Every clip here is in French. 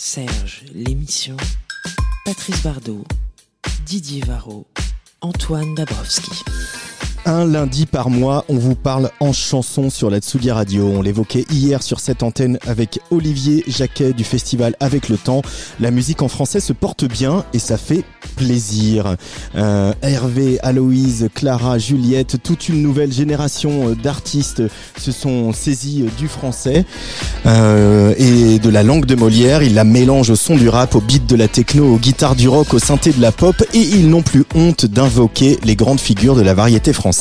Serge, l'émission. Patrice Bardot, Didier Varro, Antoine Dabrowski. Un lundi par mois, on vous parle en chanson sur la Tsugi Radio. On l'évoquait hier sur cette antenne avec Olivier Jacquet du festival Avec le Temps. La musique en français se porte bien et ça fait plaisir. Euh, Hervé, Aloïse, Clara, Juliette, toute une nouvelle génération d'artistes se sont saisis du français euh, et de la langue de Molière. Ils la mélangent au son du rap, au beat de la techno, aux guitares du rock, au synthé de la pop et ils n'ont plus honte d'invoquer les grandes figures de la variété française.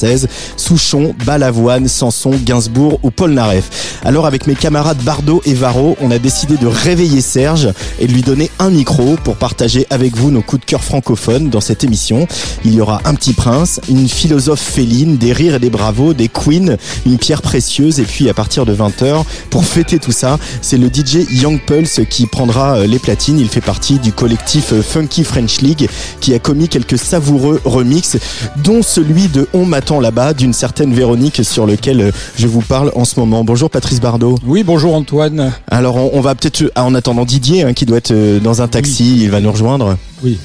Souchon, Balavoine, Sanson, Gainsbourg ou Paul Naref. Alors avec mes camarades Bardot et Varro, on a décidé de réveiller Serge et de lui donner un micro pour partager avec vous nos coups de cœur francophones dans cette émission. Il y aura un petit prince, une philosophe féline, des rires et des bravos, des queens, une pierre précieuse et puis à partir de 20h, pour fêter tout ça, c'est le DJ Young Pulse qui prendra euh, les platines. Il fait partie du collectif euh, Funky French League qui a commis quelques savoureux remixes dont celui de On là-bas d'une certaine Véronique sur lequel euh, je vous parle en ce moment. Bonjour Patrice Bardot. Oui, bonjour Antoine. Alors on, on va peut-être, ah, en attendant Didier hein, qui doit être euh, dans un taxi, il va nous rejoindre. Oui,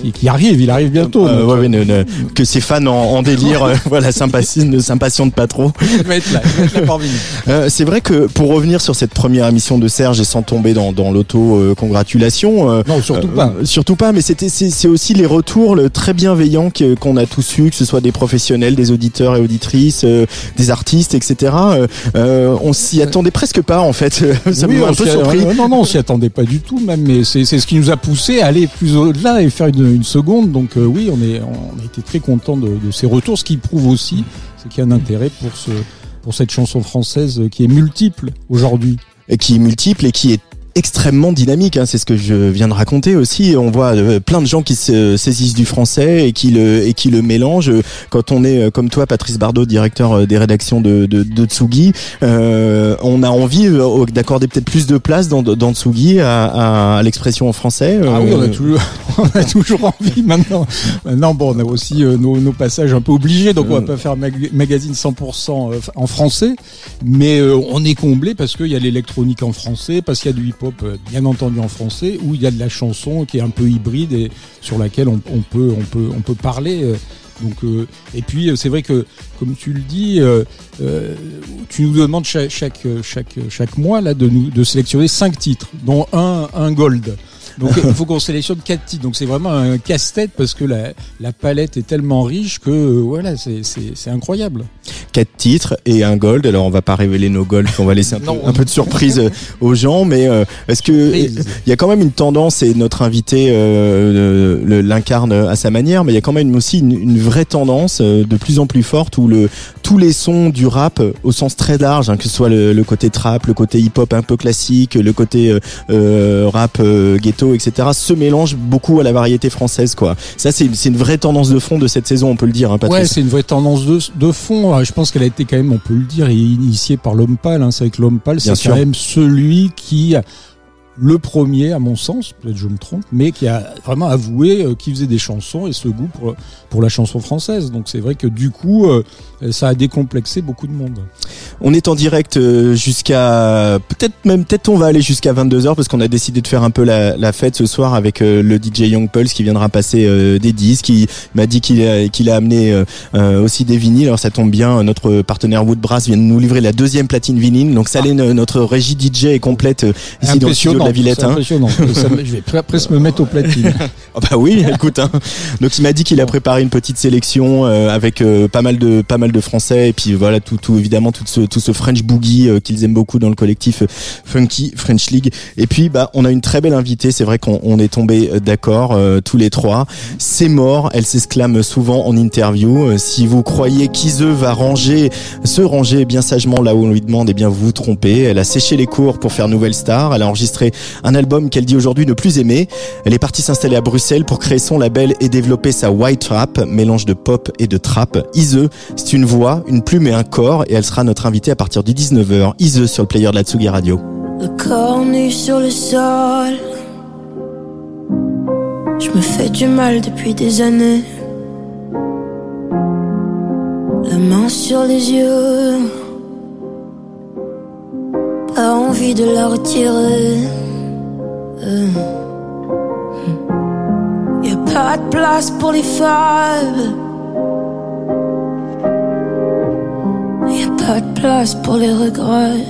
qui, qui arrive, il arrive bientôt. Euh, ouais, ouais, ne- ne- que ses fans en, en délire, euh, voilà, ne s'impatientent pas trop. Euh, c'est vrai que pour revenir sur cette première émission de Serge et sans tomber dans, dans l'auto-congratulation, euh, Non, surtout euh, pas. euh, surtout pas, mais c'était c'est aussi les retours le, très bienveillants que- qu'on a tous eu, que ce soit des professionnels, des auditeurs et auditrices, euh, des artistes, etc. Euh, euh, on s'y attendait presque pas en fait. Ça Oui, m'a un peu surpris. euh, Non, non, on s'y attendait pas du tout, même. Mais c'est c'est ce qui nous a poussé à aller plus au-delà et faire une, seconde. Donc euh, oui, on est, on a été très content de, ces retours. Ce qui prouve aussi, c'est qu'il y a un intérêt pour pour cette chanson française qui est multiple aujourd'hui. et qui est multiple et qui est extrêmement dynamique, hein, c'est ce que je viens de raconter aussi. On voit euh, plein de gens qui se saisissent du français et qui le et qui le mélangent. Quand on est euh, comme toi, Patrice Bardot, directeur euh, des rédactions de de, de Tsugi, euh, on a envie d'accorder peut-être plus de place dans dans Tsugi à, à, à l'expression en français. Ah oui, on a toujours, on a toujours envie maintenant. Maintenant, bon, on a aussi nos, nos passages un peu obligés, donc on va pas faire mag- magazine 100% euh, en français, mais on est comblé parce qu'il y a l'électronique en français, parce qu'il y a du hip-hop euh, bien entendu en français, où il y a de la chanson qui est un peu hybride et sur laquelle on, peut, on peut, parler. euh, euh, et puis c'est vrai que, comme tu le dis, tu nous demandes chaque, chaque mois là de nous de sélectionner cinq titres, dont un, un gold. Donc il faut qu'on sélectionne quatre titres. Donc c'est vraiment un casse-tête parce que la, la palette est tellement riche que euh, voilà, c'est c'est c'est incroyable. quatre titres et un gold. Alors on va pas révéler nos golds, on va laisser un, peu, un peu de surprise euh, aux gens, mais euh, est-ce que Surprise. il y a quand même une tendance et notre invité euh, l'incarne à sa manière, mais il y a quand même aussi une, une vraie tendance euh, de plus en plus forte où le tous les sons du rap euh, au sens très large, hein, que ce soit le, le côté trap, le côté hip-hop un peu classique, le côté euh, euh, rap euh, etc. se mélangent beaucoup à la variété française, quoi. Ça c'est une vraie tendance de fond de cette saison, on peut le dire, hein, Ouais, c'est une vraie tendance de, de fond. Je pense qu'elle a été quand même, on peut le dire, initiée par l'homme pâle. Hein. C'est vrai que l'homme pâle, c'est sûr. quand même celui qui, le premier, à mon sens, peut-être je me trompe, mais qui a vraiment avoué euh, qu'il faisait des chansons et ce goût pour, pour la chanson française. Donc c'est vrai que du coup, euh, ça a décomplexé beaucoup de monde. On est en direct euh, jusqu'à peut-être même peut-être on va aller jusqu'à 22h parce qu'on a décidé de faire un peu la, la fête ce soir avec euh, le DJ Young Pulse qui viendra passer euh, des disques, qui m'a dit qu'il a, qu'il a amené aussi des vinyles. Alors ça tombe bien, notre partenaire Woodbrass vient de nous livrer la deuxième platine vinyle. Donc ça, l'est, notre régie DJ est complète ici dans le studio de la Villette. hein. impressionnant. Ça je vais pre- presque me mettre au platine. Ah bah oui, écoute. Hein. Donc il m'a dit qu'il a préparé une petite sélection avec pas mal de pas mal de français et puis voilà tout évidemment tout ce tout ce French boogie qu'ils aiment beaucoup dans le collectif Funky French League. Et puis bah on a une très belle invitée, c'est vrai qu'on est tombé d'accord tous les trois. C'est mort, elle s'exclame souvent en interview. Si vous croyez qu'Ise va ranger, se ranger bien sagement là où on lui demande, eh bien vous vous trompez. Elle a séché les cours pour faire Nouvelle Star. Elle a enregistré un album qu'elle dit aujourd'hui ne plus aimer. Elle est partie s'installer à Bruxelles pour créer son label et développer sa White Trap, mélange de pop et de trap. Ise, c'est une voix, une plume et un corps et elle sera notre invitée à partir du 19h. Ise sur le player de la Tsugi Radio. Le corps nu sur le sol. Je me fais du mal depuis des années. La main sur les yeux. Pas envie de la retirer. Euh. Pas de place pour les fables. Pas de place pour les regrets.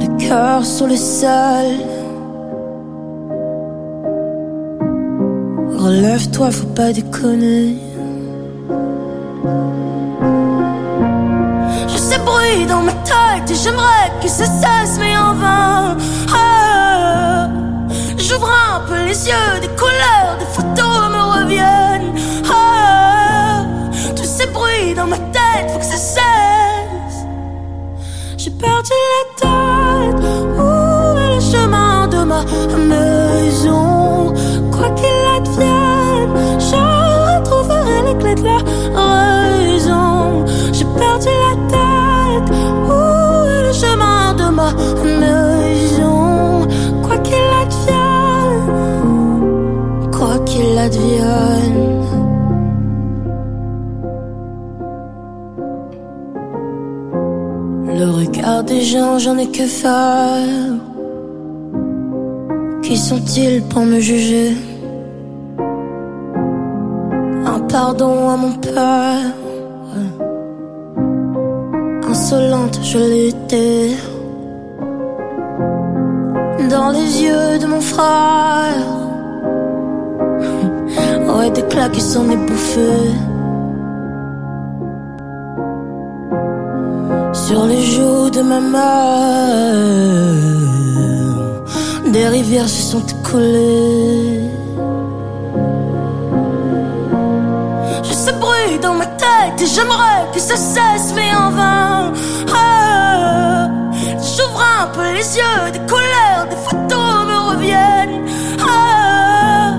Le cœur sur le sol. Relève-toi, faut pas déconner. Je sais bruit dans ma tête et j'aimerais que ça cesse, mais en vain. Ah, J'ouvre un peu les yeux, des couleurs, des photos me reviennent. Faut que ça cesse. J'ai perdu la tête. Où est le chemin de ma maison? Quoi qu'il advienne, je retrouverai les clés de la raison. J'ai perdu la tête. Où est le chemin de ma maison? Quoi qu'il advienne, quoi qu'il advienne. Regard des gens, j'en ai que faire. Qui sont-ils pour me juger? Un pardon à mon père. Insolente, je l'étais. Dans les yeux de mon frère. Ouais, des claques qui s'en. Sur les joues de ma mère, des rivières se sont écoulées. Je sais bruit dans ma tête et j'aimerais que ça cesse, mais en vain. Ah, J'ouvre un peu les yeux, des couleurs, des photos me reviennent. Ah,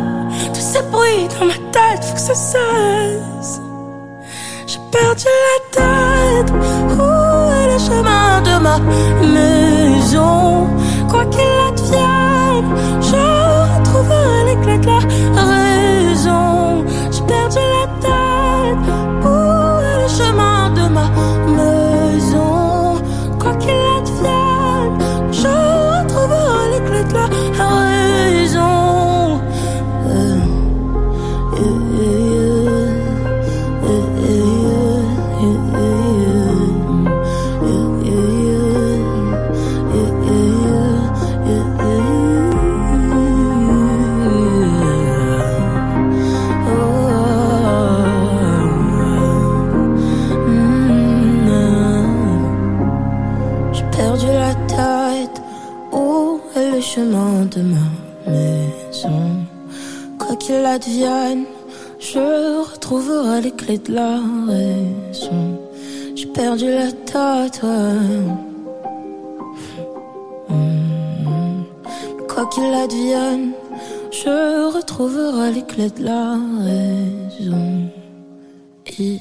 tous ces bruits dans ma tête, faut que ça cesse. J'ai perdu la tête. Ma maison? Quoi qu'il Est le chemin de ma maison? Quoi qu'il advienne, je retrouverai les clés de la raison. J'ai perdu la tête. Hmm. Quoi qu'il advienne, je retrouverai les clés de la raison. Et...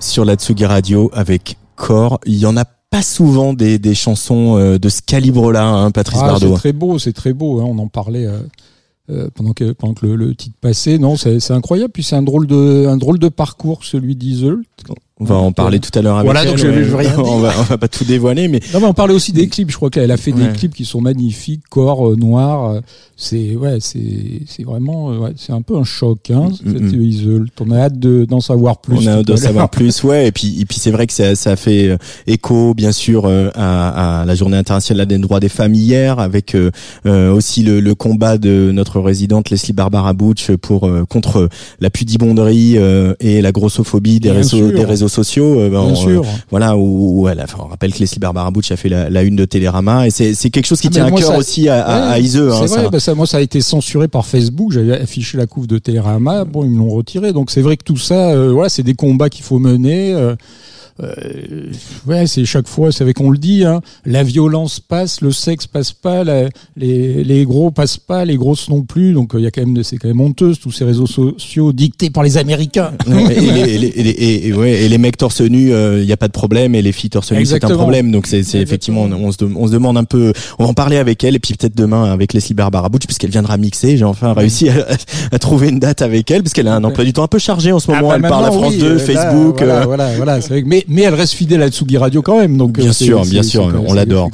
Sur la Tsugi Radio avec Core. Il y en a pas souvent des, des chansons euh, de ce calibre-là, hein, Patrice Ah, Bardot. c'est très beau, c'est très beau. hein, on en parlait euh, euh, pendant que pendant que le, le titre passait. Non, c'est incroyable. Puis c'est un drôle de un drôle de parcours celui d'Iseult. On va en parler tout à l'heure avec Voilà, elle, donc je- je rien on, va, on va pas tout dévoiler, mais Non, mais on parlait aussi des clips. Je crois qu'elle a fait Ouais. des clips qui sont magnifiques, corps euh, noir. euh, C'est ouais, c'est c'est vraiment euh, ouais, c'est un peu un choc. Hein, Mm, cette mm. Iseult. On a hâte de d'en savoir plus. on a hâte à de l'heure. savoir plus. Ouais, et puis, et puis c'est vrai que ça, ça fait euh, écho, bien sûr, euh, à, à la Journée internationale des droits des femmes hier, avec aussi le, le combat de notre résidente Leslie Barbara Butch pour euh, contre la pudibonderie euh, et la grossophobie des Bien réseaux, sûr. des réseaux sociaux. Bien on, sûr. voilà, où, où elle a, enfin, on rappelle que Leslie Barbara Butch a fait la, la une de Télérama, et c'est quelque chose qui Ah, tient à cœur ça- aussi à, à, Ouais, à Ise. hein, c'est vrai, ça. bah ça, moi ça a été censuré par Facebook. J'avais affiché la couve de Télérama. Bon, ils me l'ont retiré. Donc c'est vrai que tout ça, euh, voilà, c'est des combats qu'il faut mener. euh, euh, ouais, c'est chaque fois, c'est vrai qu'on le dit. Hein, la violence passe, le sexe passe pas, la- les, les gros passent pas, les grosses non plus. Donc euh, il y a quand même, c'est quand même honteuse tous ces réseaux sociaux dictés par les Américains. Ouais, et, les, et, les, et, et- ouais, et les mecs torse nu, il n'y a pas de problème, et les filles torse nu, c'est un problème. Donc c'est effectivement, on, on se, on se demande un peu. On va en parler avec elle, et puis peut-être demain avec Leslie Barbara Butch, puisqu'elle viendra mixer. J'ai enfin réussi à, à trouver une date avec elle, parce qu'elle a un emploi du temps un peu chargé en ce moment. Ah bah elle parle à France oui, 2, euh, Facebook. voilà, euh, voilà, voilà, c'est vrai mais, mais elle reste fidèle à Tsugi Radio quand même. Donc Bien euh, sûr, bien sûr, on l'adore.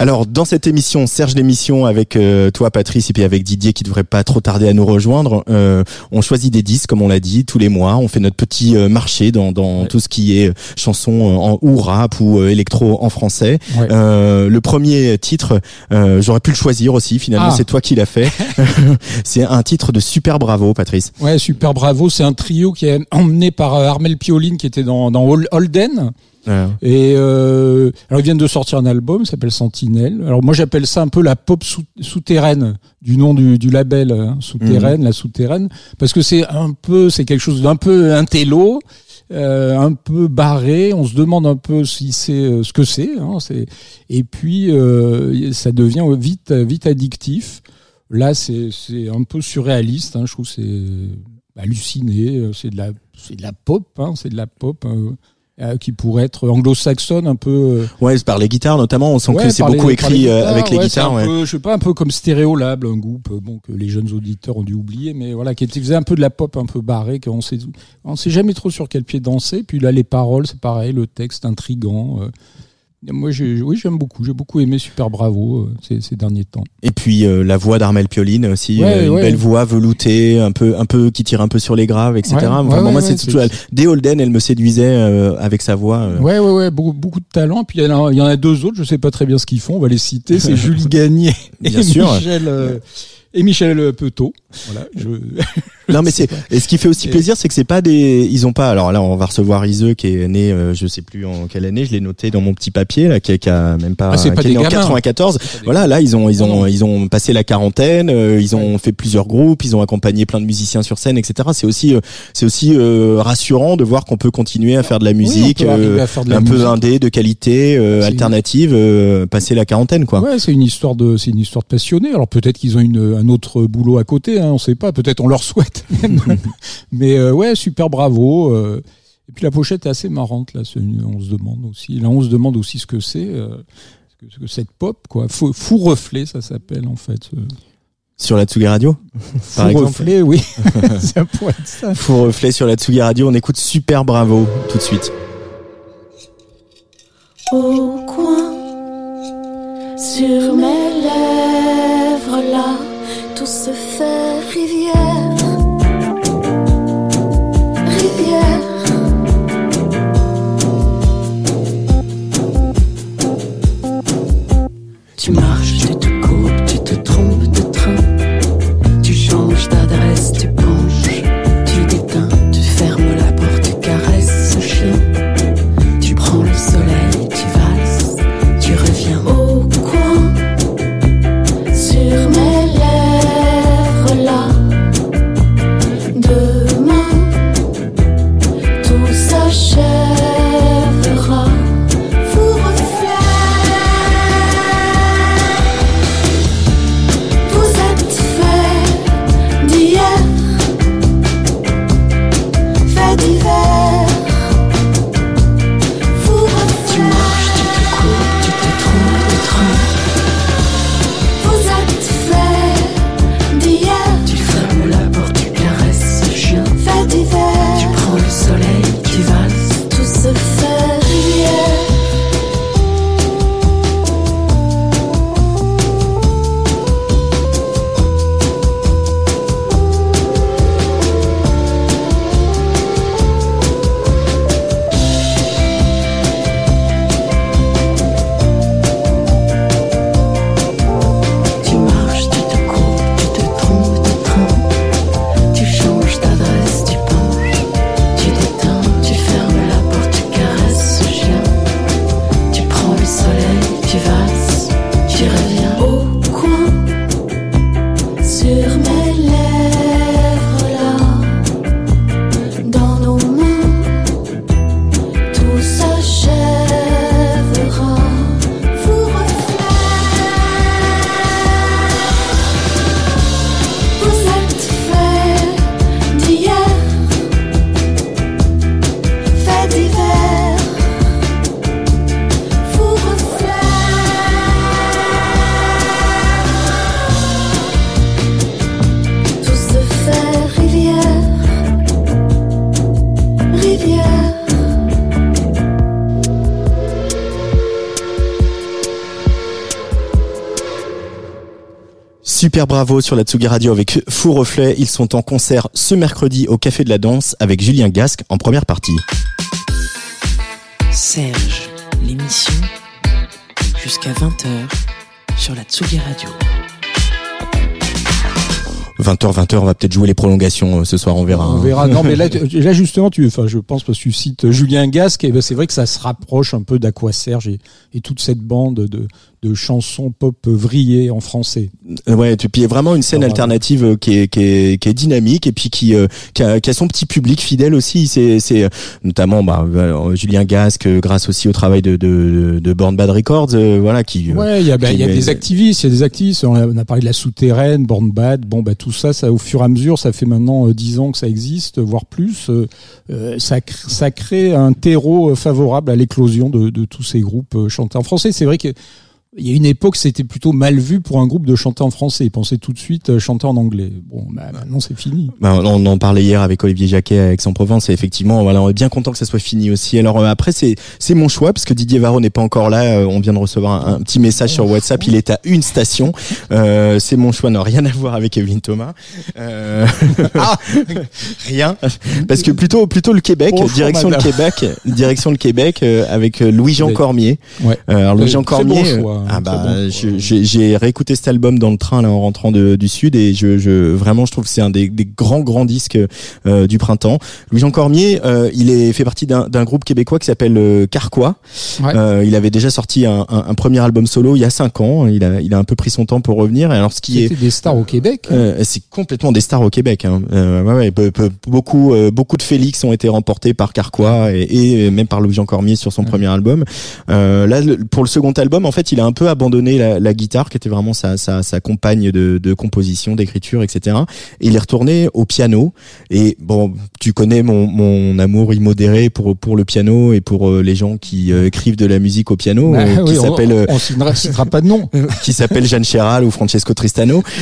Alors dans cette émission Serge l'émission avec euh, toi Patrice et puis avec Didier qui devrait pas trop tarder à nous rejoindre, euh, on choisit des disques comme on l'a dit tous les mois, on fait notre petit euh, marché dans, dans Ouais. tout ce qui est chanson euh, en ou rap ou euh, électro en français. Ouais. Euh, le premier titre, euh, j'aurais pu le choisir aussi. Finalement, Ah. c'est toi qui l'as fait. c'est un titre de super bravo, Patrice. Ouais, super bravo. C'est un trio qui est emmené par euh, Armel Pioline qui était dans, dans Hol- Holden. Et euh, alors ils viennent de sortir un album, s'appelle Sentinelle. Alors moi j'appelle ça un peu la pop sou- souterraine du nom du, du label hein, souterraine, la souterraine, parce que c'est un peu, c'est quelque chose d'un peu intello. Euh, un peu barré, on se demande un peu si c'est euh, ce que c'est, hein, et puis euh, ça devient vite vite addictif. Là, c'est c'est un peu surréaliste. Hein, je trouve c'est halluciné. euh, C'est de la c'est de la pop. Hein, c'est de la pop qui pourrait être anglo-saxonne, un peu. euh, ouais, c'est par les guitares notamment. On sent ouais, que c'est beaucoup les écrit euh, guitares, avec les ouais, guitares. ouais. peu, je sais pas, un peu comme Stéréolable, un groupe euh, bon que les jeunes auditeurs ont dû oublier, mais voilà, qui faisait un peu de la pop un peu barrée, qu'on sait, on sait jamais trop sur quel pied danser. Puis là, les paroles, c'est pareil, le texte intrigant. euh. Moi, oui, j'aime beaucoup. J'ai beaucoup aimé Super Bravo euh, ces, ces derniers temps. Et puis euh, la voix d'Armel Pioline aussi, Ouais, euh, une ouais. belle voix veloutée, un peu, un peu qui tire un peu sur les graves, etc. Ouais, moi, c'est dès Holden, elle me séduisait avec sa voix. Ouais, ouais, ouais, beaucoup, beaucoup de talent. Puis il y, en a- deux autres, je sais pas très bien ce qu'ils font. On va les citer. C'est Julie Gagné et Bien sûr. Michel. et Michel Petot. Voilà. Je... Non mais c'est et ce qui fait aussi plaisir c'est que c'est pas des ils ont pas alors là on va recevoir Iseux qui est né euh, je sais plus en quelle année je l'ai noté dans mon petit papier là qui, qui a même pas Ah, pas qui est né en gamins. 94 pas des voilà là ils ont ils ont ils ont passé la quarantaine euh, ils ont fait plusieurs groupes ils ont accompagné plein de musiciens sur scène etc c'est aussi euh, c'est aussi euh, rassurant de voir qu'on peut continuer à faire de la musique Oui, euh, à faire de la un peu indé de qualité euh, une- alternative euh, passer la quarantaine quoi Ouais, c'est une histoire de, c'est une histoire de passionnés. Alors peut-être qu'ils ont une, un autre boulot à côté, hein, on sait pas. Peut-être on leur souhaite. Mais euh, ouais, super bravo. euh. et puis la pochette est assez marrante là. une- on se demande aussi. Là, on se demande aussi ce que c'est. euh, ce que- ce que cette pop quoi. Fou, fou reflet, ça s'appelle en fait. euh. sur la Tsugi Radio Fou Par exemple. reflet, oui. ça pourrait être ça. Faux reflet sur la Tsugi Radio on écoute super bravo tout de suite au coin, sur mes lèvres là, tout se fait rivière, Tu marches, Super bravo sur la Tsugi Radio avec Fou Reflet. Ils sont en concert ce mercredi au Café de la Danse avec Julien Gasque en première partie. Serge, l'émission jusqu'à 20h sur la Tsugi Radio. 20h, 20h, on va peut-être jouer les prolongations euh, ce soir, on verra. On hein. verra. Non, mais là, tu- là justement, tu, enfin, je pense parce que tu cites Julien Gasque, et ben, c'est vrai que ça se rapproche un peu d'Aqua Serge et, et toute cette bande de, de chansons pop vrillées en français. Euh, Ouais, et puis vraiment une scène alternative euh, qui est, qui est, qui est dynamique et puis qui, euh, qui, a, qui a son petit public fidèle aussi. C'est, c'est euh, notamment bah, euh, Julien Gasque, euh, grâce aussi au travail de, de, de Born Bad Records, euh, voilà, qui. euh, Ouais, il y a, il y a des activistes, il y a des activistes. On a, on a parlé de la souterraine, Born Bad. Bon, bah, tout ça, ça, au fur et à mesure, ça fait maintenant euh, dix ans que ça existe, voire plus. Euh, euh, ça, cr- ça crée un terreau euh, favorable à l'éclosion de, de tous ces groupes euh, chantés en français. C'est vrai que il y a une époque, c'était plutôt mal vu pour un groupe de chanter en français. Ils pensaient tout de suite euh, chanter en anglais. Bon, bah, maintenant, c'est fini. Bah, on en parlait hier avec Olivier Jacquet à Aix-en-Provence et effectivement, voilà, on est bien content que ça soit fini aussi. Alors euh, après, c'est c'est mon choix parce que Didier Varro n'est pas encore là. Euh, on vient de recevoir un, un petit message sur WhatsApp. Il est à une station. Euh, c'est mon choix, n'a rien à voir avec Evelyne Thomas. Euh, ah, rien, parce que plutôt plutôt le Québec, direction le Québec, direction le Québec euh, avec Louis-Jean Oui. Cormier. Ouais. Alors Louis-Jean Euh, très Cormier, bon ah bah bon j'ai réécouté cet album dans le train là en rentrant de- du sud et je, je vraiment je trouve que c'est un des, des grands grands disques euh, du printemps. Louis-Jean Cormier, euh, il est fait partie d'un groupe québécois qui s'appelle euh, Carquois. Ouais. Euh, il avait déjà sorti un, un- un premier album solo il y a cinq ans. Il a il a un peu pris son temps pour revenir. Et alors ce qui est des stars au Québec. euh, c'est complètement des stars au Québec. Hein. Euh, ouais, ouais, beaucoup, euh, beaucoup de Félix ont été remportés par Carquois et, et même par Louis-Jean Cormier sur son premier album. Euh, là, pour le second album, en fait, il a un peu abandonné la, la guitare, qui était vraiment sa, sa, sa compagne de, de composition, d'écriture, etc. Et il est retourné au piano. Et bon, tu connais mon, mon amour immodéré pour pour le piano et pour euh, les gens qui euh, écrivent de la musique au piano, Bah euh, qui oui, on- s'appelle euh, on, citera, citera pas de nom. qui s'appelle Jeanne Chéral ou Francesco Tristano.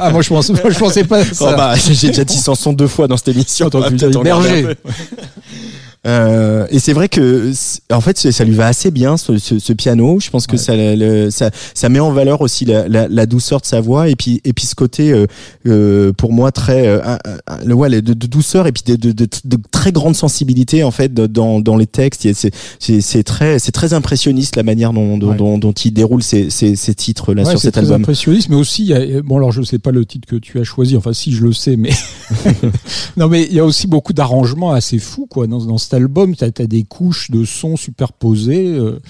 Ah, moi, je pense, moi, je pensais pas ça. Oh bah, j'ai déjà dit Sanson deux fois dans cette émission. On Berger. Euh, et c'est vrai que, en fait, ça lui va assez bien ce, ce, ce piano. Je pense que ça, le- ça, ça met en valeur aussi la, la, la douceur de sa voix et puis, et puis ce côté, euh, euh, pour moi, très, euh, le ouais, de, de douceur et puis de, de, de, très grande sensibilité en fait dans, dans les textes. C'est, c'est, c'est très, c'est très impressionniste la manière dont, dont, Ouais. dont, dont il déroule ces, ces, ces titres là sur cet très album. impressionniste, mais aussi, il y a- bon alors je sais pas le titre que tu as choisi, enfin si je le sais, mais non mais il y a aussi beaucoup d'arrangements assez fous quoi dans, dans album. T'as as des couches de sons superposés. Euh,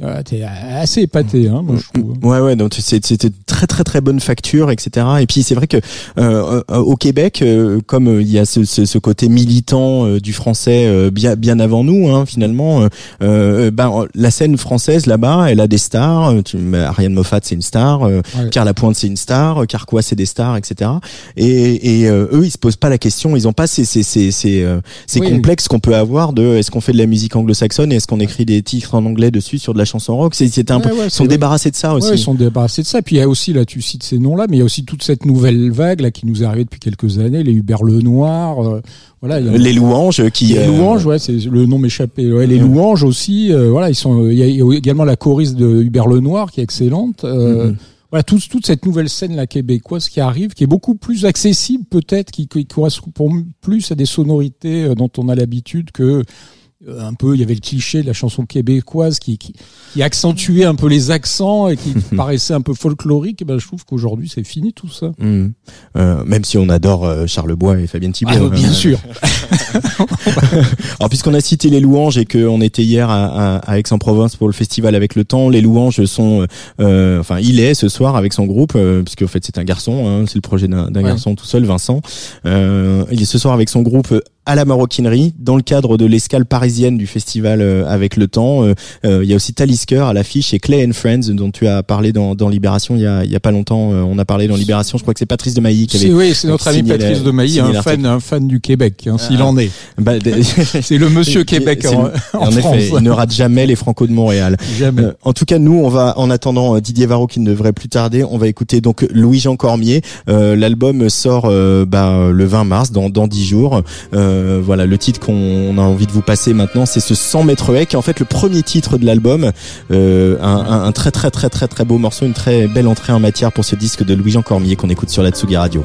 voilà, T'es assez épaté, hein, moi je trouve. Ouais, ouais, donc c'était très très très bonne facture, etc. Et puis c'est vrai que euh, euh, au Québec, euh, comme euh, il y a ce, ce, ce côté militant euh, du français euh, bien bien avant nous, hein, finalement, ben la scène française là-bas, elle a des stars. Tu, Ariane Moffat, c'est une star. Euh, Ouais. Pierre Lapointe, c'est une star. Carquois, c'est des stars, etc. Et, et euh, eux, ils se posent pas la question. Ils ont pas ces ces ces ces, ces Oui. complexes qu'on peut avoir de est-ce qu'on fait de la musique anglo-saxonne et est-ce qu'on écrit des titres en anglais dessus sur de la chanson rock. C'était un peu, Ouais, ouais, ils sont débarrassés de ça aussi. Ouais, ils sont débarrassés de ça. Puis il y a aussi, là, tu cites ces noms-là, mais il y a aussi toute cette nouvelle vague là qui nous est arrivée depuis quelques années, les Hubert Lenoir. euh, voilà, il y a- les louanges qui Les euh, louanges, ouais, c'est le nom m'échappait. Les louanges aussi, euh, voilà, ils sont. Il y, a- il y a également la choriste de Hubert Lenoir qui est excellente. Euh, Mhm. Voilà, toute, toute cette nouvelle scène la québécoise qui arrive, qui est beaucoup plus accessible peut-être, qui, qui correspond plus à des sonorités euh, dont on a l'habitude que euh, un peu. Il y avait le cliché de la chanson québécoise qui, qui, qui accentuait un peu les accents et qui paraissait un peu folklorique. Et ben, je trouve qu'aujourd'hui c'est fini tout ça. Mhm. Euh, même si on adore euh, Charles Bois et Fabienne Thibault. Ah, bien sûr. Alors puisqu'on a cité les louanges et qu'on était hier à, à, à Aix-en-Provence pour le festival avec le temps, les louanges sont, euh, enfin il est ce soir avec son groupe, euh, puisque en fait c'est un garçon, hein, c'est le projet d'un Ouais. garçon tout seul, Vincent. Euh, il est ce soir avec son groupe euh, à la maroquinerie dans le cadre de l'escale parisienne du festival euh, avec le temps. Euh, euh, il y a aussi Talisker à l'affiche et Clay and Friends dont tu as parlé dans, dans Libération il y a, il y a pas longtemps. Euh, on a parlé dans Libération, je crois que c'est Patrice de Mailly qui avait. oui, c'est notre ami Patrice de Mailly, un fan, un fan du Québec, hein, s'il Ah. en est. Bah, de- C'est le monsieur Québec en, le- en en France. effet, il ne rate jamais les Franco de Montréal. Jamais. Euh, en tout cas, nous, on va, en attendant Didier Varro qui ne devrait plus tarder, on va écouter donc Louis-Jean Cormier. Euh, L'album sort euh, bah, le 20 mars, dans dans dix jours. Euh, Euh, voilà, le titre qu'on a envie de vous passer maintenant, c'est ce 100 mètres haies, qui est en fait le premier titre de l'album. Euh, un, très très très très très beau morceau, une très belle entrée en matière pour ce disque de Louis-Jean Cormier qu'on écoute sur la Tsugi Radio.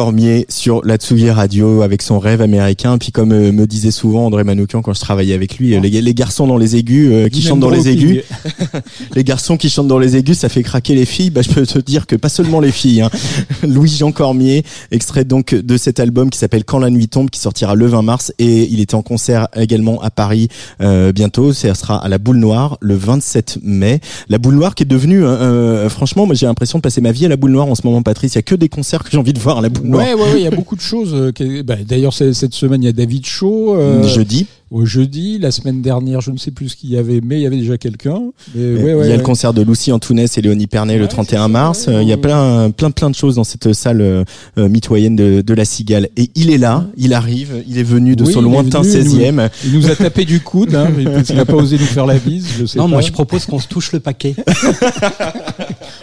Cormier sur la Tsugi Radio avec son rêve américain. Puis comme euh, me disait souvent André Manoukian quand je travaillais avec lui, euh, les, les garçons dans les aigus euh, qui chantent dans les aigus, les garçons qui chantent dans les aigus, ça fait craquer les filles. Bah, je peux te dire que pas seulement les filles. Hein. Louis-Jean Cormier, extrait donc de cet album qui s'appelle Quand la nuit tombe, qui sortira le 20 mars et il était en concert également à Paris euh, bientôt. Ça sera à la Boule Noire le 27 mai. La Boule Noire qui est devenue, euh, franchement, moi j'ai l'impression de passer ma vie à la Boule Noire en ce moment, Patrice. Il y a que des concerts que j'ai envie de voir à la Boule Noire. Ouais, ouais, ouais, il y a beaucoup de choses. euh, bah, D'ailleurs, cette semaine, il y a David Shaw. euh, Jeudi. Au jeudi, la semaine dernière, je ne sais plus ce qu'il y avait, mais il y avait déjà quelqu'un. Mais ouais, il y a ouais. le concert de Lucie Antounès et Léonie Pernet le Ouais, 31 c'est ça, mars. Euh, il y a plein, plein, plein de choses dans cette salle euh, euh, mitoyenne de, de la Cigale. Et il est là, il arrive, il est venu de Oui, son il lointain venu, 16e. Il nous a tapé du coude, hein, qu'il n'a pas osé nous faire la bise. Je sais Non, pas. moi je propose qu'on se touche le paquet.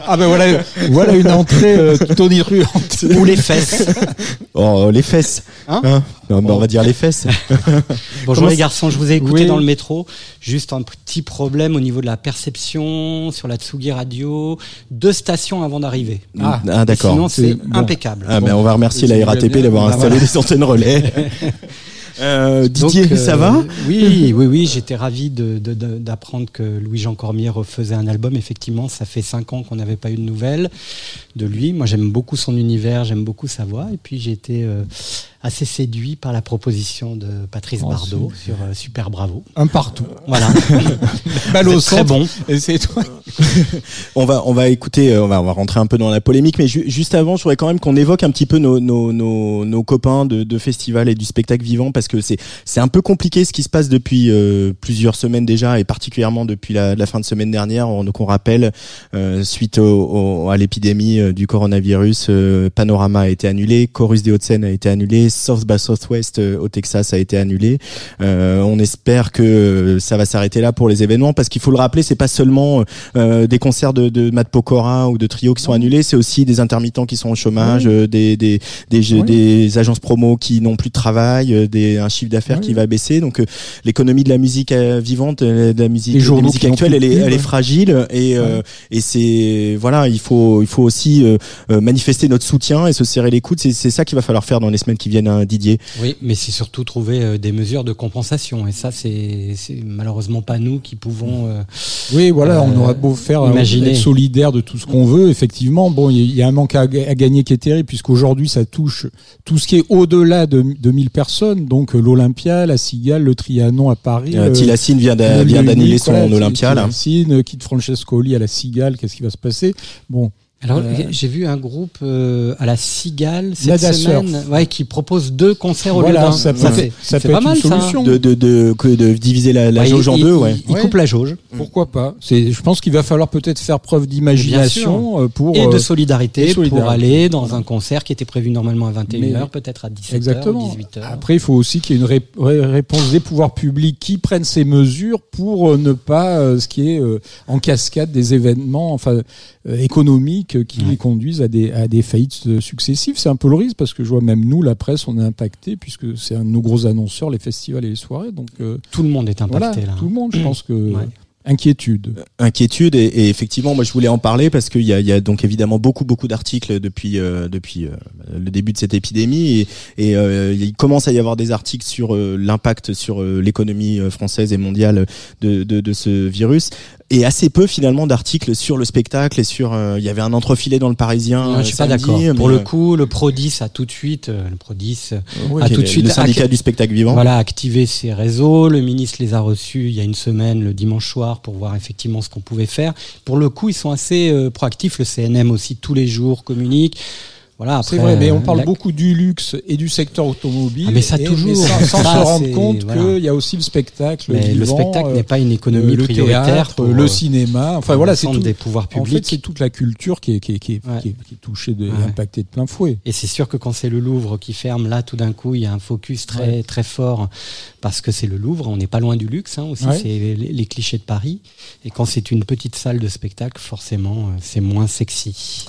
Ah ben voilà, voilà une entrée euh, tonitruante. Ou les fesses. Oh, les fesses. Hein Non, on va dire les fesses. Bonjour Comment les garçons, je vous ai écouté Oui. dans le métro. Juste un petit problème au niveau de la perception sur la Tsugi Radio. Deux stations avant d'arriver. Ah, Et d'accord. Sinon c'est bon. impeccable. Ah, ben, on va remercier la RATP d'avoir Ah, installé voilà. des antennes relais. Euh, Donc, Didier, euh, ça va Oui, oui, oui. J'étais ravi de- de- de- d'apprendre que Louis-Jean Cormier refaisait un album. Effectivement, ça fait cinq ans qu'on n'avait pas eu de nouvelles de lui. Moi, j'aime beaucoup son univers, j'aime beaucoup sa voix. Et puis, j'ai été euh, assez séduit par la proposition de Patrice Oh, Bardot sur euh, Super Bravo. Un partout. Voilà. Balle au C'est très centre. bon. Et c'est toi. On va, on va écouter, euh, on va, on va rentrer un peu dans la polémique, mais ju- juste avant, je voudrais quand même qu'on évoque un petit peu nos, nos, nos, nos copains de, de festival et du spectacle vivant, parce que c'est, c'est un peu compliqué ce qui se passe depuis euh, plusieurs semaines déjà, et particulièrement depuis la, la fin de semaine dernière. On- Donc on rappelle, euh, suite au, au- à l'épidémie euh, du coronavirus, euh, Panorama a été annulé, Chorus des Hauts-de-Seine a été annulé, South by Southwest euh, au Texas a été annulé. Euh, on espère que ça va s'arrêter là pour les événements, parce qu'il faut le rappeler, c'est pas seulement euh, des concerts de, de Matt Pokora ou de Trio qui sont annulés, c'est aussi des intermittents qui sont au chômage, Oui. euh, des des des, jeux- Oui. des agences promo qui n'ont plus de travail, euh, des un chiffre d'affaires Oui. qui va baisser. Donc euh, l'économie de la musique euh, vivante, euh, de la musique, qui n'ont actuelles, plus elle de est elle est ouais. fragile et euh, et c'est voilà, il faut il faut aussi euh, euh, manifester notre soutien et se serrer les coudes. C'est ça qu'il va falloir faire dans les semaines qui viennent, Didier. Oui, mais c'est surtout trouver euh, des mesures de compensation. Et ça, c'est c'est malheureusement pas nous qui pouvons. euh, Oui, voilà, on Euh, aura beau faire imaginez. être solidaire de tout ce qu'on veut, effectivement, bon, il y, y a un manque à, ga- à gagner qui est terrible puisqu'aujourd'hui ça touche tout ce qui est au-delà de, de 1000 personnes, donc l'Olympia, la Cigale, le Trianon à Paris. Euh, Tilassine vient d'annuler son voilà, Olympia là. Tilassine, quitte Francescoli à la Cigale, qu'est-ce qui va se passer? Bon, Alors, Euh, j'ai vu un groupe euh, à la Cigale cette Nada semaine, Surf. ouais, qui propose deux concerts au voilà, lieu d'un. ça peut, Ça, ça, c'est- peut c'est pas être mal, une ça, hein. solution. De, de, de, que de diviser la, la Ouais, jauge il- en il- deux, ouais. Il, il Ouais. coupe la jauge Pourquoi pas? C'est, je pense qu'il va falloir peut-être faire preuve d'imagination euh, pour et euh, de solidarité, et solidarité. pour aller dans un concert qui était prévu normalement à 21h, Mais- peut-être à 17h, Exactement. 18h. Après, il faut aussi qu'il y ait une ré- ré- réponse des pouvoirs publics qui prennent ces mesures pour euh, ne pas, euh, ce qui est euh, en cascade des événements, enfin euh, économiques euh, qui Ouais. les conduisent à des à des faillites euh, successives. C'est un peu le risque parce que je vois même nous, la presse, on est impacté puisque c'est un de nos gros annonceurs, les festivals et les soirées. Donc euh, Tout le monde est voilà, impacté là. tout le monde, je pense que Ouais. inquiétude. inquiétude et, et effectivement moi je voulais en parler parce qu'il y a, il y a donc évidemment beaucoup beaucoup d'articles depuis euh, depuis euh, le début de cette épidémie et, et euh, il commence à y avoir des articles sur euh, l'impact sur euh, l'économie euh, française et mondiale de, de, de ce virus et assez peu finalement d'articles sur le spectacle et sur euh, il y avait un entrefilet dans le Parisien Non, je suis pas d'accord. Pour le euh, coup, le Prodis a tout de suite, euh, le Prodis euh, ok, a tout de le- suite le syndicat du spectacle vivant Voilà, activer ses réseaux. Le ministre les a reçus il y a une semaine, le dimanche soir, pour voir effectivement ce qu'on pouvait faire. Pour le coup, ils sont assez proactifs. Le CNM aussi, tous les jours, communique. Voilà, C'est vrai, mais on euh, parle la- beaucoup du luxe et du secteur automobile. Ah, mais ça et- toujours. sans, sans Ça, se rendre compte voilà. qu'il y a aussi le spectacle. mais le vivant, spectacle euh, n'est pas une économie euh, le prioritaire théâtre, pour le euh, cinéma. Enfin voilà, c'est tout. des pouvoirs En fait, publics. c'est toute la culture qui est, qui est, qui est, Ouais. qui est, qui est touchée, de, Ouais. impactée de plein fouet. Et c'est sûr que quand c'est le Louvre qui ferme, là, tout d'un coup, il y a un focus très très fort parce que c'est le Louvre. On n'est pas loin du luxe hein, aussi. C'est les, les clichés de Paris. Et quand c'est une petite salle de spectacle, forcément, euh, c'est moins sexy.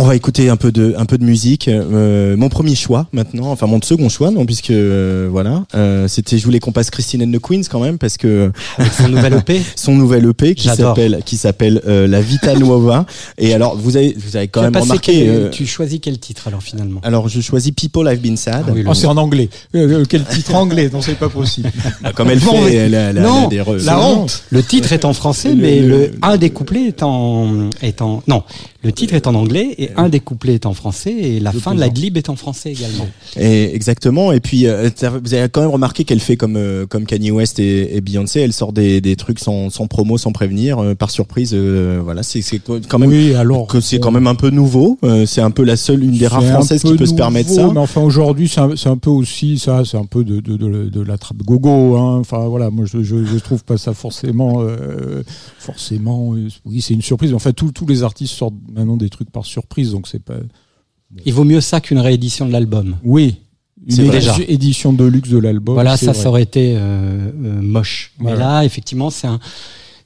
On va écouter un peu de un peu de musique. Euh, mon premier choix maintenant, enfin mon second choix, non puisque euh, voilà, euh, c'était je voulais qu'on passe Christine and the Queens quand même parce que Avec son nouvel EP. son nouvel EP qui s'appelle qui s'appelle euh, La Vita Nuova. Et alors vous avez vous avez quand Tu même remarqué. quel- euh, Tu choisis quel titre alors finalement? Alors je choisis People I've Been Sad. Ah oui, Oh, c'est en anglais. Euh, quel titre anglais? Non, c'est pas possible. Ah, Comme elle Non, fait, elle a- elle a- elle a non, des la Non. honte. Le titre est en français, Le- mais le- le, un des couplets est en, est en, non, le titre est en anglais et un des couplets est en français et la fin de la glib est en français également. Et exactement. Et puis euh, vous avez quand même remarqué qu'elle fait comme euh, comme Kanye West et, et Beyoncé. Elle sort des, des trucs sans, sans promo, sans prévenir, euh, par surprise. euh, voilà, c'est c'est quand même oui, alors. que c'est quand même un peu nouveau. C'est un peu la seule, une des rares françaises qui peu peut se permettre ça. Mais enfin, aujourd'hui, c'est un, c'est un peu aussi ça, c'est un peu de, de, de, de la trappe gogo. Hein. Enfin, voilà, moi, je, je, je trouve pas ça forcément. euh, forcément, euh, oui, c'est une surprise. Enfin, tous tous les artistes sortent maintenant des trucs par surprise, donc c'est pas. Il vaut mieux ça qu'une réédition de l'album. Oui. Une édition- édition de luxe de l'album. Voilà, ça, vrai. ça aurait été euh, euh, moche. Mais là, effectivement, c'est un,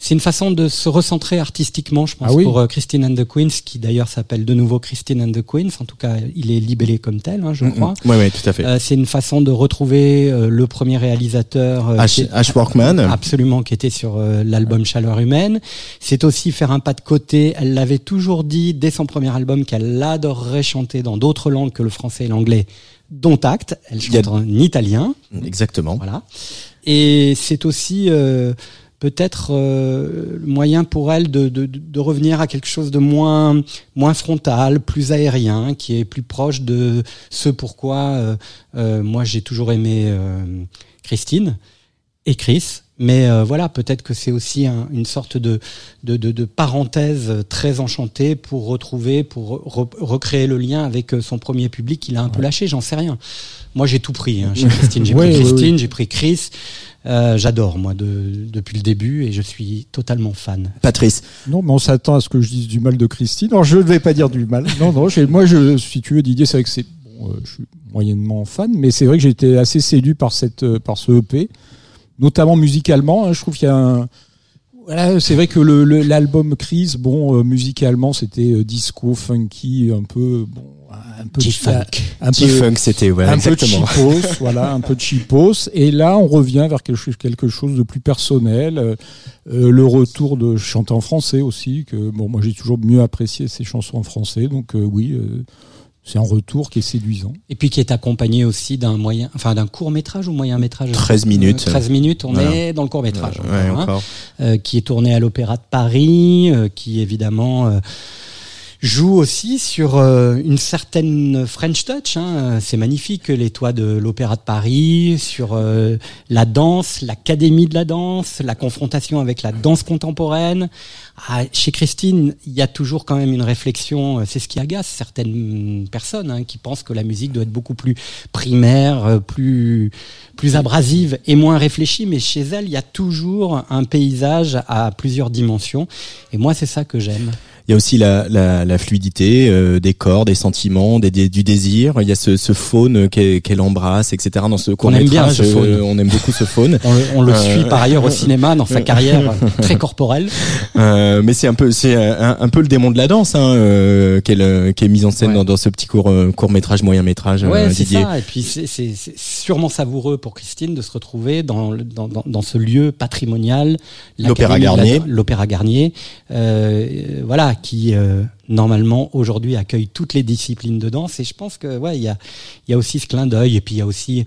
c'est une façon de se recentrer artistiquement, je pense, Ah oui. pour euh, Christine and the Queens, qui d'ailleurs s'appelle de nouveau Christine and the Queens. En tout cas, il est libellé comme tel, hein, je crois. Ouais, ouais, tout à fait. Euh, c'est une façon de retrouver euh, le premier réalisateur euh, Ash, qui- Ash Workman. absolument qui était sur l'album Chaleur humaine. C'est aussi faire un pas de côté. Elle l'avait toujours dit dès son premier album qu'elle adorerait chanter dans d'autres langues que le français et l'anglais, dont acte. Elle y a- chante en italien. Exactement. Voilà. Et c'est aussi euh, peut-être euh, moyen pour elle de, de, de revenir à quelque chose de moins, moins frontal, plus aérien, qui est plus proche de ce pourquoi euh, euh, moi j'ai toujours aimé euh, Christine et Chris. Mais euh, voilà, peut-être que c'est aussi un- une sorte de, de, de, de parenthèse très enchantée pour retrouver, pour re- recréer le lien avec euh, son premier public qu'il a un peu lâché, j'en sais rien. Moi, j'ai tout pris hein, chez Christine. J'ai Ouais, pris Christine, ouais. j'ai pris Chris. Euh, J'adore, moi, de, depuis le début, et je suis totalement fan. Patrice. Non, mais on s'attend à ce que je dise du mal de Christine. Alors, je ne vais pas dire du mal. Non, non, moi, je, si tu veux, Didier, c'est vrai que c'est, bon, euh, je suis moyennement fan, mais c'est vrai que j'ai été assez séduit par cette, euh, par ce EP, notamment musicalement. hein. je trouve qu'il y a un, voilà, c'est vrai que le- le- l'album Crise, bon, euh, musicalement, c'était euh, disco, funky, un peu, bon, un peu, G-Funk. un peu, G-Funk, c'était, ouais, un peu exactement. cheapos, voilà, un peu cheapos. Et là, on revient vers quelque chose, quelque chose de plus personnel. Euh, le retour de chanter en français aussi, que bon, moi j'ai toujours mieux apprécié ces chansons en français. Donc oui, c'est un retour qui est séduisant. Et puis qui est accompagné aussi d'un moyen, enfin d'un court métrage ou moyen métrage 13 minutes. 13 minutes, on Voilà. est dans le court métrage. Ouais, encore. euh, qui est tourné à l'Opéra de Paris, euh, qui évidemment euh, joue aussi sur euh, une certaine French touch. Hein. C'est magnifique les toits de l'Opéra de Paris, sur euh, la danse, l'académie de la danse, la confrontation avec la danse contemporaine. Ah, chez Christine, il y a toujours quand même une réflexion. euh, C'est ce qui agace certaines personnes hein, qui pensent que la musique doit être beaucoup plus primaire, plus plus abrasive et moins réfléchie. Mais chez elle, il y a toujours un paysage à plusieurs dimensions. Et moi, c'est ça que j'aime. Il y a aussi la, la, la fluidité euh, des corps, des sentiments, des, des- du désir. Il y a ce, ce faune qu'elle qu'elle embrasse, etc. Dans ce court aime bien, ce faune. on aime beaucoup ce faune. On, le- on le Euh, suit par ailleurs au cinéma dans sa carrière très corporelle. Euh, mais c'est un peu, c'est un, un peu le démon de la danse, hein, euh, qu'elle, euh, qui est mise en scène Ouais. dans, dans ce petit court, euh, court métrage, moyen métrage. Ouais, euh, c'est ça. Et puis c'est- sûrement savoureux pour Christine de se retrouver dans, dans, dans, dans ce lieu patrimonial, L'Opéra Garnier. l'Opéra Garnier, euh, qui euh, normalement aujourd'hui accueille toutes les disciplines de danse. Et je pense que ouais, il y a, y a aussi ce clin d'œil. Et puis il y a aussi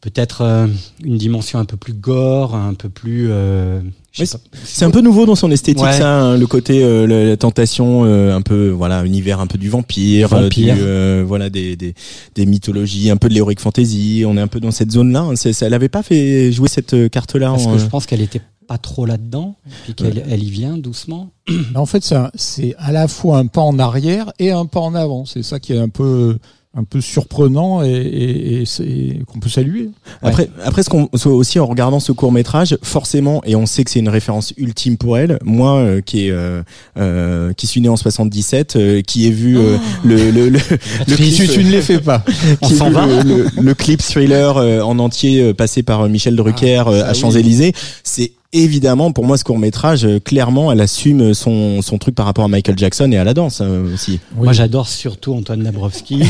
peut-être euh, une dimension un peu plus gore, un peu plus. euh, Oui. C'est un peu nouveau dans son esthétique, Ouais. ça, hein, le côté euh, la, la tentation, un peu voilà, univers un peu du vampire, Vampire. du, voilà des, des des mythologies, un peu de l'heroic fantasy. On est un peu dans cette zone-là. hein. Elle avait pas fait jouer cette carte-là. Parce en, que je pense qu'elle était pas trop là-dedans, puis qu'elle elle y vient doucement. En fait, c'est un- c'est à la fois un pas en arrière et un pas en avant. C'est ça qui est un peu, un peu surprenant et, et, et c'est qu'on peut saluer. Après, après, ce qu'on ce- aussi en regardant ce court métrage, forcément, et on sait que c'est une référence ultime pour elle. Moi, euh, qui est euh, euh, qui suis né en 77, euh, qui ai vu euh, le le le, le Tu, tu- tu ne les fais pas. Qui s'en va le, le- le clip thriller euh, en entier euh, passé par Michel Drucker euh, ça, à oui. Champs-Élysées, c'est évidemment pour moi ce court métrage clairement elle assume son son truc par rapport à Michael Jackson et à la danse hein, aussi. Moi, j'adore surtout Antoine Dabrowski,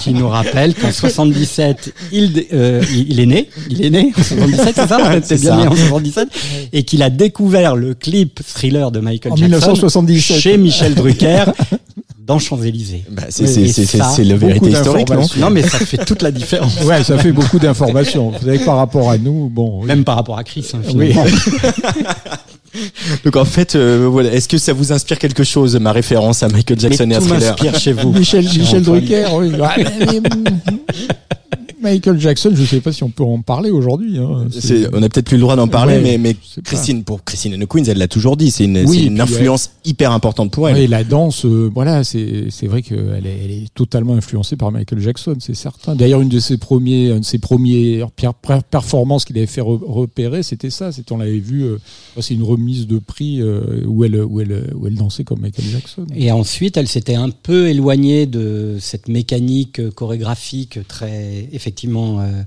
qui nous rappelle qu'en 77, il, dé- euh, il il est né. Il est né en 77, c'est ça C'est C'est bien ça. né en 77. Et qu'il a découvert le clip thriller de Michael En Jackson 1977. chez Michel Drucker dans Champs-Élysées. Bah, c'est Oui, la vérité historique non. Non, mais ça fait toute la différence. Ouais, ça fait beaucoup d'informations. Vous savez que par rapport à nous, bon. oui. Même par rapport à Chris, hein, Oui. finalement. Donc en fait, euh, voilà, est-ce que ça vous inspire quelque chose, ma référence à Michael Jackson Mais et à tout Thriller m'inspire chez vous. Michel, Michel. Drucker, oui. Michael Jackson, je sais pas si on peut en parler aujourd'hui. hein. C'est- On a peut-être plus le droit d'en parler, Ouais, mais, pas. Christine, pour Christine and the Queens, elle l'a toujours dit, c'est une, Oui, c'est et une puis, influence hyper importante pour elle. Oui, la danse, euh, voilà, c'est c'est vrai qu'elle est, elle est totalement influencée par Michael Jackson, c'est certain. D'ailleurs, une de ses premiers, une de ses premières per- per- performances qu'il avait fait re- repérer, c'était ça. On l'avait vu, euh, c'est une remise de prix euh, où elle où elle où elle dansait comme Michael Jackson. Et ensuite, elle s'était un peu éloignée de cette mécanique chorégraphique très, effectivement, euh,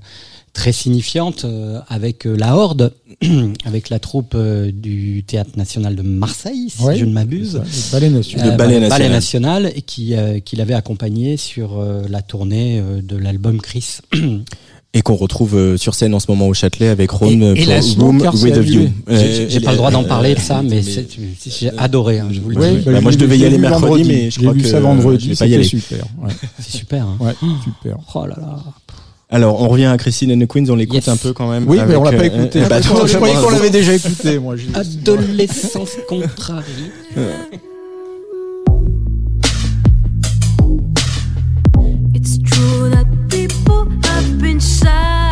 très signifiante euh, avec euh, la Horde, avec la troupe euh, du Théâtre National de Marseille, si Ouais, je ne m'abuse. Le ballet national. Le Ballet National. National, et qui, euh, qui l'avait accompagné sur euh, la tournée euh, de l'album Chris. Et qu'on retrouve sur scène en ce moment au Châtelet avec Ron Et- pour Room c'est with a. View. J'ai pas le droit d'en parler de ça, mais, mais- c'est- j'ai adoré, hein, je vous le Ouais, dis. Bah, moi, je devais y aller mercredi, mais je crois vu que, ça vendredi, c'était super. Ouais, C'est super. Hein. ouais, super. Oh là là. Alors, on revient à Christine and the Queens, on l'écoute Yes. un peu quand même. Oui, mais on l'a pas euh, écouté. euh, bah, je attends, croyais je- qu'on l'avait déjà écouté, moi. Adolescence contrarie. It's true that people have been sad.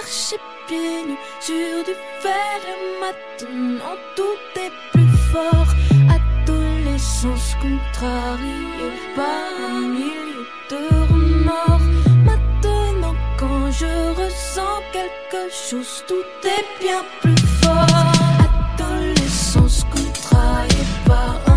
Marcher pieds nus sur du fer et maintenant tout est plus fort. Adolescence contrariée par un millier de remords. Maintenant quand je ressens quelque chose, tout est bien plus fort. Adolescence contrariée par un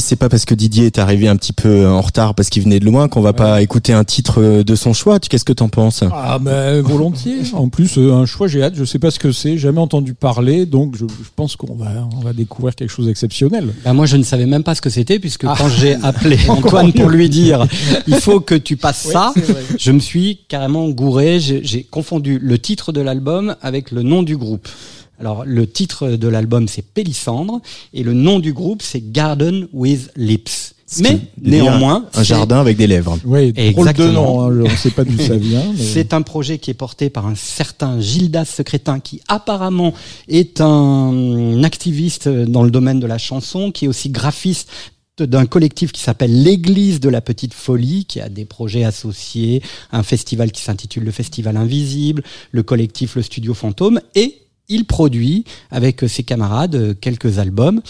C'est pas parce que Didier est arrivé un petit peu en retard parce qu'il venait de loin qu'on va pas écouter un titre de son choix. Tu- Qu'est-ce que t'en penses? Ah ben volontiers. En plus, euh, un choix, j'ai hâte. Je sais pas ce que c'est, jamais entendu parler, donc je, je pense qu'on va, on va découvrir quelque chose d'exceptionnel. Bah, moi, je ne savais même pas ce que c'était, puisque Ah. quand j'ai appelé Antoine pour lui dire il faut que tu passes Oui, ça, je me suis carrément gouré. J'ai confondu le titre de l'album avec le nom du groupe. Alors, le titre de l'album, c'est Pélissandre, et le nom du groupe, c'est Garden with Lips. Ce Mais, néanmoins, un jardin avec des lèvres. Oui, drôle de Exactement. nom. Hein, on sait pas d'où ça vient. mais- C'est un projet qui est porté par un certain Gildas Secrétin qui apparemment est un activiste dans le domaine de la chanson, qui est aussi graphiste d'un collectif qui s'appelle l'Église de la Petite Folie, qui a des projets associés, un festival qui s'intitule le Festival Invisible, le collectif Le Studio Fantôme, et il produit avec ses camarades quelques albums.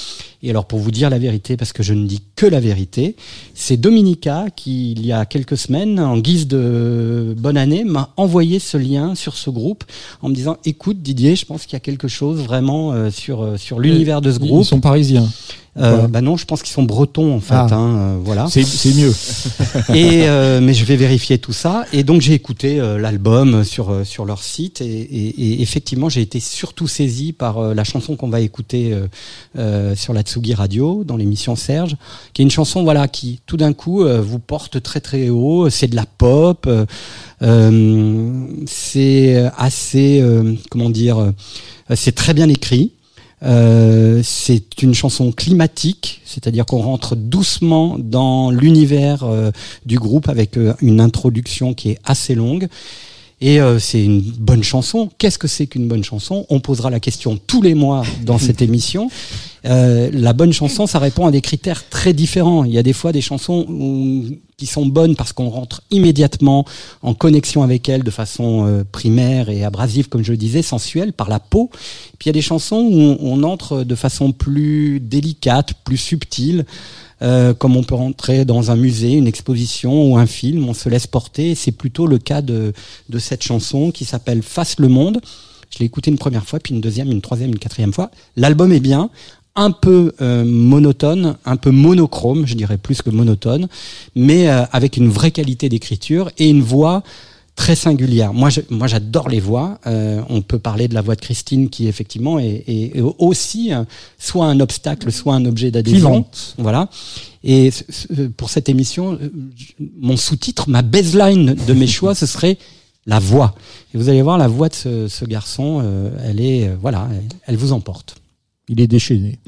Et alors pour vous dire la vérité, parce que je ne dis que la vérité, c'est Dominica qui, il y a quelques semaines, en guise de bonne année, m'a envoyé ce lien sur ce groupe en me disant, écoute Didier, je pense qu'il y a quelque chose vraiment euh, sur, euh, sur l'univers de ce groupe. Ils sont parisiens. Euh, bah non, je pense qu'ils sont bretons en fait. Ah. Hein, euh, voilà. C'est mieux. et euh, mais je vais vérifier tout ça. Et donc j'ai écouté euh, l'album sur euh, sur leur site et, et, et effectivement j'ai été surtout saisi par la chanson qu'on va écouter sur la Tsugi Radio dans l'émission Serge, qui est une chanson voilà qui tout d'un coup vous porte très très haut. C'est de la pop. c'est assez comment dire. c'est très bien écrit. Euh, c'est une chanson climatique, c'est-à-dire qu'on rentre doucement dans l'univers euh, du groupe avec euh, une introduction qui est assez longue. Et c'est une bonne chanson. Qu'est-ce que c'est qu'une bonne chanson? On posera la question tous les mois dans cette émission. Euh, la bonne chanson, ça répond à des critères très différents. Il y a des fois des chansons qui sont bonnes parce qu'on rentre immédiatement en connexion avec elles de façon euh, primaire et abrasive, comme je le disais, sensuelle, par la peau. Puis il y a des chansons où on, entre de façon plus délicate, plus subtile. Euh, comme on peut rentrer dans un musée, une exposition ou un film, on se laisse porter. C'est plutôt le cas de, de cette chanson qui s'appelle Face le monde. Je l'ai écouté une première fois, puis une deuxième, une troisième, une quatrième fois. L'album est bien un peu euh, monotone, un peu monochrome, je dirais plus que monotone, mais euh, avec une vraie qualité d'écriture et une voix très singulière. Moi, moi, j'adore les voix. Euh, on peut parler de la voix de Christine, qui effectivement est, est, aussi soit un obstacle, soit un objet d'adhésion. Voilà. Et pour cette émission, mon sous-titre, ma baseline de mes choix, ce serait la voix. Et vous allez voir, la voix de ce, ce garçon, elle est, voilà, elle vous emporte. Il est déchaîné.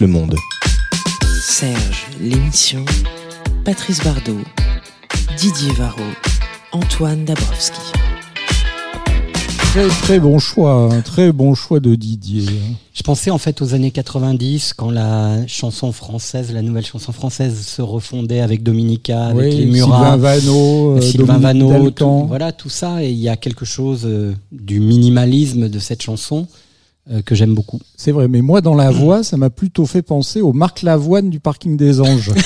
Le monde. Serge, l'émission. Patrice Bardot. Didier Varro. Antoine Dabrowski. Très très bon choix, un très bon choix de Didier. Je pensais en fait aux années 90 quand la chanson française, la nouvelle chanson française se refondait avec Dominica, avec Oui, les Murat, Sylvain Vano, euh, Sylvain Vano, tout- voilà tout ça et il y a quelque chose euh, du minimalisme de cette chanson euh, que j'aime beaucoup. C'est vrai, mais moi dans la voix, ça m'a plutôt fait penser au Marc Lavoine du parking des Anges.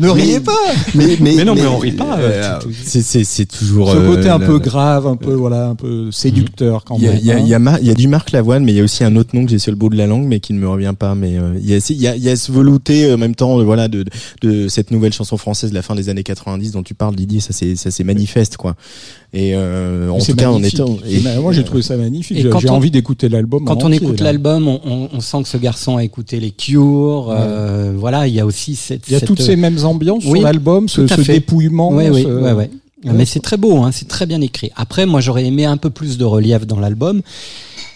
ne riez pas Mais, Mais non, mais on rit pas, euh, euh, c'est- C'est c'est toujours. Ce euh, côté un la- peu grave, un peu voilà, un peu séducteur quand Il y, a, même. il y a- hein. y a y du Marc Lavoine, mais il y a aussi un autre nom que j'ai sur le bout de la langue, mais qui ne me revient pas. Mais euh, il, y a, il, y a, il y a ce velouté euh, en même temps, euh, voilà, de, de cette nouvelle chanson française de la fin des années 90 dont tu parles, Didier. Ça c'est ça c'est manifeste, quoi. Et euh, en tout cas, en étant. Moi j'ai trouvé ça magnifique. J'ai quand j'ai on- envie d'écouter l'album. Quand en on entier, écoute l'album, on, on- on sent que ce garçon a écouté les Cure. euh, voilà, il y a aussi cette. il y a cette- toutes ces mêmes ambiances Oui, sur l'album, ce, dépouillement. Oui, oui, ce- ouais. Mais c'est très beau, hein, c'est très bien écrit. Après, moi, j'aurais aimé un peu plus de relief dans l'album.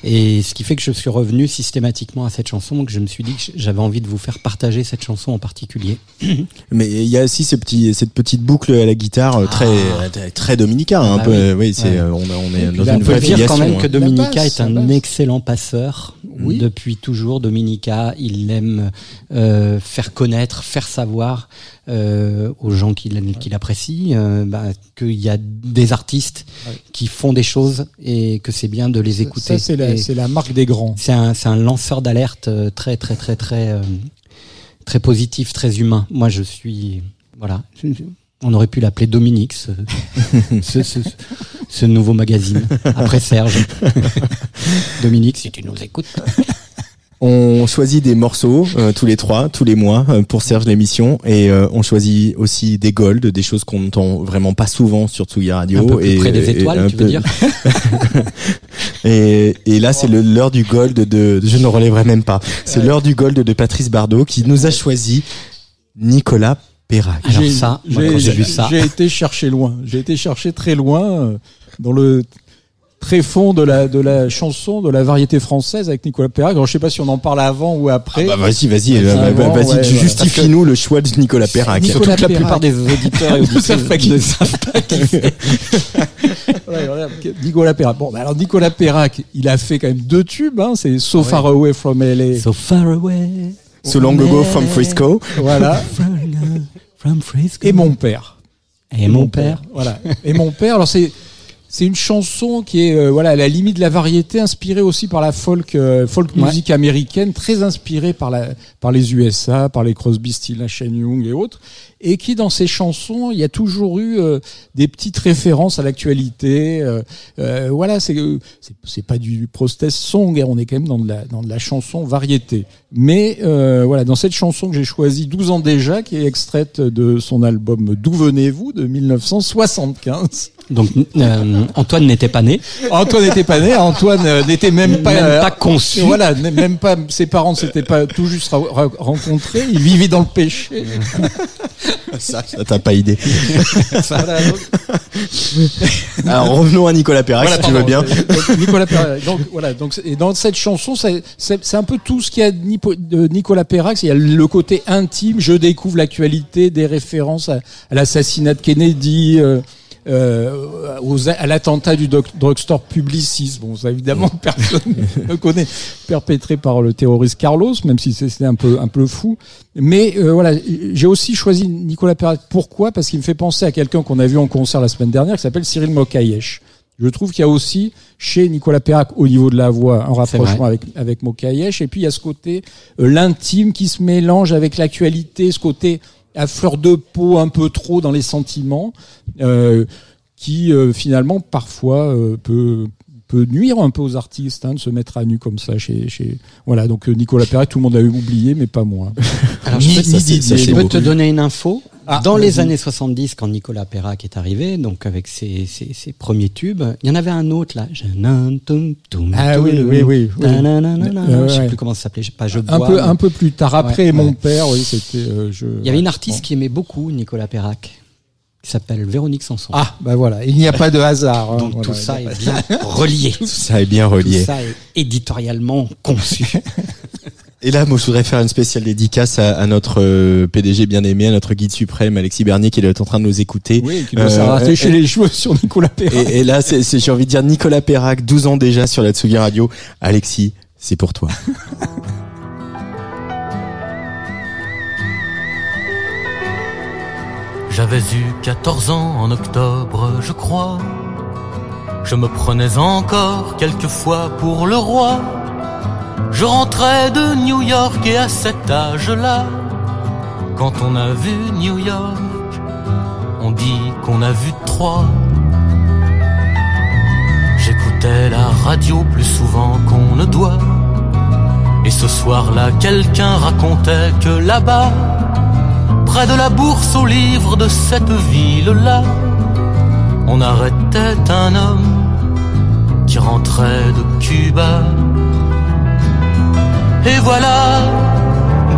Et ce qui fait que je suis revenu systématiquement à cette chanson, donc je me suis dit que j'avais envie de vous faire partager cette chanson en particulier. Mais il y a aussi ce petit, cette petite boucle à la guitare euh, très, euh, très Dominica, un Ah peu. oui. euh, Oui, c'est, Ouais. euh, on, on est dans une on On peut vraie dire quand même que hein. Dominica est un excellent passeur Oui. depuis toujours. Dominica, il aime euh, faire connaître, faire savoir euh, aux gens qui, l'aiment- qui l'apprécient euh, bah, qu'il y a des artistes Ouais. qui font des choses et que c'est bien de les écouter. Ça, c'est la, c'est la marque des grands. c'est un, c'est un lanceur d'alerte euh, très très très très euh, très positif, très humain. Moi, je suis voilà. On aurait pu l'appeler Dominique, ce, ce, ce- ce nouveau magazine. Après Serge. Dominique, si tu nous écoutes. On choisit des morceaux euh, tous les trois, tous les mois euh, pour Serge l'émission et euh, on choisit aussi des golds, des choses qu'on entend vraiment pas souvent sur Tsugi Radio. Un peu plus et, près des étoiles, tu veux dire et, et là c'est l'heure du gold de, je ne relèverai même pas. C'est l'heure du gold de Patrice Bardot qui nous a choisi Nicolas Perrac. Alors ça, moi, quand j'ai vu ça. J'ai été chercher loin. J'ai été chercher très loin euh, dans le très fond de la de la chanson de la variété française avec Nicolas Perrac. Alors je sais pas si on en parle avant ou après. Bah vas-y, vas-y, Ouais, euh, vas-y, ouais, justifie-nous le choix de Nicolas Perrac. Nicolas Surtout que la plupart des auditeurs et qui ne c'est. savent pas qui Nicolas Perrac. Bon, bah alors Nicolas Perrac, il a fait quand même deux tubes. Hein, c'est So Far Away from LA. So far away. So long ago from Frisco. Voilà. From Frisco. Et mon père. Et mon père. Voilà. Et mon père. Alors c'est c'est une chanson qui est euh, voilà à la limite de la variété, inspirée aussi par la folk euh, folk Ouais. musique américaine, très inspirée par la par les USA, par les Crosby, Stills, Nash Young et autres, et qui dans ses chansons, il y a toujours eu euh, des petites références à l'actualité. euh, euh, voilà, c'est euh, c'est c'est pas du protest song, hein, on est quand même dans de la dans de la chanson variété. Mais euh, voilà, dans cette chanson que j'ai choisie 12 ans déjà, qui est extraite de son album D'où venez-vous de 1975. Donc euh, Antoine n'était pas né. Antoine n'était pas né, Antoine euh, n'était même pas, Même pas conçu. Voilà, même pas ses parents ne s'étaient pas tout juste rencontrés, il vivait dans le péché. Ça, ça t'as pas idée. Alors revenons à Nicolas Perrac voilà, si tu veux bien. Donc, Nicolas Perrac. Donc voilà, donc et dans cette chanson, c'est un peu tout ce qu'il y a de Nicolas Perrac. Il y a le côté intime, je découvre l'actualité, des références à, à l'assassinat de Kennedy. euh, euh, aux, à l'attentat du drugstore Publicis. Bon, ça évidemment personne ne connaît, perpétré par le terroriste Carlos, même si c'était un peu un peu fou. Mais euh, voilà, j'ai aussi choisi Nicolas Perrac. Pourquoi? Parce qu'il me fait penser à quelqu'un qu'on a vu en concert la semaine dernière, qui s'appelle Cyril Mokayesh. Je trouve qu'il y a aussi chez Nicolas Perrac au niveau de la voix un rapprochement avec avec Mokayesh et puis il y a ce côté euh, l'intime qui se mélange avec l'actualité, ce côté à fleur de peau un peu trop dans les sentiments euh, qui euh, finalement parfois euh, peut peut nuire un peu aux artistes hein, de se mettre à nu comme ça chez chez voilà donc euh, Nicolas Perrac tout le monde l'a oublié mais pas moi. Alors, je peux, ça, ça, je peux te donner une info. Ah, Dans les années 70, quand Nicolas Perrac est arrivé, donc avec ses, ses, ses premiers tubes, il y en avait un autre là. Ah oui, oui, oui, oui. Euh, Je sais plus comment ça s'appelait. Pas, je un bois, peu mais- un peu plus tard après Ouais, mon ouais. père oui c'était euh, je Il y avait une artiste qui aimait beaucoup Nicolas Perrac, qui s'appelle Véronique Sanson. Ah, bah voilà, il n'y a pas de hasard. hein, donc voilà. tout ça est bien relié. Tout ça est bien Tout relié. ça est éditorialement conçu. Et là, moi, je voudrais faire une spéciale dédicace à, à notre euh, PDG bien aimé, à notre guide suprême, Alexis Bernier, qui est en train de nous écouter. Oui, qui doit Euh, s'arracher euh, les cheveux sur Nicolas Perrac. Et, et là, j'ai envie de dire Nicolas Perrac, 12 ans déjà sur la Tsugi Radio. Alexis, c'est pour toi. J'avais eu 14 ans en octobre, je crois. Je me prenais encore quelquefois pour le roi. Je rentrais de New York et à cet âge-là, quand on a vu New York, on dit qu'on a vu trois. J'écoutais la radio plus souvent qu'on ne doit. Et ce soir-là, quelqu'un racontait que là-bas, près de la bourse aux livres de cette ville-là, on arrêtait un homme qui rentrait de Cuba. Et voilà,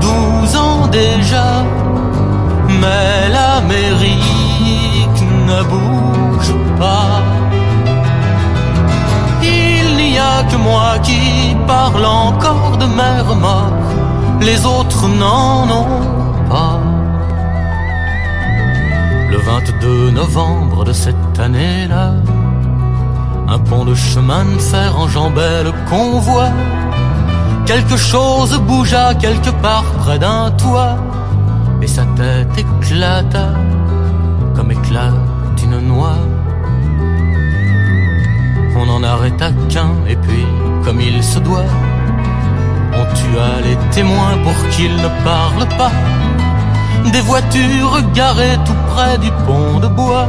douze ans déjà, mais l'Amérique ne bouge pas. Il n'y a que moi qui parle encore de mer morte, les autres n'en ont pas. Le 22 novembre de cette année-là, un pont de chemin de fer enjambait le convoi. Quelque chose bougea quelque part près d'un toit, et sa tête éclata comme éclate une noix. On n'en arrêta qu'un, et puis, comme il se doit, on tua les témoins pour qu'ils ne parlent pas des voitures garées tout près du pont de bois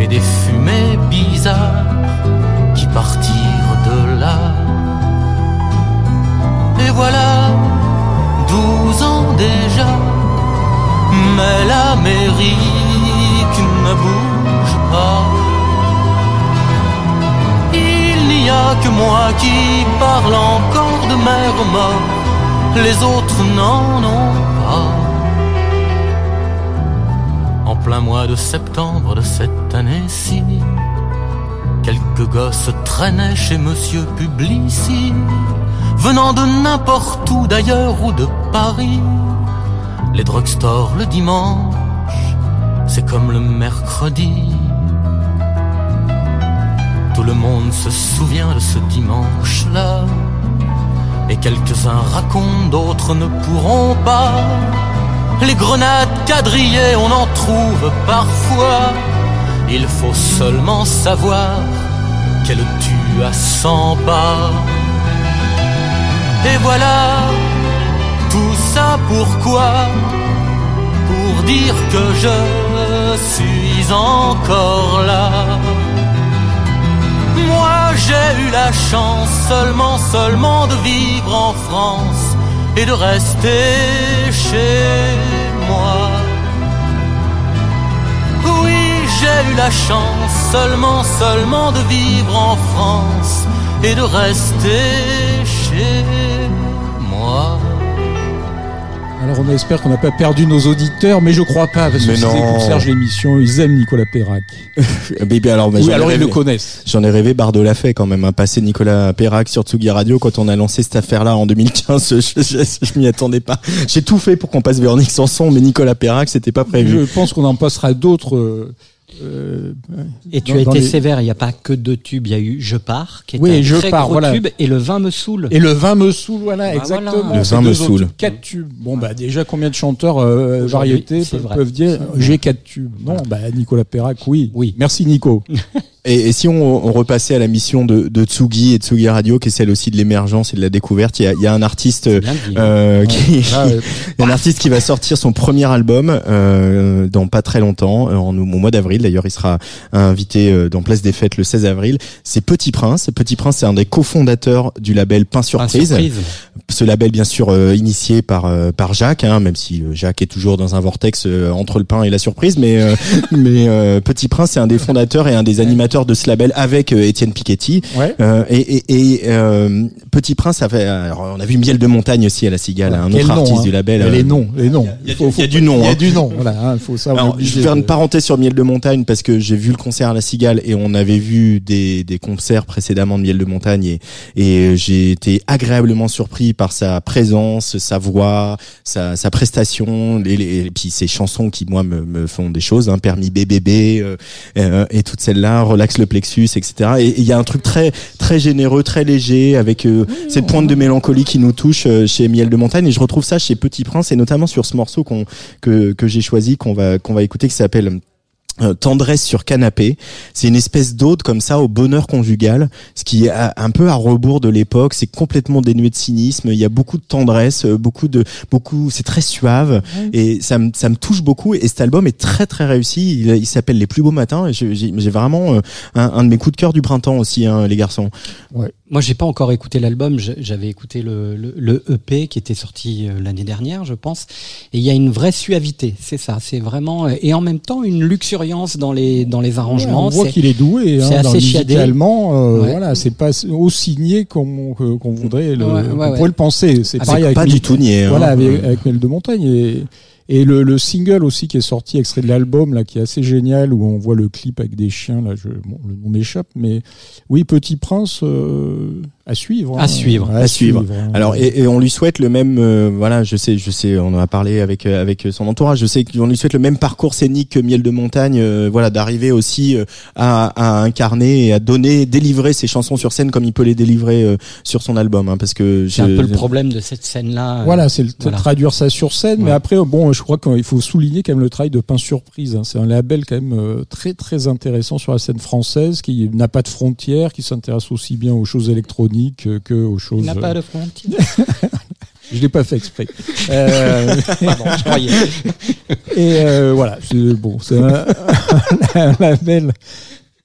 et des fumées bizarres qui partirent de là. Et voilà, douze ans déjà, mais l'Amérique ne bouge pas. Il n'y a que moi qui parle encore de morte, les autres n'en ont pas. En plein mois de septembre de cette année-ci, quelques gosses traînaient chez Monsieur Publici, venant de n'importe où d'ailleurs ou de Paris. Les drugstores le dimanche, c'est comme le mercredi. Tout le monde se souvient de ce dimanche-là, et quelques-uns racontent, d'autres ne pourront pas. Les grenades quadrillées, on en trouve parfois. Il faut seulement savoir qu'elle tue à cent pas. Et voilà, tout ça pourquoi? Pour dire que je suis encore là. Moi j'ai eu la chance seulement, seulement de vivre en France et de rester chez moi. Oui, j'ai eu la chance seulement, seulement de vivre en France et de rester chez moi. Alors on espère qu'on n'a pas perdu nos auditeurs, mais je crois pas parce que Mais s'ils non. Serge l'émission, ils aiment Nicolas Perrac. Baby, alors, bah, oui, alors ils le connaissent. J'en ai rêvé, Bardo l'a fait quand même, hein, passer Nicolas Perrac sur Tsugi Radio quand on a lancé cette affaire-là en 2015. Je, je, je m'y attendais pas. J'ai tout fait pour qu'on passe Véronique Sanson, mais Nicolas Perrac, c'était pas prévu. Je pense qu'on en passera d'autres euh, euh, Et tu dans- as dans été les- sévère, il n'y a pas que deux tubes, il y a eu Je pars, qui est Oui, un Je très pars, gros voilà. tube, et Le vin me saoule. Et le vin me saoule, voilà, Bah exactement. voilà. Le vin me saoule. tubes, Quatre tubes. Bon, bah, déjà, combien de chanteurs euh, variétés peuvent, dire j'ai quatre tubes Non, bah, Nicolas Perrac, oui. Oui. Merci, Nico. Et, et si on, on repassait à la mission de, de Tsugi et Tsugi Radio, qui est celle aussi de l'émergence et de la découverte, il y a, il y a un artiste dit. euh, qui, Ah, ouais. un artiste qui va sortir son premier album euh, dans pas très longtemps, en, au mois d'avril. D'ailleurs, il sera invité euh, dans Place des Fêtes le 16 avril. C'est Petit Prince. Petit Prince, c'est un des cofondateurs du label Pain Surprise. surprise. Ce label, bien sûr, euh, initié par euh, par Jacques, hein, même si euh, Jacques est toujours dans un vortex euh, entre le pain et la surprise. Mais euh, mais euh, Petit Prince, c'est un des fondateurs et un des animateurs de ce label avec euh, Étienne Piketty. Ouais. Euh, et et, et euh, Petit Prince, ça fait. alors, on a vu Miel de montagne aussi à la Cigale, un autre nom, artiste hein. du label. Euh, les noms, les noms. il y a Faut- du- faut il y a du nom, Il y hein. a du nom, voilà, hein, faut ça. Alors, je vais faire une parenthèse sur Miel de Montagne parce que j'ai vu le concert à la Cigale et on avait vu des, des concerts précédemment de Miel de Montagne et, et j'ai été agréablement surpris par sa présence, sa voix, sa, sa prestation, les, les- et puis ses chansons qui moi me, me font des choses, hein, permis BBB euh, euh, et toutes celles-là, relax le plexus, etc. Et et il y a un truc très très généreux, très léger avec euh, cette pointe de mélancolie qui nous touche euh, chez Miel de Montagne et je retrouve ça chez Petit Prince et notamment sur ce morceau qu'on que que j'ai choisi qu'on va qu'on va écouter qui s'appelle euh, tendresse sur canapé, c'est une espèce d'ode comme ça au bonheur conjugal, ce qui est un peu à rebours de l'époque. C'est complètement dénué de cynisme. Il y a beaucoup de tendresse, euh, beaucoup de beaucoup. C'est très suave et ça me ça me touche beaucoup. Et cet album est très très réussi. Il, il s'appelle Les plus beaux matins. Et j'ai j'ai vraiment euh, un, un de mes coups de cœur du printemps aussi, hein, les garçons. Moi, j'ai pas encore écouté l'album. J'avais écouté le, le, le EP qui était sorti euh, l'année dernière, je pense. Et il y a une vraie suavité. C'est ça. C'est vraiment euh, et en même temps une luxuriance dans les dans les arrangements. on voit qu'il est doué. Hein, c'est dans assez chiadé. musicalement, euh, Ouais. voilà, c'est pas aussi niais qu'on qu'on voudrait, le, Ouais, ouais, ouais. pourrait le penser. C'est Ah, pareil C'est avec pas du tout niais. hein. Voilà, avec, avec Mel de Montagne et, et le, le single aussi qui est sorti extrait de l'album là, qui est assez génial où on voit le clip avec des chiens là. Je, le nom m'échappe, mais oui, Petit Prince euh, à suivre. À suivre. À, À suivre. hein. Alors et, et on lui souhaite le même euh, voilà je sais je sais on en a parlé avec euh, avec son entourage je sais qu'on lui souhaite le même parcours scénique que Miel de Montagne euh, voilà d'arriver aussi euh, à, à incarner et à donner délivrer ses chansons sur scène comme il peut les délivrer euh, sur son album hein, parce que C'est un peu le problème de cette scène-là. euh, Voilà, c'est le voilà. traduire ça sur scène. Mais après, bon, je crois qu'il faut souligner quand même le travail de Pain Surprise. hein. C'est un label quand même euh, très très intéressant sur la scène française, qui n'a pas de frontières, qui s'intéresse aussi bien aux choses électroniques euh, que aux choses. Il n'a pas euh, de frontière. Je l'ai pas fait exprès. Euh, Pardon, je croyais. et euh, voilà, c'est bon, c'est un, un label.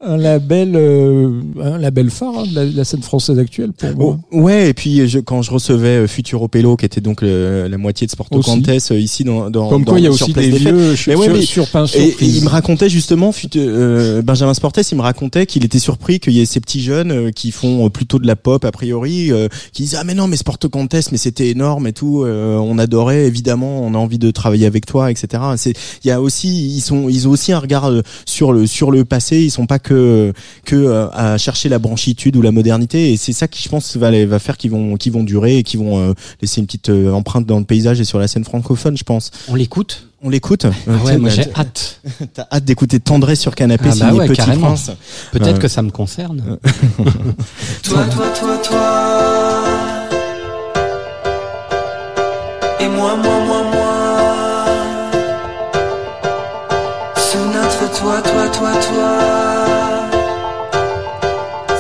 Un label, euh, un label phare hein, de la, de la scène française actuelle pour moi. Oh, ouais, et puis je, quand je recevais euh, Futuro Pello, qui était donc le- la moitié de Sporto Aussi. Euh, ici dans, dans Comme dans- quoi, il y a aussi des vieux sur, Mais ouais, sur- mais- sur Et, et il me racontait justement, euh, Benjamin Sportes, il me racontait qu'il était surpris qu'il y ait ces petits jeunes euh, qui font plutôt de la pop a priori, euh, qui disent ah mais non mais Sporto Contes mais c'était énorme et tout, euh, on adorait évidemment, on a envie de travailler avec toi etc. C'est il y a aussi ils sont ils ont aussi un regard sur le sur le passé, ils sont pas que que euh, à chercher la branchitude ou la modernité et c'est ça qui je pense va les- va faire qu'ils vont qu'ils vont durer et qui vont euh, laisser une petite euh, empreinte dans le paysage et sur la scène francophone je pense. On l'écoute? On l'écoute. Ah ouais, moi j'ai hâte. T'as hâte d'écouter Tendresse sur canapé Ah bah signé ouais, Petit carrément. Prince. Peut-être Euh, que ça me concerne. Toi, toi, toi, toi. Et moi, moi, moi, moi. Sous notre toit, toi, toi, toi.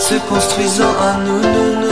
Se construisant nous, nous, nous, nous.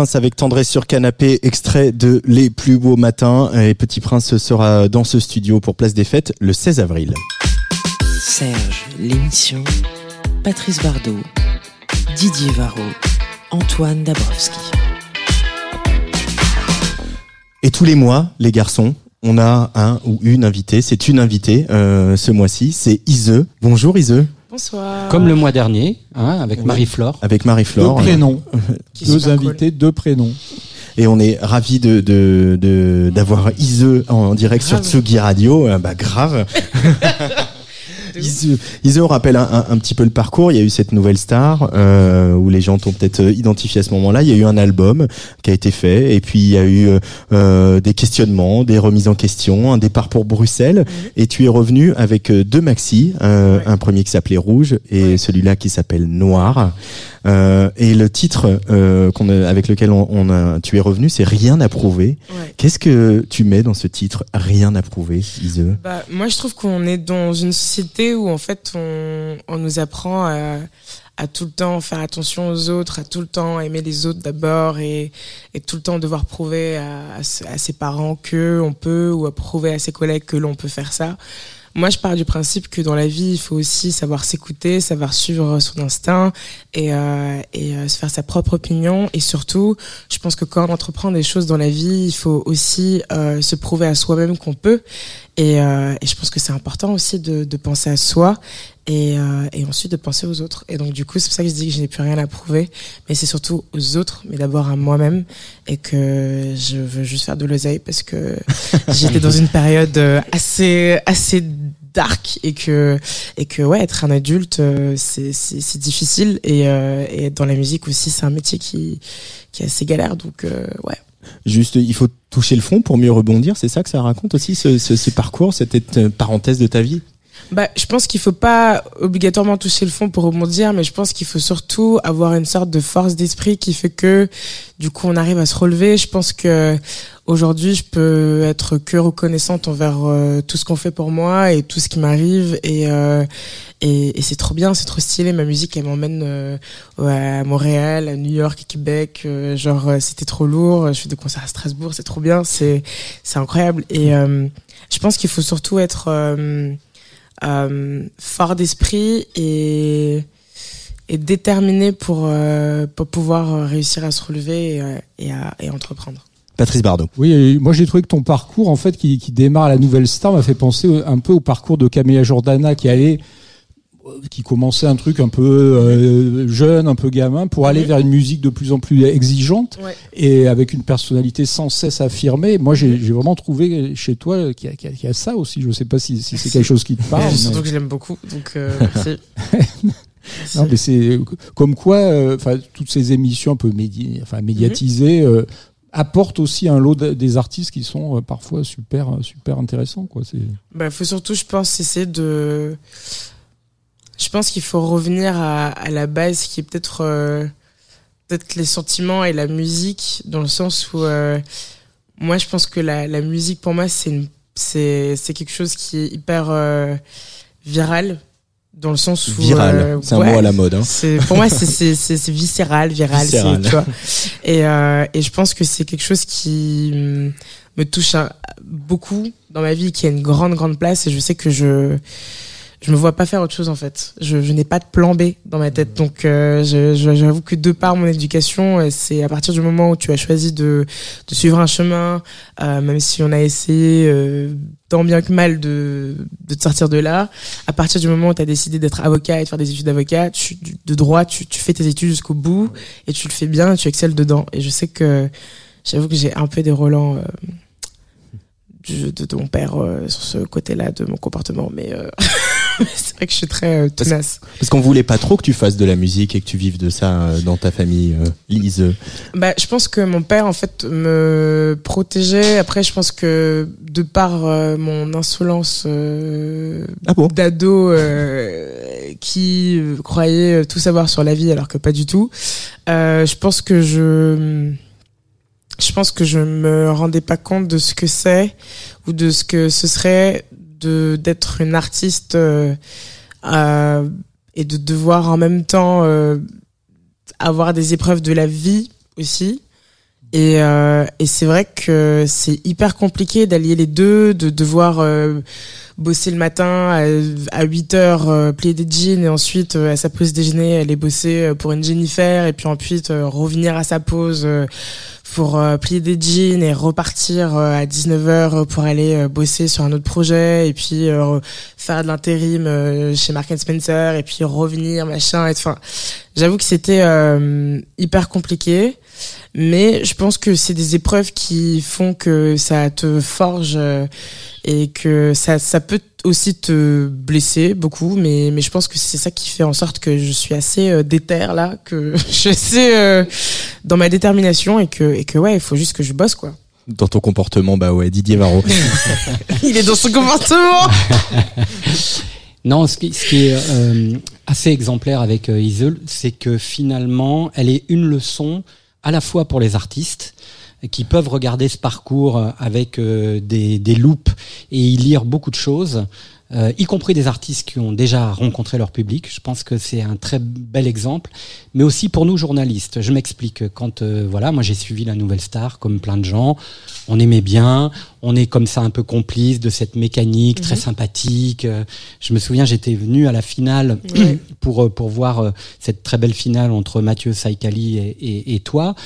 Prince avec tendresse sur canapé, extrait de Les plus beaux matins. Et Petit Prince sera dans ce studio pour Place des Fêtes le 16 avril. Serge, l'émission. Patrice Bardot, Didier Varro, Antoine Dabrowski. Et tous les mois, les garçons, on a un ou une invitée. C'est une invitée euh, ce mois-ci. C'est Ise. Bonjour Ise. Bonsoir. Comme le mois dernier, hein, avec Marie-Flore. Avec Marie-Flore. prénoms. Qui Deux invités, deux prénoms. Et on est ravis de de de- d'avoir Ise en, direct sur. Tsugi Radio. Euh, Bah grave. Ise, Ise, on rappelle un, un- un petit peu le parcours. Il y a eu cette nouvelle star euh, où les gens t'ont peut-être euh, identifié à ce moment-là. Il y a eu un album qui a été fait et puis il y a eu euh, euh, des questionnements, des remises en question, un départ pour Bruxelles. Et tu es revenu avec euh, deux maxi, euh, Ouais. un premier qui s'appelait Rouge et Ouais. celui-là qui s'appelle Noir. Euh, et le titre euh, qu'on a- avec lequel on, on a, tu es revenu, c'est Rien à prouver. Ouais. Qu'est-ce que tu mets dans ce titre Rien à prouver, Ise Bah, moi, je trouve qu'on est dans une société où, en fait, on, nous apprend à, tout le temps faire attention aux autres, à tout le temps aimer les autres d'abord et, tout le temps devoir prouver à ses parents que on peut ou à prouver à ses collègues que l'on peut faire ça. Moi, je pars du principe que dans la vie, il faut aussi savoir s'écouter, savoir suivre son instinct et, euh, et euh, se faire sa propre opinion. Et surtout, je pense que quand on entreprend des choses dans la vie, il faut aussi euh, se prouver à soi-même qu'on peut. Et, euh, et je pense que c'est important aussi de, de penser à soi et, euh, et ensuite de penser aux autres. Et donc du coup, c'est pour ça que je dis que je n'ai plus rien à prouver, mais c'est surtout aux autres, mais d'abord à moi-même, et que je veux juste faire de l'oseille parce que j'étais dans une période euh, assez assez dark et que et que ouais être un adulte euh, c'est c'est c'est difficile et euh, et dans la musique aussi c'est un métier qui qui est assez galère donc euh, ouais Juste, il faut toucher le fond pour mieux rebondir. C'est ça que ça raconte aussi, ce, ce, ce parcours, cette euh, parenthèse de ta vie? Bah, je pense qu'il faut pas obligatoirement toucher le fond pour rebondir, mais je pense qu'il faut surtout avoir une sorte de force d'esprit qui fait que, du coup, on arrive à se relever. Je pense que aujourd'hui, je peux être que reconnaissante envers euh, tout ce qu'on fait pour moi et tout ce qui m'arrive et euh, et, c'est trop bien, c'est trop stylé. Ma musique, elle m'emmène euh, à Montréal, à New York, à Québec. euh, genre, c'était trop lourd. Je fais des concerts à Strasbourg, c'est trop bien, c'est c'est incroyable. Et je pense qu'il faut surtout être euh, fort d'esprit et, et déterminé pour, euh, pour pouvoir euh, réussir à se relever et, et à et entreprendre. Patrice Bardot. Oui, moi j'ai trouvé que ton parcours, en fait, qui, qui démarre à la nouvelle star, m'a fait penser un peu au parcours de Camélia Jordana qui allait, qui commençait un truc un peu euh, jeune, un peu gamin, pour aller vers une musique de plus en plus exigeante Ouais. et avec une personnalité sans cesse affirmée. Moi, j'ai vraiment trouvé chez toi qu'il y, a- y ça aussi. Je sais pas si, si c'est quelque chose qui te parle. mais- Surtout que je l'aime beaucoup, donc euh, merci. Merci. Non, mais c'est comme quoi, euh, toutes ces émissions un peu médi enfin, médiatisées euh, apportent aussi un lot de- des artistes qui sont parfois super, super intéressants, quoi. C'est Bah, faut surtout, je pense, essayer de. Je pense qu'il faut revenir à, à la base, qui est peut-être euh, peut-être les sentiments et la musique, dans le sens où euh, moi, je pense que la, la musique pour moi, c'est c'est c'est quelque chose qui est hyper euh, viral, dans le sens où Viral, c'est un ouais, mot à la mode. Hein. c'est pour moi c'est c'est viscéral viral c'est Viscéral. tu vois et et je pense que c'est quelque chose qui hum, me touche un- beaucoup dans ma vie qui a une grande grande place et je sais que je je me vois pas faire autre chose en fait. Je, je n'ai pas de plan B dans ma tête. Donc euh, je- je- j'avoue que de par mon éducation, euh, c'est à partir du moment où tu as choisi de, de suivre un chemin, euh, même si on a essayé euh, tant bien que mal de, de te sortir de là, à partir du moment où tu as décidé d'être avocat et de faire des études d'avocat, tu- de droit, tu, tu fais tes études jusqu'au bout et tu le fais bien, et tu excelles dedans. Et je sais que j'avoue que j'ai un peu des relents euh, de, de mon père euh, sur ce côté-là de mon comportement, mais euh, c'est vrai que je suis très euh, tenace. Parce qu'on voulait pas trop que tu fasses de la musique et que tu vives de ça euh, dans ta famille, euh, Lise. Bah, je pense que mon père en fait me protégeait. Après, je pense que de par mon insolence euh, d'ado qui croyait tout savoir sur la vie alors que pas du tout, je pense que je je pense que je me rendais pas compte de ce que c'est ou de ce que ce serait de d'être une artiste euh, euh, et de devoir en même temps euh, avoir des épreuves de la vie aussi. Et, euh, et c'est vrai que c'est hyper compliqué d'allier les deux, de devoir euh, bosser le matin à, à 8 heures, plier des jeans et ensuite à sa pause déjeuner aller bosser pour une Jennifer et puis ensuite revenir à sa pause pour euh, plier des jeans et repartir euh, à 19h pour aller euh, bosser sur un autre projet et puis euh, faire de l'intérim euh, chez Mark Spencer et puis revenir machin et enfin j'avoue que c'était euh, hyper compliqué. Mais je pense que c'est des épreuves qui font que ça te forge euh, et que ça ça peut aussi te blesser beaucoup mais mais je pense que c'est ça qui fait en sorte que je suis assez euh, déterre là que je sais euh, dans ma détermination et que et que ouais il faut juste que je bosse quoi Dans ton comportement, bah ouais, Didier Varro. il est dans son comportement Non, ce qui, ce qui est euh, assez exemplaire avec euh, Isle, c'est que finalement, elle est une leçon à la fois pour les artistes qui peuvent regarder ce parcours euh, avec euh, des, des loupes et y lire beaucoup de choses, euh, y compris des artistes qui ont déjà rencontré leur public. Je pense que c'est un très bel exemple, mais aussi pour nous journalistes. Je m'explique. Quand euh, voilà, moi j'ai suivi la Nouvelle Star comme plein de gens, on aimait bien, on est comme ça un peu complice de cette mécanique très Mhm. sympathique. Euh, Je me souviens, j'étais venu à la finale pour euh, pour voir cette très belle finale entre Mathieu Saïkali et, et, et toi.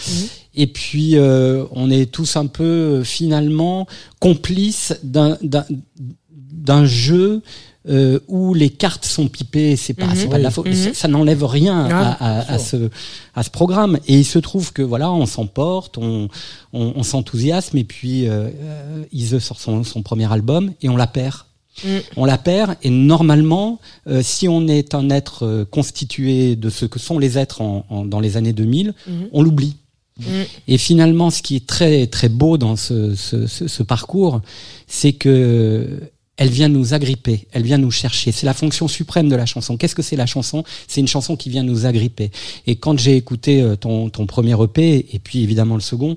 Et puis euh, on est tous un peu euh, finalement complices d'un jeu euh, où les cartes sont pipées, c'est pas, Mhm. c'est pas de la faute, Mhm. ça, ça n'enlève rien Ah, à, à- bien à sûr. ce à ce programme. Et il se trouve que voilà, on s'emporte, on, on, on s'enthousiasme, et puis euh, euh, Ise sort son, son premier album et on la perd. Mm. On la perd et normalement, euh, si on est un être euh, constitué de ce que sont les êtres en- en- dans les années 2000, Mhm. on l'oublie. Mm. Et finalement, ce qui est très très beau dans ce, ce, ce, ce parcours, c'est que elle vient nous agripper, elle vient nous chercher. C'est la fonction suprême de la chanson. Qu'est-ce que c'est la chanson? C'est une chanson qui vient nous agripper. Et quand j'ai écouté euh, ton, ton premier EP et puis évidemment le second,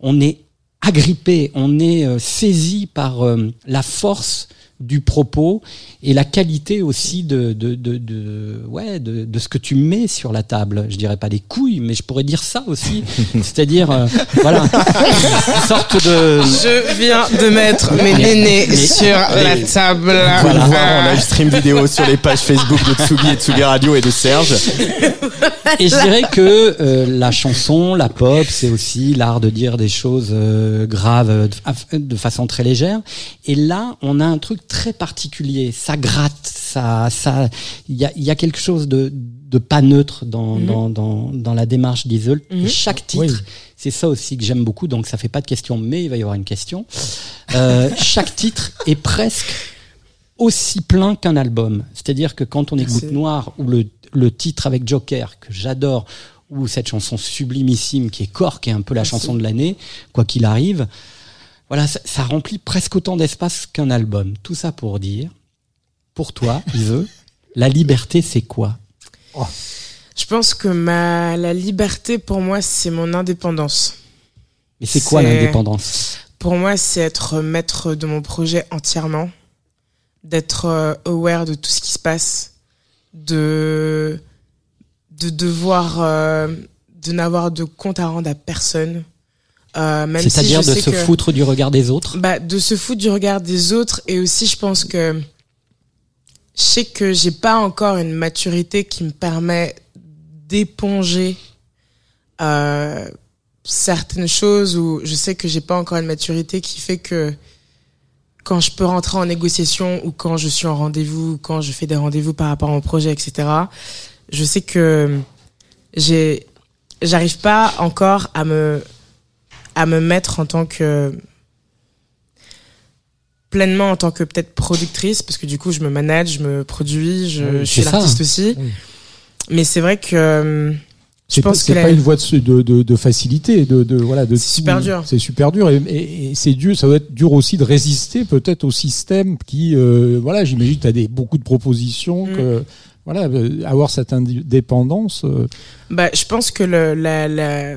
on est agrippé, on est euh, saisi par euh, la force du propos et la qualité aussi de de, de, de ouais de, de ce que tu mets sur la table. Je dirais pas des couilles mais je pourrais dire ça aussi. C'est-à-dire euh, voilà. Une sorte de je viens de mettre mes nénés Mais- sur la table. Voilà, en live stream vidéo sur les pages Facebook de Tsugi et Tsugi Radio et de Serge. Et je dirais que euh, la chanson, la pop, c'est aussi l'art de dire des choses euh, graves de, de façon très légère. Et là, on a un truc très particulier. Ça gratte, ça, ça, il y a, il y a quelque chose de, de pas neutre dans, Mhm. dans, dans, dans la démarche d'Isol. Mhm. Chaque titre, c'est ça aussi que j'aime beaucoup. Donc ça fait pas de question, mais il va y avoir une question. Euh, chaque titre est presque aussi plein qu'un album. C'est-à-dire que quand on écoute. Noir ou le, le titre avec Joker que j'adore ou cette chanson sublimissime qui est Corps qui est un peu la Merci. chanson de l'année quoi qu'il arrive voilà ça, ça remplit presque autant d'espace qu'un album. Tout ça pour dire pour toi Yves la liberté c'est quoi? Je pense que ma la liberté pour moi c'est mon indépendance. Mais c'est quoi l'indépendance? Pour moi, c'est être maître de mon projet entièrement, d'être euh, aware de tout ce qui se passe, de de devoir euh, de n'avoir de compte à rendre à personne. Euh, si c'est-à-dire de se que- foutre du regard des autres? Bah, de se foutre du regard des autres et aussi je pense que je sais que j'ai pas encore une maturité qui me permet d'éponger euh, certaines choses ou je sais que j'ai pas encore une maturité qui fait que quand je peux rentrer en négociation ou quand je suis en rendez-vous ou quand je fais des rendez-vous par rapport à mon projet, etc. Je sais que j'ai, j'arrive pas encore à me, à me mettre en tant que pleinement en tant que peut-être productrice parce que du coup je me manage, je me produis, je, Oui, je suis l'artiste aussi. Oui. Mais c'est vrai que euh, je pense que c'est la- pas une voie de, de, facilité, de, de voilà, de C'est super dur. C'est super dur et, et, et c'est dur. Ça doit être dur aussi de résister peut-être au système qui, euh, voilà, j'imagine que tu as des beaucoup de propositions, Mm. que voilà, euh, avoir cette indépendance. euh, Bah, je pense que le, la, la,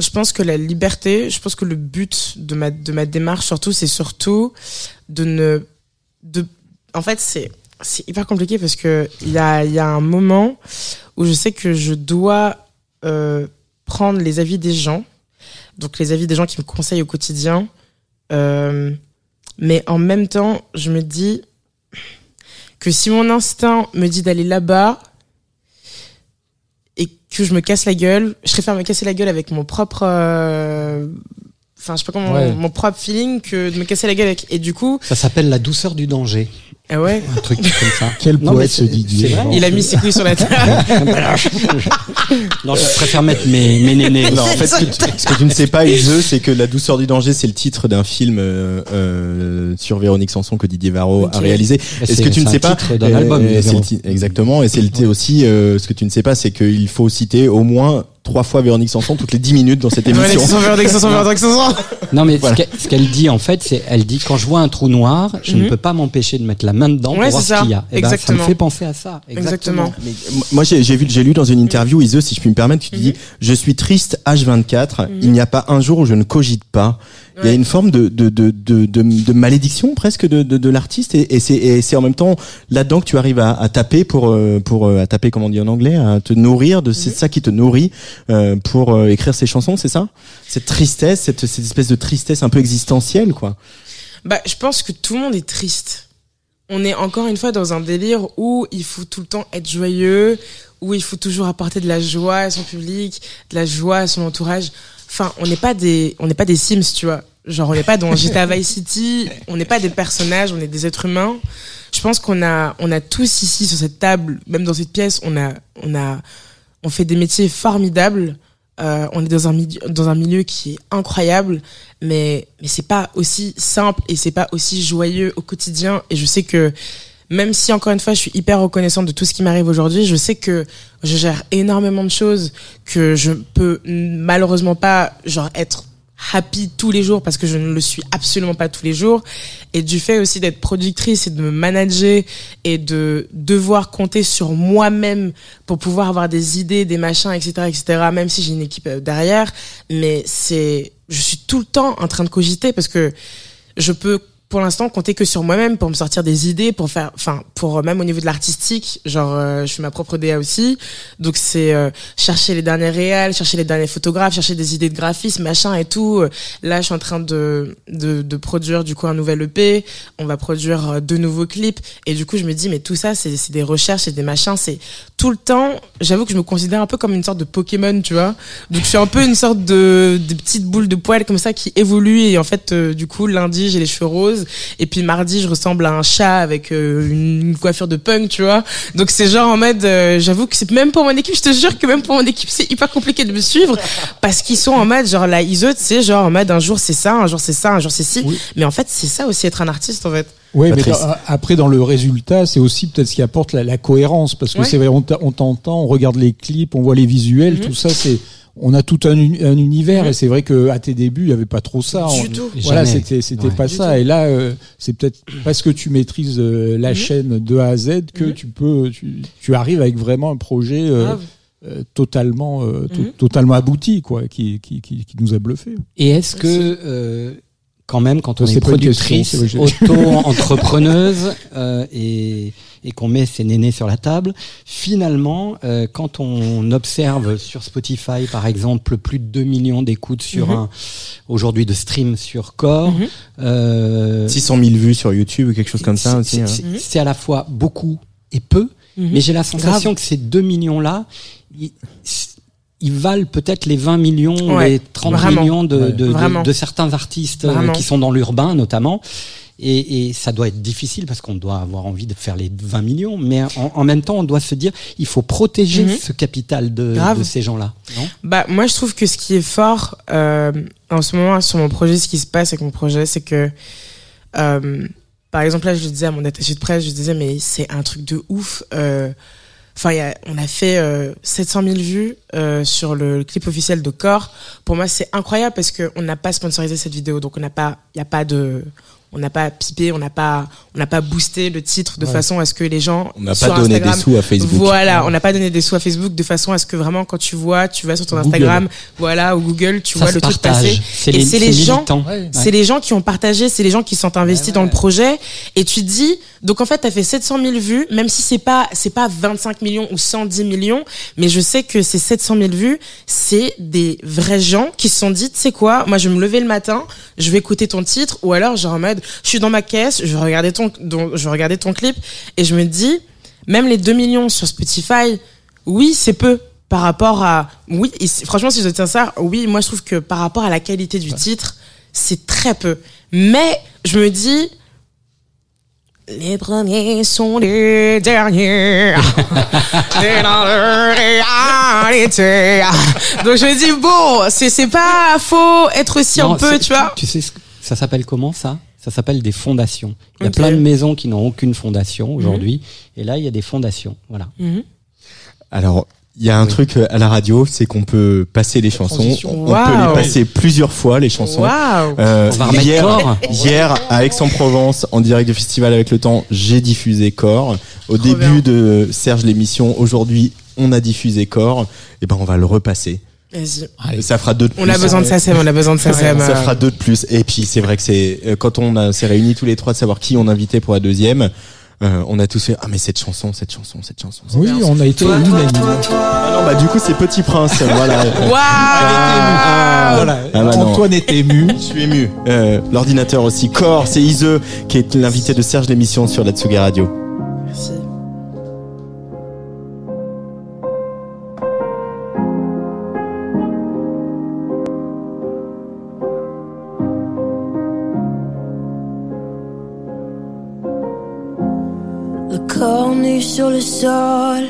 je pense que la liberté, je pense que le but de ma, de ma démarche surtout, c'est surtout de ne, de, en fait, c'est, hyper compliqué parce que il y a, y a un moment où je sais que je dois euh, prendre les avis des gens, donc les avis des gens qui me conseillent au quotidien, euh, mais en même temps, je me dis que si mon instinct me dit d'aller là-bas, que je me casse la gueule, je préfère me casser la gueule avec mon propre, euh, enfin, je sais pas comment, Ouais. mon propre feeling que de me casser la gueule avec. Et du coup, Ça s'appelle la douceur du danger. Ah ouais. Un truc comme ça. Quel Non, poète c'est- ce Didier. c'est vrai. Il a mis ses couilles sur la table. non, je préfère mettre mes, mes nénés. Non, en fait, ce que, tu, ce que tu ne sais pas, Ise, c'est que La douceur du danger, c'est le titre d'un film euh, euh, sur Véronique Sanson que Didier Varro a réalisé. Et Et ce c'est- que tu ne c'est sais pas, titre d'un album, euh, c'est exactement, et c'est aussi euh, ce que tu ne sais pas, c'est qu'il faut citer au moins trois fois Véronique Sanson toutes les dix minutes dans cette émission. Véronique Sanson, Véronique Sanson, Véronique Sanson. Non, mais Voilà. ce qu'elle- dit, en fait, c'est, elle dit, quand je vois un trou noir, je Mhm. ne peux pas m'empêcher de mettre la main dedans Ouais, pour voir c'est ce ça. qu'il y a. Et ben, ça me Exactement. fait penser à ça. Exactement. Mais, moi, j'ai j'ai vu, j'ai lu dans une interview, Ise, si je puis me permettre, tu Mhm. dis, je suis triste H24. Il n'y a pas un jour où je ne cogite pas. Il y a une forme de de de de, de, de malédiction presque de de, de l'artiste et, et c'est en même temps là-dedans que tu arrives à, à taper pour euh, pour euh, à taper comment on dit en anglais, à te nourrir de c'est Mhm. ça qui te nourrit euh, pour euh, écrire ces chansons, c'est ça? Cette tristesse, cette cette espèce de tristesse un peu existentielle, quoi. Bah, je pense que tout le monde est triste. On est encore une fois dans un délire où il faut tout le temps être joyeux, où il faut toujours apporter de la joie à son public, de la joie à son entourage. Enfin, on n'est pas des, on n'est pas des Sims, tu vois. Genre, on n'est pas dans GTA Vice City, on n'est pas des personnages, on est des êtres humains. Je pense qu'on a, on a tous ici sur cette table, même dans cette pièce, on a, on a, on fait des métiers formidables. Euh, on est dans un milieu, dans un milieu qui est incroyable, mais mais c'est pas aussi simple et c'est pas aussi joyeux au quotidien. Et je sais que même si encore une fois je suis hyper reconnaissante de tout ce qui m'arrive aujourd'hui, je sais que je gère énormément de choses que je peux malheureusement pas genre être happy tous les jours parce que je ne le suis absolument pas tous les jours. Et du fait aussi d'être productrice et de me manager et de devoir compter sur moi-même pour pouvoir avoir des idées des machins etc etc même si j'ai une équipe euh, derrière mais c'est je suis tout le temps en train de cogiter parce que je peux pour l'instant compter que sur moi-même pour me sortir des idées pour faire enfin pour euh, même au niveau de l'artistique genre euh, je fais ma propre DA aussi. Donc c'est euh, chercher les derniers réels chercher les derniers photographes chercher des idées de graphisme machin et tout. Euh, là je suis en train de de, de produire du coup un nouvel EP on va produire euh, deux nouveaux clips. Et du coup je me dis mais tout ça c'est c'est des recherches et des machins c'est tout le temps j'avoue que je me considère un peu comme une sorte de Pokémon tu vois. Donc je suis un peu une sorte de, de petite boule de poils comme ça qui évolue. Et en fait euh, du coup lundi j'ai les cheveux roses et puis mardi je ressemble à un chat avec euh, une, une coiffure de punk tu vois. Donc c'est genre en mode euh, j'avoue que c'est même pour mon équipe je te jure que même pour mon équipe c'est hyper compliqué de me suivre. Parce qu'ils sont en mode genre la ISO c'est genre en mode un jour c'est ça un jour c'est ça un jour c'est ci. Mais en fait c'est ça aussi être un artiste en fait. Oui, mais dans- après dans le résultat, c'est aussi peut-être ce qui apporte la, la cohérence, parce que Ouais. c'est vrai, on t'entend, on regarde les clips, on voit les visuels, Mhm. tout ça, c'est, on a tout un, uni- un univers, et c'est vrai que à tes débuts, il y avait pas trop ça. Du On- tout. Voilà, c'était, c'était Ouais. pas Du ça. tout. Et là, euh, c'est peut-être parce que tu maîtrises euh, la Mhm. chaîne de A à Z que Mhm. tu peux, tu, tu arrives avec vraiment un projet euh, euh, totalement, euh, to- Mhm. totalement abouti, quoi, qui, qui, qui, qui nous a bluffé. Et est-ce que, euh, quand même, quand on est question, productrice, auto-entrepreneuse euh, et, et qu'on met ses nénés sur la table, finalement, euh, quand on observe sur Spotify, par exemple, plus de 2 millions d'écoutes sur Mhm. un aujourd'hui de stream sur Core, Mhm. euh, 600 000 vues sur YouTube ou quelque chose comme ça aussi. c'est- hein. c'est- à la fois beaucoup et peu, Mhm. mais j'ai la sensation Grave. que ces 2 millions-là, ils, ils valent peut-être les 20 millions, Ouais, les 30 vraiment. millions de, de, de- Vraiment. de certains artistes euh, Vraiment. qui sont dans l'urbain notamment. Et, et ça doit être difficile parce qu'on doit avoir envie de faire les 20 millions, mais en, en même temps, on doit se dire, il faut protéger Mhm. ce capital de, ces gens-là. Bah moi je trouve que ce qui est fort euh, en ce moment sur mon projet, ce qui se passe avec mon projet, c'est que euh, par exemple là je disais à mon attaché de presse, je disais mais c'est un truc de ouf. euh, Enfin, y a- on a fait euh, 700 000 vues euh, sur le, le clip officiel de Core. Pour moi, c'est incroyable parce que on n'a pas sponsorisé cette vidéo, donc on n'a pas, il y a pas de, on n'a pas pipé, on n'a pas, on n'a pas boosté le titre de Ouais. façon à ce que les gens On n'a pas donné Instagram- des sous à Facebook. Voilà, on n'a pas donné des sous à Facebook de façon à ce que vraiment quand tu vois, tu vas sur ton Google. Instagram, voilà, ou Google, tu Ça vois le truc partage. passer. C'est Et les- c'est les gens, c'est les gens qui ont partagé, c'est les gens qui sont investis dans le projet. Et tu dis, donc en fait, t'as fait 700 000 vues, même si c'est pas, c'est pas 25 millions ou 110 millions, mais je sais que ces 700 000 vues, c'est des vrais gens qui se sont dit, tu sais quoi, moi je vais me lever le matin, je vais écouter ton titre, ou alors genre en mode, je suis dans ma caisse, je regarder ton, je regarder ton clip, et je me dis, même les 2 millions sur Spotify, oui, c'est peu par rapport à oui et franchement si je tiens ça oui moi je trouve que par rapport à la qualité du titre c'est très peu. Mais je me dis les premiers sont les derniers. C'est dans réalité. donc je me dis bon c'est pas faux être aussi Non, un peu tu vois. Tu sais, ça s'appelle comment ça? Ça s'appelle des fondations. Il y a plein de maisons qui n'ont aucune fondation aujourd'hui. Et là, il y a des fondations. Voilà. Mhm. Alors, il y a un truc euh, à la radio, c'est qu'on peut passer les chansons. On peut les passer plusieurs fois, les chansons. Waouh Euh, On va remettre hier, Corps. hier, à Aix-en-Provence, en direct du festival avec le temps, j'ai diffusé Corps. Au Trop début de Serge l'émission, aujourd'hui, on a diffusé Corps. Et ben, on va le repasser. Vas-y Ça fera deux de plus. on a besoin de ça Sam on a besoin de ça Sam Ça fera deux de plus. Et puis c'est vrai que c'est euh, quand on s'est réunis tous les trois de savoir qui on invitait pour la deuxième, euh, on a tous fait ah mais cette chanson, cette chanson, cette chanson. cette Oui, chanson. on a été unanime. Ah non bah du coup c'est Petit Prince, voilà. waouh Ah, Voilà. Ah bah non. Antoine est ému. Je suis ému. Euh, L'ordinateur aussi. Core, c'est Ise qui est l'invité de Serge l'émission sur la Tsuga Radio. Corps sur le sol.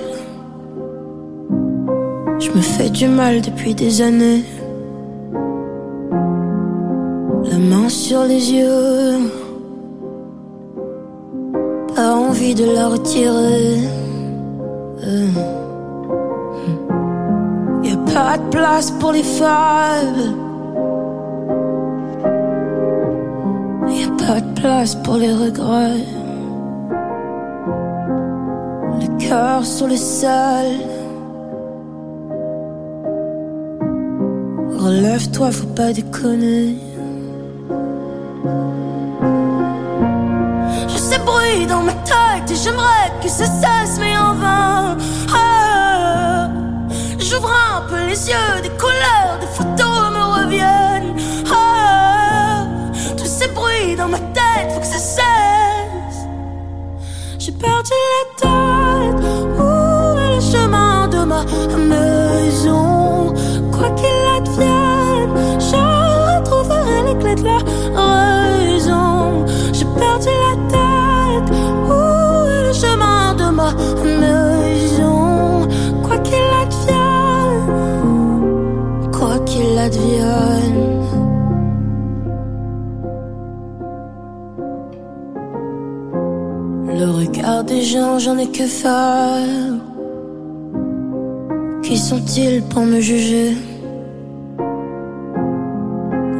Je me fais du mal depuis des années. La main sur les yeux. Pas envie de la retirer. Euh. Pas de place pour les fables. Y a pas de place pour les regrets. Cœur sur le sol. Relève-toi, faut pas déconner. Je sais bruit dans ma tête et j'aimerais que ça cesse, mais en vain. Ah, J'ouvre un peu les yeux, des couleurs, des photos me reviennent. Ah, Tous ces bruits dans ma tête, faut que ça cesse. Perdu la tête. Où est le chemin de ma maison? Quoi qu'il j'en ai que faire. Qui sont-ils pour me juger?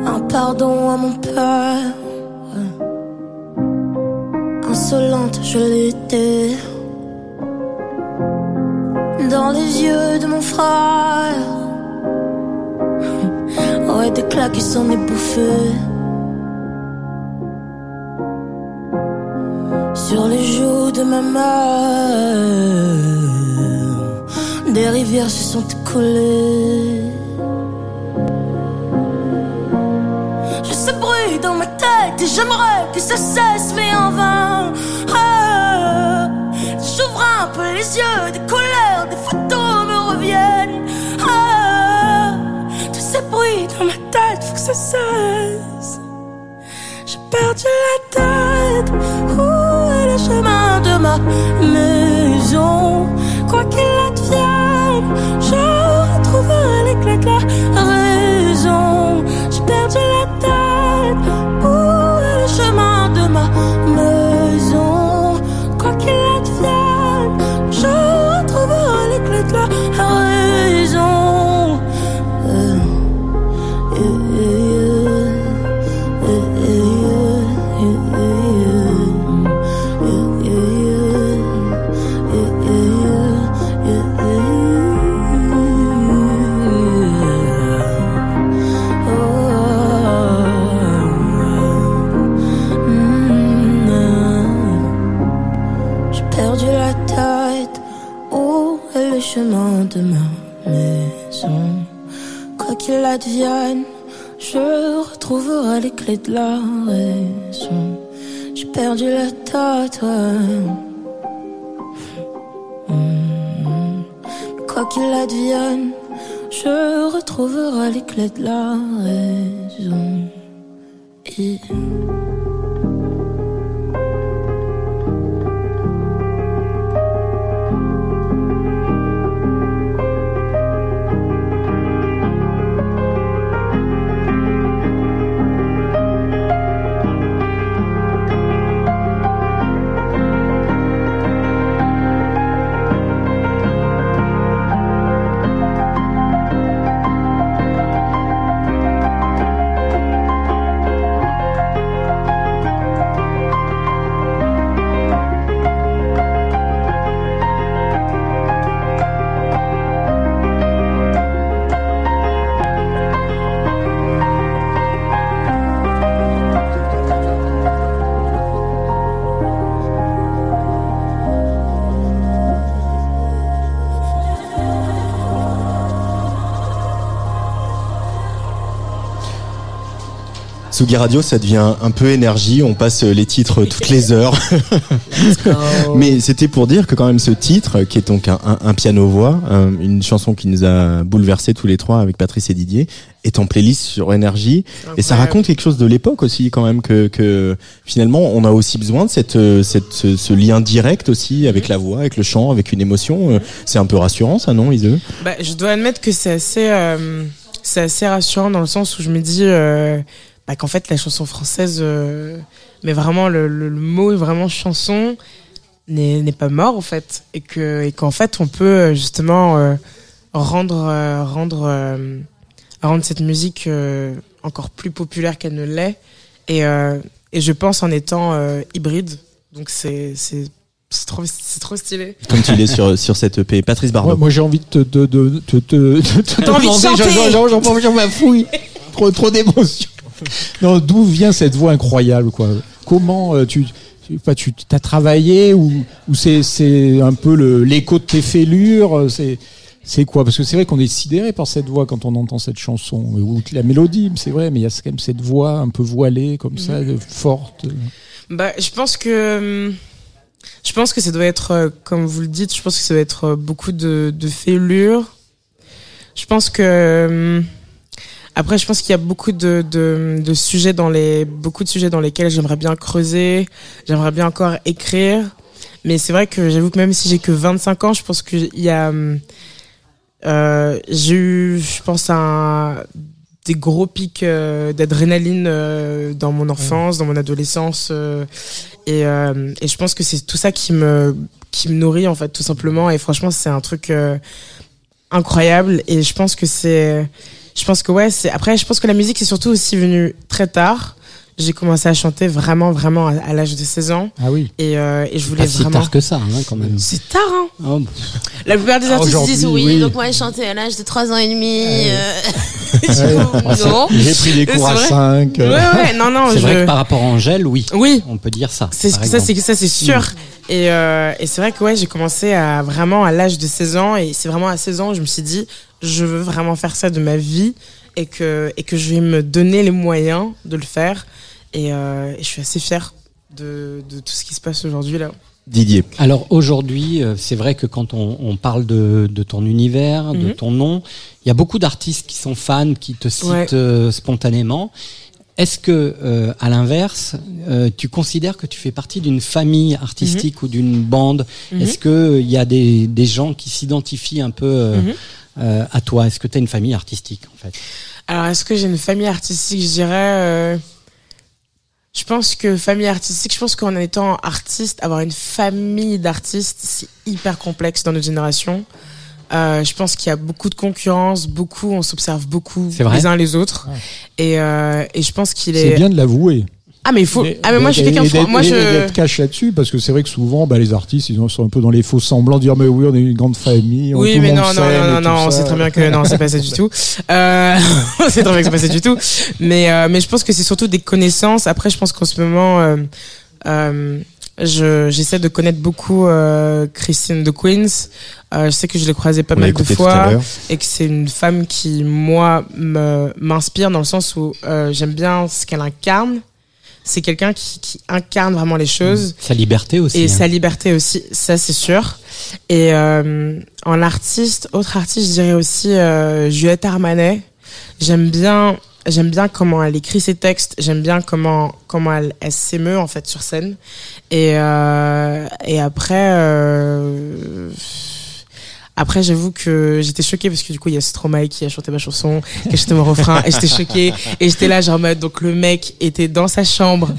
Un pardon à mon père. Insolente, je l'étais. Dans les yeux de mon frère. Ouais, des claques qui s'en. Sur les joues de ma mer. Des rivières se sont écoulées. J'ai ce bruit dans ma tête et j'aimerais que ça cesse, mais en vain. Ah, J'ouvre un peu les yeux, des colères, des photos me reviennent. Ah, tous ces bruits dans ma tête, faut que ça cesse. J'ai perdu la tête. Maison? Quoi qu'il advienne, je Advienne, je retrouverai les clés de la raison. J'ai perdu la tête. ouais. Mm. Quoi qu'il advienne, je retrouverai les clés de la raison. Tsugi Radio, ça devient un peu énergie. On passe les titres toutes les heures. Mais c'était pour dire que quand même ce titre, qui est donc un, piano-voix, un- une chanson qui nous a bouleversés tous les trois avec Patrice et Didier, est en playlist sur énergie. Et ça raconte quelque chose de l'époque aussi quand même que, que finalement on a aussi besoin de cette, euh, cette ce, ce lien direct aussi avec la voix, avec le chant, avec une émotion. Euh, C'est un peu rassurant ça, non, Iseux Bah, je dois admettre que c'est assez, euh, c'est assez rassurant dans le sens où je me dis euh, bah, qu'en fait la chanson française, euh, mais vraiment le, le, le mot vraiment chanson n'est n'est pas mort en fait et que et qu'en fait on peut euh, justement euh, rendre euh, rendre euh, rendre cette musique euh, encore plus populaire qu'elle ne l'est et euh, et je pense en étant euh, hybride donc c'est c'est c'est trop c'est trop stylé Comme tu l'es sur, sur cette EP. Patrice Bardot. Moi, moi, j'ai envie de te, de, de, de, de, de, de te T'as envie de demander, chanter j'en- j'en- j'en- j'en- j'en m'affouille. trop, trop d'émotions. Non, d'où vient cette voix incroyable, quoi? Comment euh, tu, pas, tu t'as travaillé ou, ou c'est, c'est un peu le, l'écho de tes fêlures? Euh, C'est, c'est quoi? Parce que c'est vrai qu'on est sidéré par cette voix quand on entend cette chanson ou la mélodie, c'est vrai, mais il y a quand même cette voix un peu voilée comme ça, Mhm. euh, forte. Bah, je pense que je pense que ça doit être, euh, comme vous le dites, je pense que ça doit être euh, beaucoup de, de fêlures. Je pense que après, je pense qu'il y a beaucoup de, de, de sujets dans les beaucoup de sujets dans lesquels j'aimerais bien creuser, j'aimerais bien encore écrire. Mais c'est vrai que j'avoue que même si j'ai que 25 ans, je pense qu'il y a euh, j'ai eu, je pense, un, des gros pics euh, d'adrénaline euh, dans mon enfance, dans mon adolescence. euh, et, euh, et je pense que c'est tout ça qui me, qui me nourrit, en fait, tout simplement. Et franchement, c'est un truc incroyable. Et je pense que c'est. Je pense que ouais, c'est. Après, je pense que la musique, c'est surtout aussi venu très tard. J'ai commencé à chanter vraiment, vraiment à, à l'âge de 16 ans. Ah oui. Et, euh, et je voulais Pas si vraiment. tard que ça, hein, quand même. C'est tard, hein. Oh, La plupart des artistes disent oui, oui. donc moi j'ai chanté à l'âge de 3 ans et demi. euh, Ouais. non. J'ai pris des cours à C'est vrai 5. Ouais, ouais, non, non, c'est je... vrai que par rapport à Angèle, oui. Oui. On peut dire ça. C'est ça, c'est ça, c'est sûr. Et, euh, et c'est vrai que ouais, j'ai commencé à vraiment à l'âge de 16 ans, et c'est vraiment à 16 ans que je me suis dit, je veux vraiment faire ça de ma vie, et que et que je vais me donner les moyens de le faire. Et, euh, et je suis assez fière de, de tout ce qui se passe aujourd'hui là. Didier. Alors aujourd'hui, euh, c'est vrai que quand on, on parle de, de ton univers, de Mhm. ton nom, il y a beaucoup d'artistes qui sont fans, qui te citent Ouais. euh, spontanément. Est-ce que, euh, à l'inverse, euh, tu considères que tu fais partie d'une famille artistique ou d'une bande? Mhm. Est-ce que il y a des, des gens qui s'identifient un peu euh, Mhm. Euh, à toi Est-ce que tu as une famille artistique en fait? Alors, est-ce que j'ai une famille artistique? Je dirais. euh, je pense que famille artistique, je pense qu'en étant artiste, avoir une famille d'artistes, c'est hyper complexe dans notre génération. Euh, je pense qu'il y a beaucoup de concurrence, beaucoup, on s'observe beaucoup les uns les autres. Et, euh, et je pense qu'il est. C'est bien de l'avouer. Ah, mais il faut. Ah, mais moi, je suis quelqu'un de Moi, je. cash là-dessus, parce que c'est vrai que souvent, bah, les artistes, ils sont un peu dans les faux semblants, dire, mais oui, on est une grande famille. Oui, mais non, non, non, non, on sait très bien que non, c'est pas ça du tout. Euh, on sait très bien que c'est pas ça du tout. Mais, euh, mais je pense que c'est surtout des connaissances. Après, je pense qu'en ce moment, euh, euh, je, j'essaie de connaître beaucoup euh, Christine de Queens. Euh, je sais que je l'ai croisée pas On mal de fois et que c'est une femme qui, moi, me, m'inspire dans le sens où euh, j'aime bien ce qu'elle incarne. C'est quelqu'un qui, qui incarne vraiment les choses. Sa liberté aussi. Et hein. sa liberté aussi, ça c'est sûr. Et euh, en artiste, autre artiste, je dirais aussi euh, Juliette Armanet. J'aime bien, j'aime bien comment elle écrit ses textes. J'aime bien comment comment elle, elle s'émeut en fait sur scène. Et euh, et après. Euh, après, j'avoue que j'étais choquée parce que du coup, il y a Stromae qui a chanté ma chanson, qui a chanté mon refrain, et j'étais choquée. Et j'étais là, genre, en mode, donc le mec était dans sa chambre,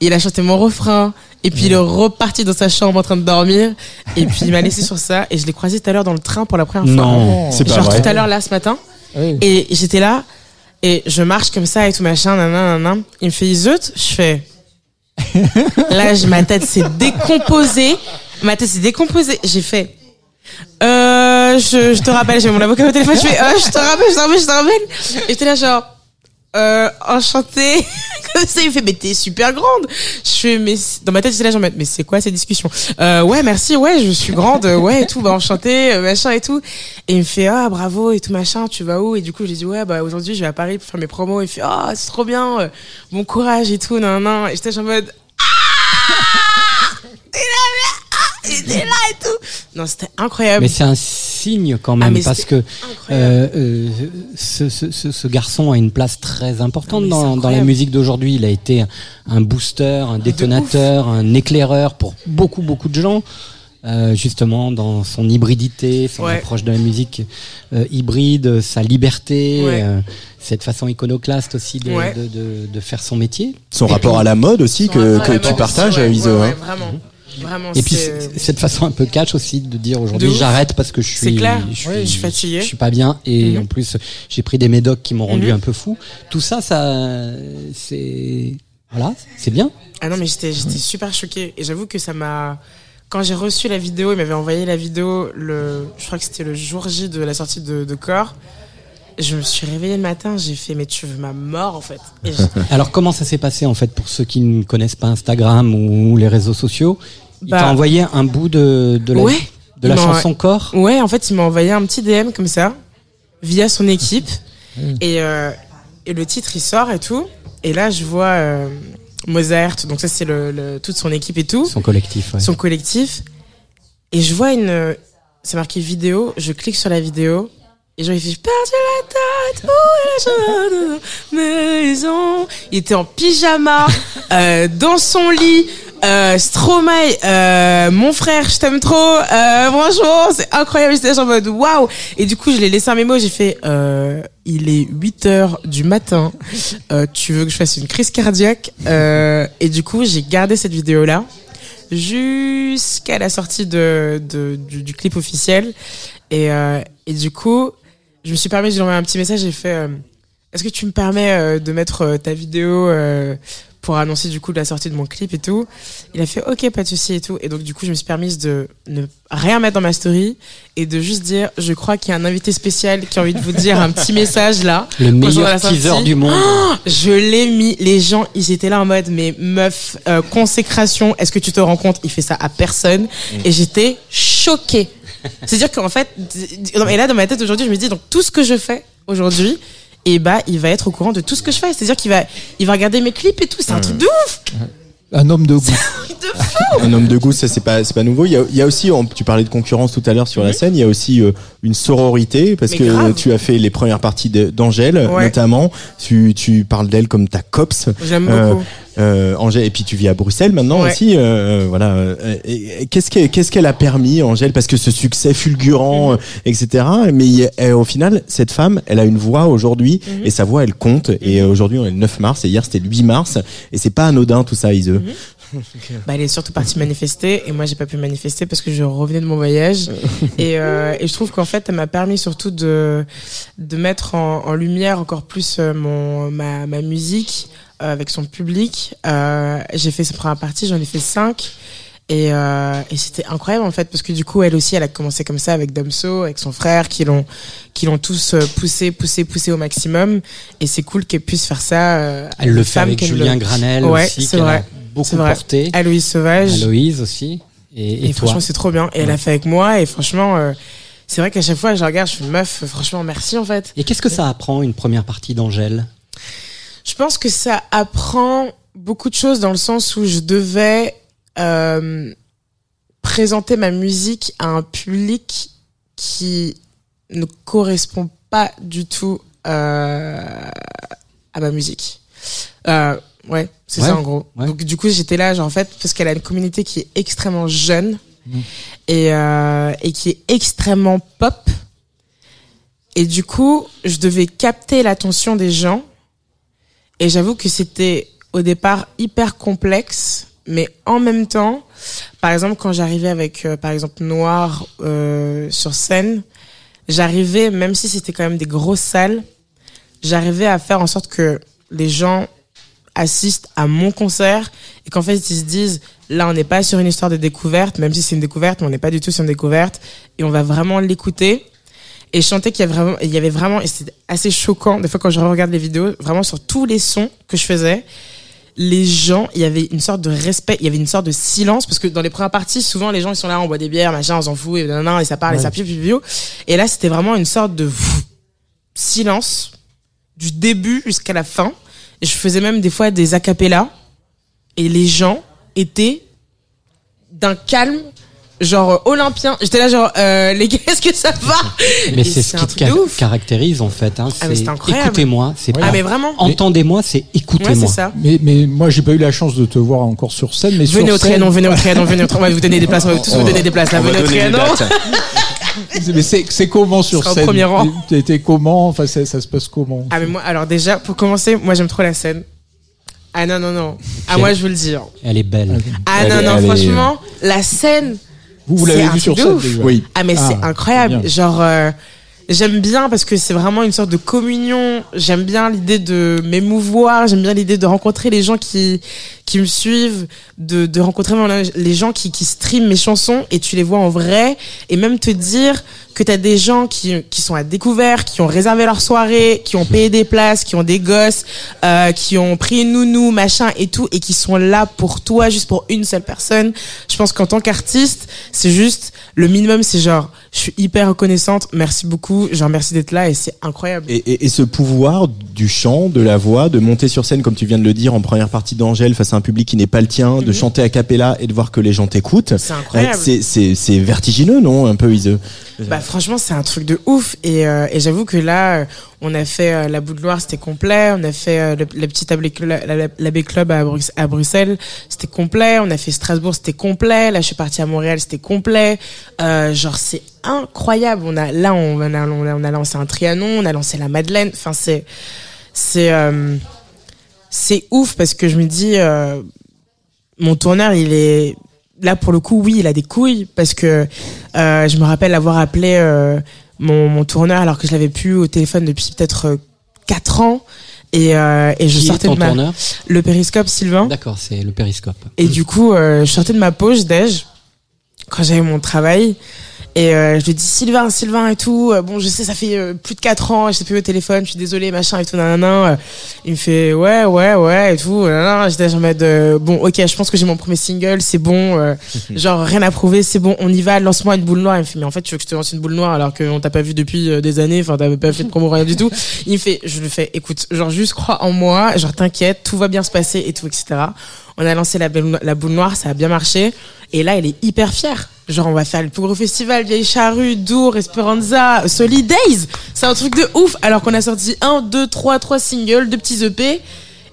il a chanté mon refrain, et puis il est reparti dans sa chambre en train de dormir, et puis il m'a laissé sur ça, et je l'ai croisé tout à l'heure dans le train pour la première fois. Non, c'est pas Genre vrai. tout à l'heure, là, ce matin. Oui. Et j'étais là, et je marche comme ça et tout machin, nanana, nanana. Il me fait Iseut, je fais. Là, je- ma tête s'est décomposée. Ma tête s'est décomposée. J'ai fait. Euh, je, te rappelle, j'ai mon avocat au téléphone, je fais, euh, je te rappelle, je te rappelle, je te rappelle. Et j'étais là, genre, euh, enchantée. Comme ça, il fait, mais t'es super grande. Je fais, mais, dans ma tête, j'étais là, genre, mais c'est quoi ces discussions? Euh, ouais, merci, ouais, je suis grande, euh, ouais, et tout, bah, enchantée, euh, machin et tout. Et il me fait, ah, bravo, et tout, machin, tu vas où? Et du coup, j'ai dit, ouais, bah, aujourd'hui, je vais à Paris pour faire mes promos. Il fait, ah, c'est trop bien, euh, bon courage et tout, non, non. Et j'étais genre en mode, ah! Là, mais, ah! Et tout. Non, c'était incroyable. Mais c'est un signe quand Ah, même mais parce que euh, euh, ce, ce, ce, ce garçon a une place très importante Ah, dans, dans la musique d'aujourd'hui. Il a été un booster, un détonateur, un éclaireur pour beaucoup beaucoup de gens. Euh, justement dans son hybridité, son Ouais. approche de la musique euh, hybride, sa liberté, Ouais. euh, cette façon iconoclaste aussi de, Ouais. de, de, de faire son métier. Son rapport à la mode aussi que, que tu partages, aussi, ouais, Ise. ouais, ouais, hein. vraiment. Vraiment, Et puis cette façon un peu catch aussi de dire aujourd'hui j'arrête parce que je suis, clair. je suis, Oui, je suis fatiguée. je suis pas bien et Mhm. en plus j'ai pris des médocs qui m'ont rendu Mhm. un peu fou. Tout ça, ça, c'est voilà, c'est bien. Ah non, mais j'étais, j'étais super choquée. Et j'avoue que ça m'a. Quand j'ai reçu la vidéo, il m'avait envoyé la vidéo, le... je crois que c'était le jour J de la sortie de, de Corps. Je me suis réveillée le matin, j'ai fait, mais tu veux ma mort en fait. Et Alors comment ça s'est passé en fait pour ceux qui ne connaissent pas Instagram ou les réseaux sociaux? Il Bah- t'a envoyé un bout de de la, Ouais. de la chanson Corps. Ouais, en fait, il m'a envoyé un petit DM comme ça, via son équipe. Et, euh, et le titre, il sort et tout. Et là, je vois euh, Mozart, donc ça, c'est le, le- toute son équipe et tout. Son collectif. ouais. son collectif. Et je vois une. C'est marqué vidéo, je clique sur la vidéo. Et genre, il fait, j'ai perdu la tête, où est la jeune maison? Il était en pyjama, euh, dans son lit, euh, Stromae, euh, mon frère, je t'aime trop, euh, c'est incroyable, j'étais en mode, waouh! Et du coup, je l'ai laissé un mémo, j'ai fait, euh, il est 8 heures du matin, euh, tu veux que je fasse une crise cardiaque, euh, et du coup, j'ai gardé cette vidéo-là jusqu'à la sortie de, de- du, du clip officiel. Et, euh, et du coup, je me suis permis de lui envoyer un petit message. J'ai fait Est-ce que tu me permets de mettre ta vidéo pour annoncer du coup la sortie de mon clip et tout. Il a fait ok, pas de souci et tout. Et donc du coup, je me suis permise de ne rien mettre dans ma story et de juste dire, je crois qu'il y a un invité spécial qui a envie de vous dire un petit message là. Le meilleur teaser du monde. Oh, je l'ai mis. Les gens, ils étaient là en mode, mais meuf, euh, consécration. Est-ce que tu te rends compte? Il fait ça à personne. Et j'étais choquée. C'est-à-dire qu'en fait, et là dans ma tête aujourd'hui, je me dis donc tout ce que je fais aujourd'hui. Et bah, il va être au courant de tout ce que je fais. C'est-à-dire qu'il va, il va regarder mes clips et tout. C'est un truc de ouf. Un homme de goût. Un homme de goût, ça c'est pas c'est pas nouveau. Il y a, il y a aussi, on- tu parlais de concurrence tout à l'heure sur la scène. Il y a aussi euh, une sororité parce Mais que grave. tu as fait les premières parties d'Angèle Ouais. notamment. Tu tu parles d'elle comme ta copse. J'aime Euh, beaucoup. Euh, Angèle et puis tu vis à Bruxelles maintenant Ouais. aussi. euh, voilà. euh, et- et Qu'est-ce qu'elle qu'est-ce qu'elle a permis Angèle parce que ce succès fulgurant, Mhm. euh, etc. Mais euh, au final, cette femme, elle a une voix aujourd'hui Mhm. et sa voix elle compte. Et euh, aujourd'hui on est le 9 mars et hier c'était le 8 mars et c'est pas anodin tout ça, Ise. Bah, elle est surtout partie manifester et moi j'ai pas pu manifester parce que je revenais de mon voyage et, euh, et je trouve qu'en fait elle m'a permis surtout de de mettre en, en lumière encore plus euh, mon ma, ma musique euh, avec son public euh, j'ai fait sa première partie j'en ai fait cinq et, euh, et c'était incroyable en fait parce que du coup elle aussi elle a commencé comme ça avec Damso avec son frère qui l'ont qui l'ont tous euh, poussé poussé poussé au maximum et c'est cool qu'elle puisse faire ça euh, Elle une le fait avec Julien le- Granel ouais, aussi, c'est a vrai beaucoup vrai. porté. Aloïse Sauvage Aloïse aussi. Et, et et, toi franchement, c'est trop bien. Et elle a fait avec moi. Et franchement, euh, c'est vrai qu'à chaque fois, je regarde, je suis meuf. euh, Franchement, merci en fait. Et qu'est-ce que ça apprend une première partie d'Angèle? Je pense que ça apprend beaucoup de choses dans le sens où je devais euh, présenter ma musique à un public qui ne correspond pas du tout euh, à ma musique. Euh, ouais, c'est Ouais, ça en gros. ouais. Donc du coup, j'étais là, genre en fait, parce qu'elle a une communauté qui est extrêmement jeune Mm. et euh, et qui est extrêmement pop. Et du coup, je devais capter l'attention des gens. Et j'avoue que c'était au départ hyper complexe, mais en même temps, par exemple, quand j'arrivais avec, euh, par exemple, Noir euh, sur scène, j'arrivais, même si c'était quand même des grosses salles, j'arrivais à faire en sorte que les gens assistent à mon concert et qu'en fait ils se disent là on n'est pas sur une histoire de découverte même si c'est une découverte mais on n'est pas du tout sur une découverte et on va vraiment l'écouter et je sentais qu'il y avait vraiment il y avait vraiment et c'était assez choquant des fois quand je regarde les vidéos vraiment sur tous les sons que je faisais les gens, il y avait une sorte de respect, il y avait une sorte de silence, parce que dans les premières parties, souvent les gens ils sont là, on boit des bières, machin, on s'en fout, et, nanana, et ça parle, et ça piou. Et là, c'était vraiment une sorte de silence, du début jusqu'à la fin. Et je faisais même des fois des acapellas, et les gens étaient d'un calme, genre euh, olympien. J'étais là, genre, euh, les gars, est-ce que ça va? Mais c'est ce qui te caractérise en fait. Hein. Ah, mais C'est c'est incroyable. écoutez-moi, c'est Ah, pas mais vraiment entendez-moi, c'est Ouais, écoutez-moi. c'est ça. Mais, mais moi, j'ai pas eu la chance de te voir encore sur scène. Mais Venez sur au scène- Trianon, venez au Trianon, venez au Trianon. On va vous donner des places, on va tous vous donner des places. Là, venez au Trianon. Mais c'est c'est comment sur sera au scène? premier rang. T'étais comment? Enfin, ça, ça se passe comment? Ah mais moi alors déjà pour commencer moi j'aime trop la scène. Ah non non non. Ah moi je veux le dire. Elle est belle. Ah Elle non non franchement la scène Vous, l'avez vu sur scène Oui. Ah mais Ah, c'est incroyable. Genre euh, j'aime bien parce que c'est vraiment une sorte de communion. J'aime bien l'idée de m'émouvoir, j'aime bien l'idée de rencontrer les gens qui qui me suivent, de, de rencontrer les gens qui, qui streament mes chansons et tu les vois en vrai et même te dire que t'as des gens qui, qui sont à découvert, qui ont réservé leur soirée, qui ont payé des places, qui ont des gosses, euh, qui ont pris une nounou, machin et tout, et qui sont là pour toi, juste pour une seule personne. Je pense qu'en tant qu'artiste, c'est juste, le minimum, c'est genre, je suis hyper reconnaissante, merci beaucoup, genre merci d'être là et c'est incroyable. Et, et- et ce pouvoir du chant, de la voix, de monter sur scène, comme tu viens de le dire, en première partie d'Angèle, face à un public qui n'est pas le tien, de chanter a cappella et de voir que les gens t'écoutent. Mhm. C'est incroyable. Euh, C'est, c'est, c'est vertigineux, non Un peu, Ise? Bah franchement c'est un truc de ouf. Et, euh, j'avoue que là euh, on a fait euh, la boucle noire c'était complet. On a fait le, le petit club, à, Brux- à Bruxelles c'était complet. On a fait Strasbourg c'était complet. Là je suis partie à Montréal c'était complet. Genre c'est incroyable. On a là on a, on a on a lancé un Trianon on a lancé la Madeleine. Enfin c'est c'est c'est ouf parce que je me dis mon tourneur il est là pour le coup oui il a des couilles parce que euh, je me rappelle avoir appelé euh, mon, mon tourneur alors que je l'avais plus au téléphone depuis peut-être euh, quatre ans Et, euh, et je Qui est sortais ton de ma tourneur? Le périscope Sylvain. D'accord, c'est le périscope. Et du coup, euh, je sortais de ma pause déj quand j'avais mon travail. Et euh, je lui dis Sylvain, Sylvain et tout. euh, bon, je sais, ça fait euh, plus de 4 ans, je sais plus au téléphone, je suis désolée, machin et tout, nanana. Euh, Il me fait ouais, ouais, ouais et tout. J'étais en mode euh, bon, ok, je pense que j'ai mon premier single, c'est bon. euh, genre rien à prouver, c'est bon, on y va. Lance-moi une boule noire. Il me fait mais en fait, tu veux que je te lance une boule noire alors qu'on t'a pas vu depuis euh, des années. Enfin, t'avais pas fait de promo rien du tout. Il me fait, je lui fais, écoute, genre juste crois en moi, genre t'inquiète, tout va bien se passer et tout, etc. On a lancé la, boule- noire, ça a bien marché. Et là, il est hyper fier. Genre, on va faire le plus gros festival, Vieille Charrue, Dour, Esperanza, Solid Days. C'est un truc de ouf. Alors qu'on a sorti un, deux, trois, trois singles, deux petits EP.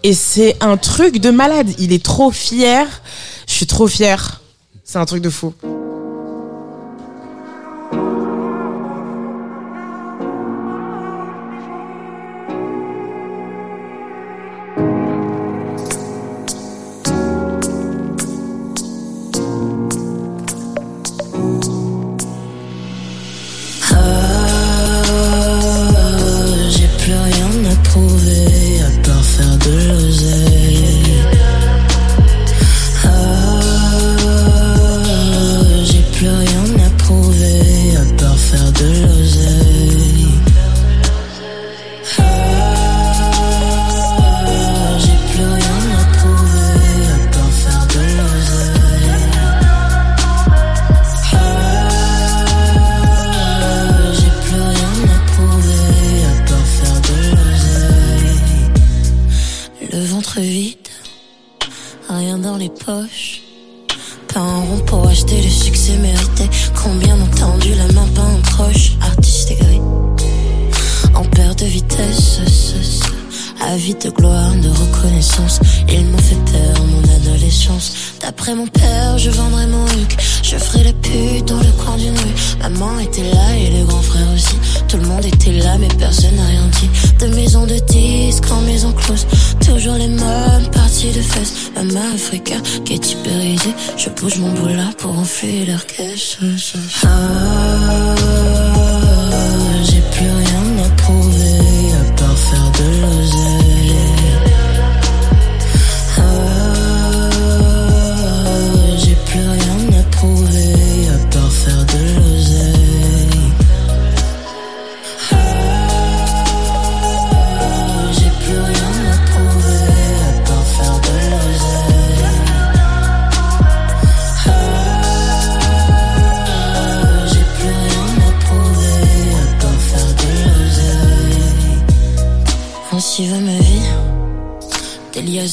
Et c'est un truc de malade. Il est trop fier. Je suis trop fier. C'est un truc de fou.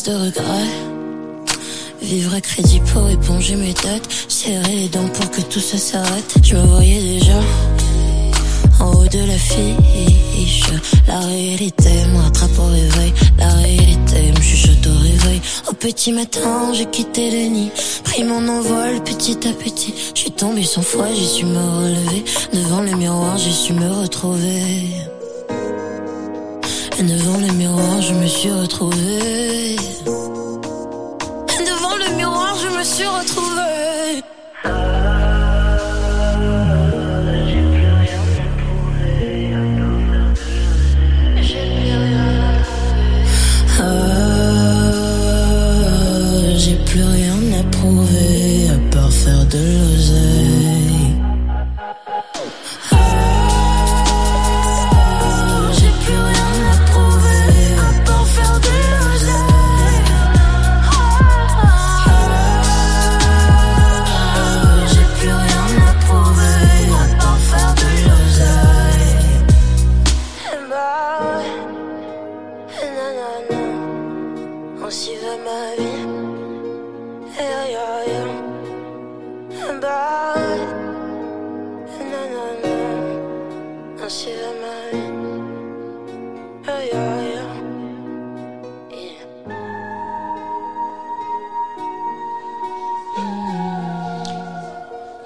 De regrets. Vivre à crédit pour éponger mes dettes. Serrer les dents pour que tout ça s'arrête. Je me voyais déjà en haut de la fiche. La réalité me au réveil. La réalité me chuchote au réveil. Au petit matin, j'ai quitté le nid. Pris mon envol petit à petit. Je suis tombée sans foi, j'ai su me relever. Devant le miroir, j'ai su me retrouver. Et devant le miroir, je me suis retrouvée. Devant le miroir, je me suis retrouvée.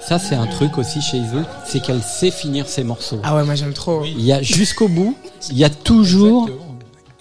Ça, c'est un truc aussi chez eux, c'est qu'elle sait finir ses morceaux. Ah ouais, moi j'aime trop. Il y a jusqu'au bout, il y a toujours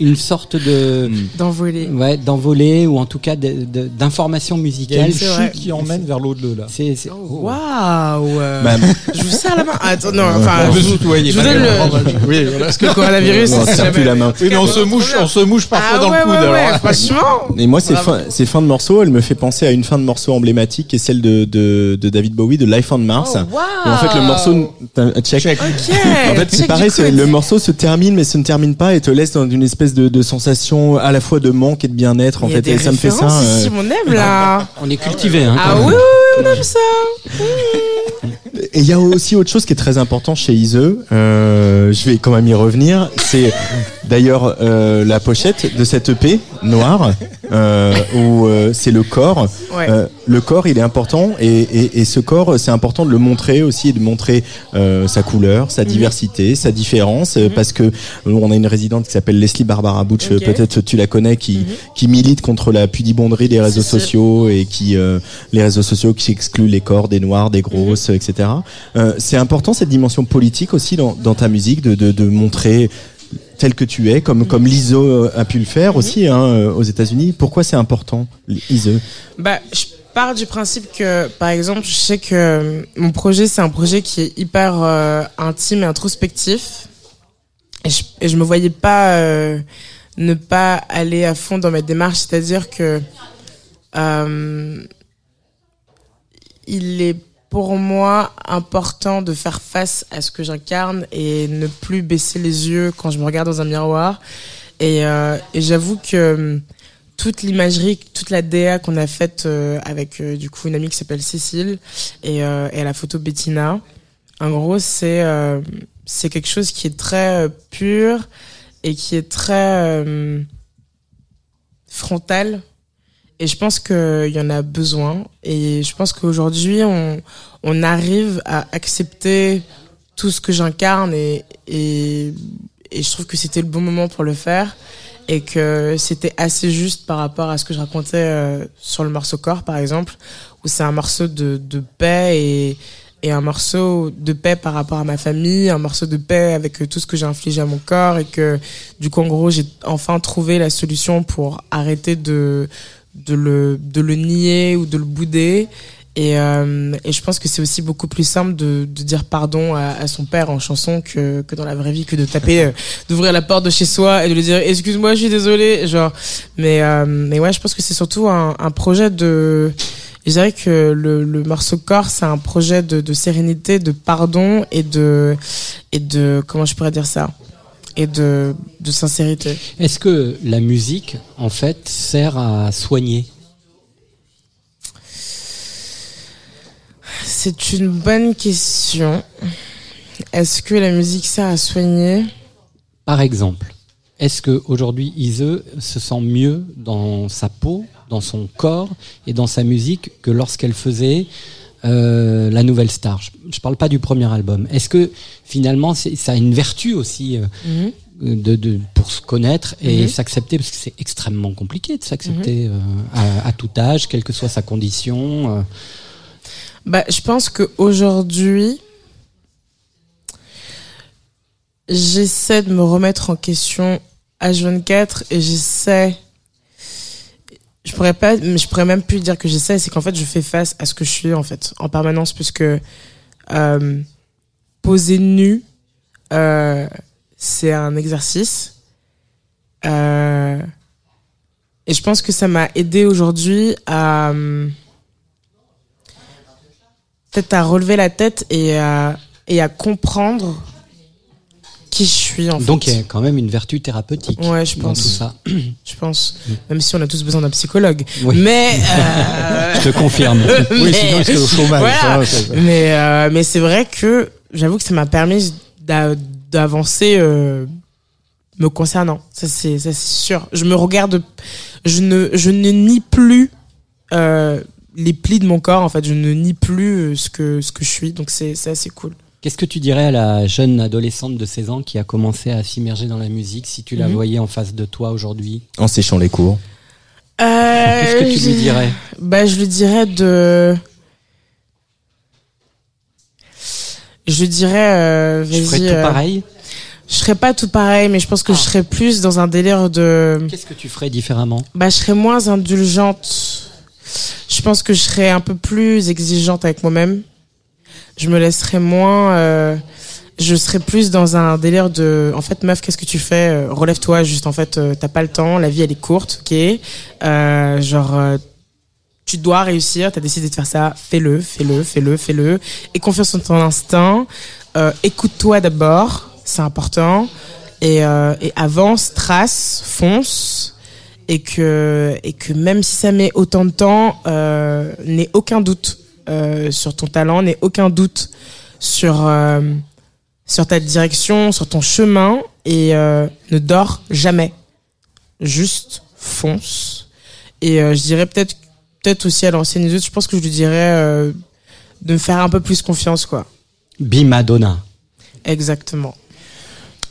une sorte de d'envoler, ouais, d'envoler ou en tout cas d'informations musicales qui emmène vers l'au-delà. C'est oh. waouh. Bah, je vous serre la main. Attends, non, enfin, je, vous donne le. Oui, voilà. Parce que le coronavirus, on serre plus la main. Oui, mais on se mouche, on se mouche parfois ah, dans ouais, le coude. Ouais, franchement. Et moi, ces fins, ces fins de morceaux, elle me fait penser à une fin de morceau emblématique, qui est celle de, de, de David Bowie, de Life on Mars. Oh, wow. en fait, le morceau, check. Ok. En fait, c'est pareil, le morceau se termine, mais se ne termine pas et te laisse dans une espèce de, de sensation à la fois de manque et de bien-être. En Il y a fait, des et ça me fait ça. ici, on aime là. On est cultivé, hein. Ah oui, oui, on aime ça. Et il y a aussi autre chose qui est très important chez Ise. Euh, je vais quand même y revenir. C'est d'ailleurs euh, la pochette de cette EP noire euh, où euh, c'est le corps. Ouais. Le corps, il est important et, et, et ce corps, c'est important de le montrer aussi et de montrer sa couleur, Mhm. sa diversité, sa différence, euh, parce que on a une résidente qui s'appelle Leslie Barbara Butch, peut-être tu la connais, qui Mhm. qui milite contre la pudibonderie des réseaux sociaux et qui les réseaux sociaux qui excluent les corps des noirs, des grosses, etc. Euh, c'est important cette dimension politique aussi dans, dans ta musique de, de, de montrer tel que tu es, comme comme l'ISO a pu le faire aussi hein, euh, aux États-Unis. Pourquoi c'est important l'ISO Bah, je pars du principe que, par exemple, je sais que euh, mon projet, c'est un projet qui est hyper euh, intime et introspectif. Et je, et je me voyais pas euh, ne pas aller à fond dans ma démarche, c'est-à-dire que euh, il est pour moi important de faire face à ce que j'incarne et ne plus baisser les yeux quand je me regarde dans un miroir. Et, euh, et j'avoue que euh, toute l'imagerie, toute la DA qu'on a faite euh, avec euh, du coup une amie qui s'appelle Cécile et, euh, et la photo Bettina, en gros c'est c'est quelque chose qui est très pur et qui est très frontal. Et je pense qu'il y en a besoin. Et je pense qu'aujourd'hui, on, on arrive à accepter tout ce que j'incarne et, et, et je trouve que c'était le bon moment pour le faire et que c'était assez juste par rapport à ce que je racontais euh, sur le morceau corps par exemple où c'est un morceau de, de paix et, et un morceau de paix par rapport à ma famille un morceau de paix avec tout ce que j'ai infligé à mon corps et que du coup en gros j'ai enfin trouvé la solution pour arrêter de de le de le nier ou de le bouder et, euh, et je pense que c'est aussi beaucoup plus simple de, de dire pardon à, son père en chanson que, que dans la vraie vie, que de taper, euh, d'ouvrir la porte de chez soi et de lui dire excuse-moi, je suis désolé. Genre, mais, euh, mais ouais, je pense que c'est surtout un, projet de. Je dirais que le, le morceau corps, c'est un projet de, de sérénité, de pardon et de et de comment je pourrais dire ça? Et de, de sincérité. Est-ce que la musique, en fait, sert à soigner? C'est une bonne question. Est-ce que la musique sert à soigner? Par exemple, est-ce que aujourd'hui Ise se sent mieux dans sa peau, dans son corps et dans sa musique que lorsqu'elle faisait euh, la nouvelle star Je ne parle pas du premier album. Est-ce que finalement ça a une vertu aussi euh, Mhm. de, de, pour se connaître et Mhm. s'accepter? Parce que c'est extrêmement compliqué de s'accepter euh, à, à tout âge, quelle que soit sa condition. Bah, je pense qu'aujourd'hui, j'essaie de me remettre en question H24 et j'essaie. Je pourrais pas, je pourrais même plus dire que j'essaie, c'est qu'en fait, je fais face à ce que je suis, en fait, en permanence, puisque euh, poser nu, euh, c'est un exercice. Euh, et je pense que ça m'a aidé aujourd'hui à. peut-être à relever la tête et à, et à comprendre qui je suis en Donc il y a quand même une vertu thérapeutique Ouais, je dans pense. tout ça. Je pense. Même si on a tous besoin d'un psychologue. Oui. Mais. euh, Je te confirme. Oui, mais- sinon, c'est au chômage. Voilà. mais euh, mais c'est vrai que j'avoue que ça m'a permis d'a- d'avancer euh, me concernant. Ça c'est ça c'est sûr. Je me regarde, je ne je ne nie plus les plis de mon corps. En fait, je ne nie plus ce que ce que je suis. Donc c'est c'est assez cool. Qu'est-ce que tu dirais à la jeune adolescente de 16 ans qui a commencé à s'immerger dans la musique si tu la Mhm. voyais en face de toi aujourd'hui? En séchant les cours. Qu'est-ce que tu lui dirais? Bah, je lui dirais de. Je lui dirais, euh, Je ferais tout euh, pareil? Je serais pas tout pareil, mais je pense que je serais plus dans un délire de. Qu'est-ce que tu ferais différemment? Bah, je serais moins indulgente. Je pense que je serais un peu plus exigeante avec moi-même. Je me laisserais moins. euh, je serais plus dans un délire de. En fait, meuf, qu'est-ce que tu fais Euh, Relève-toi, juste en fait, euh, t'as pas le temps, la vie elle est courte, ok Genre. tu dois réussir, tu as décidé de faire ça, fais-le, fais-le, fais-le, fais-le. Et confiance en ton instinct. Écoute-toi d'abord, c'est important. Et, et avance, trace, fonce. Et que, et que même si ça met autant de temps, euh, n'aie aucun doute euh, sur ton talent, n'aie aucun doute sur, euh, sur ta direction, sur ton chemin. Et euh, ne dors jamais. Juste fonce. Et je dirais peut-être peut-être aussi à l'ancienne je pense que je lui dirais de me faire un peu plus confiance, quoi. Be Madonna. Exactement.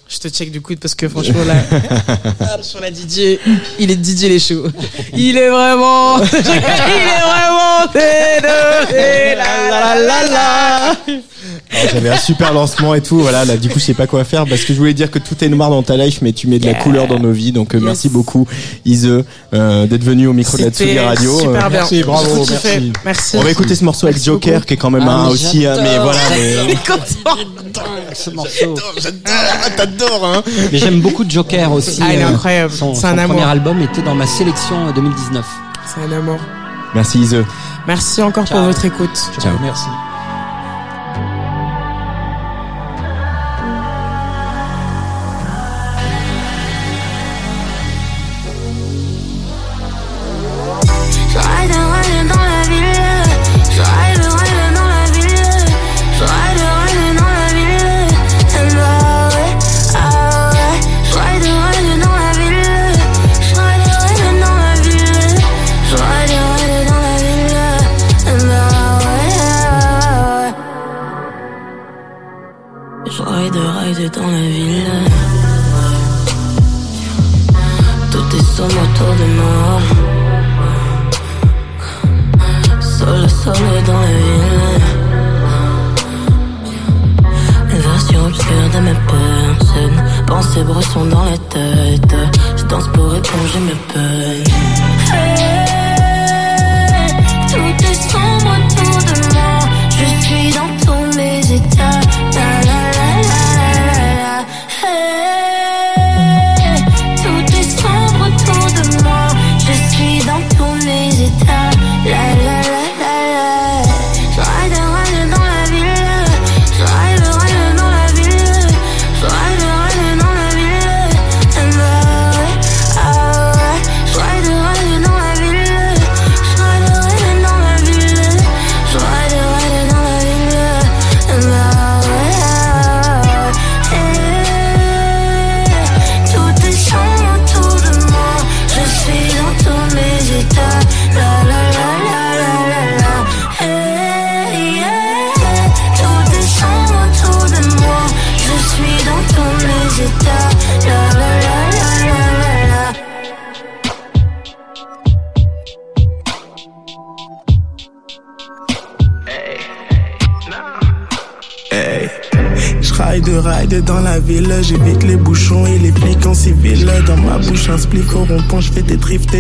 Je te check du coup parce que franchement là, sur la Didier, il est Didier les choux. Il est vraiment, il est vraiment la la la la la. Alors, J'avais un super lancement et tout, voilà. Là, du coup, je sais pas quoi faire parce que je voulais dire que tout est noir dans ta life, mais tu mets de la Yeah. couleur dans nos vies. Donc, euh, Yes. merci beaucoup, Ise, euh, d'être venu au micro de la Tsugi Radio. super Euh, bien. merci, bravo, merci. Merci. On va écouter ce morceau avec Merci Joker, beaucoup. qui est quand même Ah, un aussi, euh, mais j'adore. voilà. Il Mais... Ce morceau. Ah, T'adores, hein Mais j'aime beaucoup Joker aussi. Ah, il est euh, incroyable. Son, un premier album était dans ma sélection euh, 2019. C'est un amour. Merci Ise. Merci encore pour votre écoute. Ciao. Merci.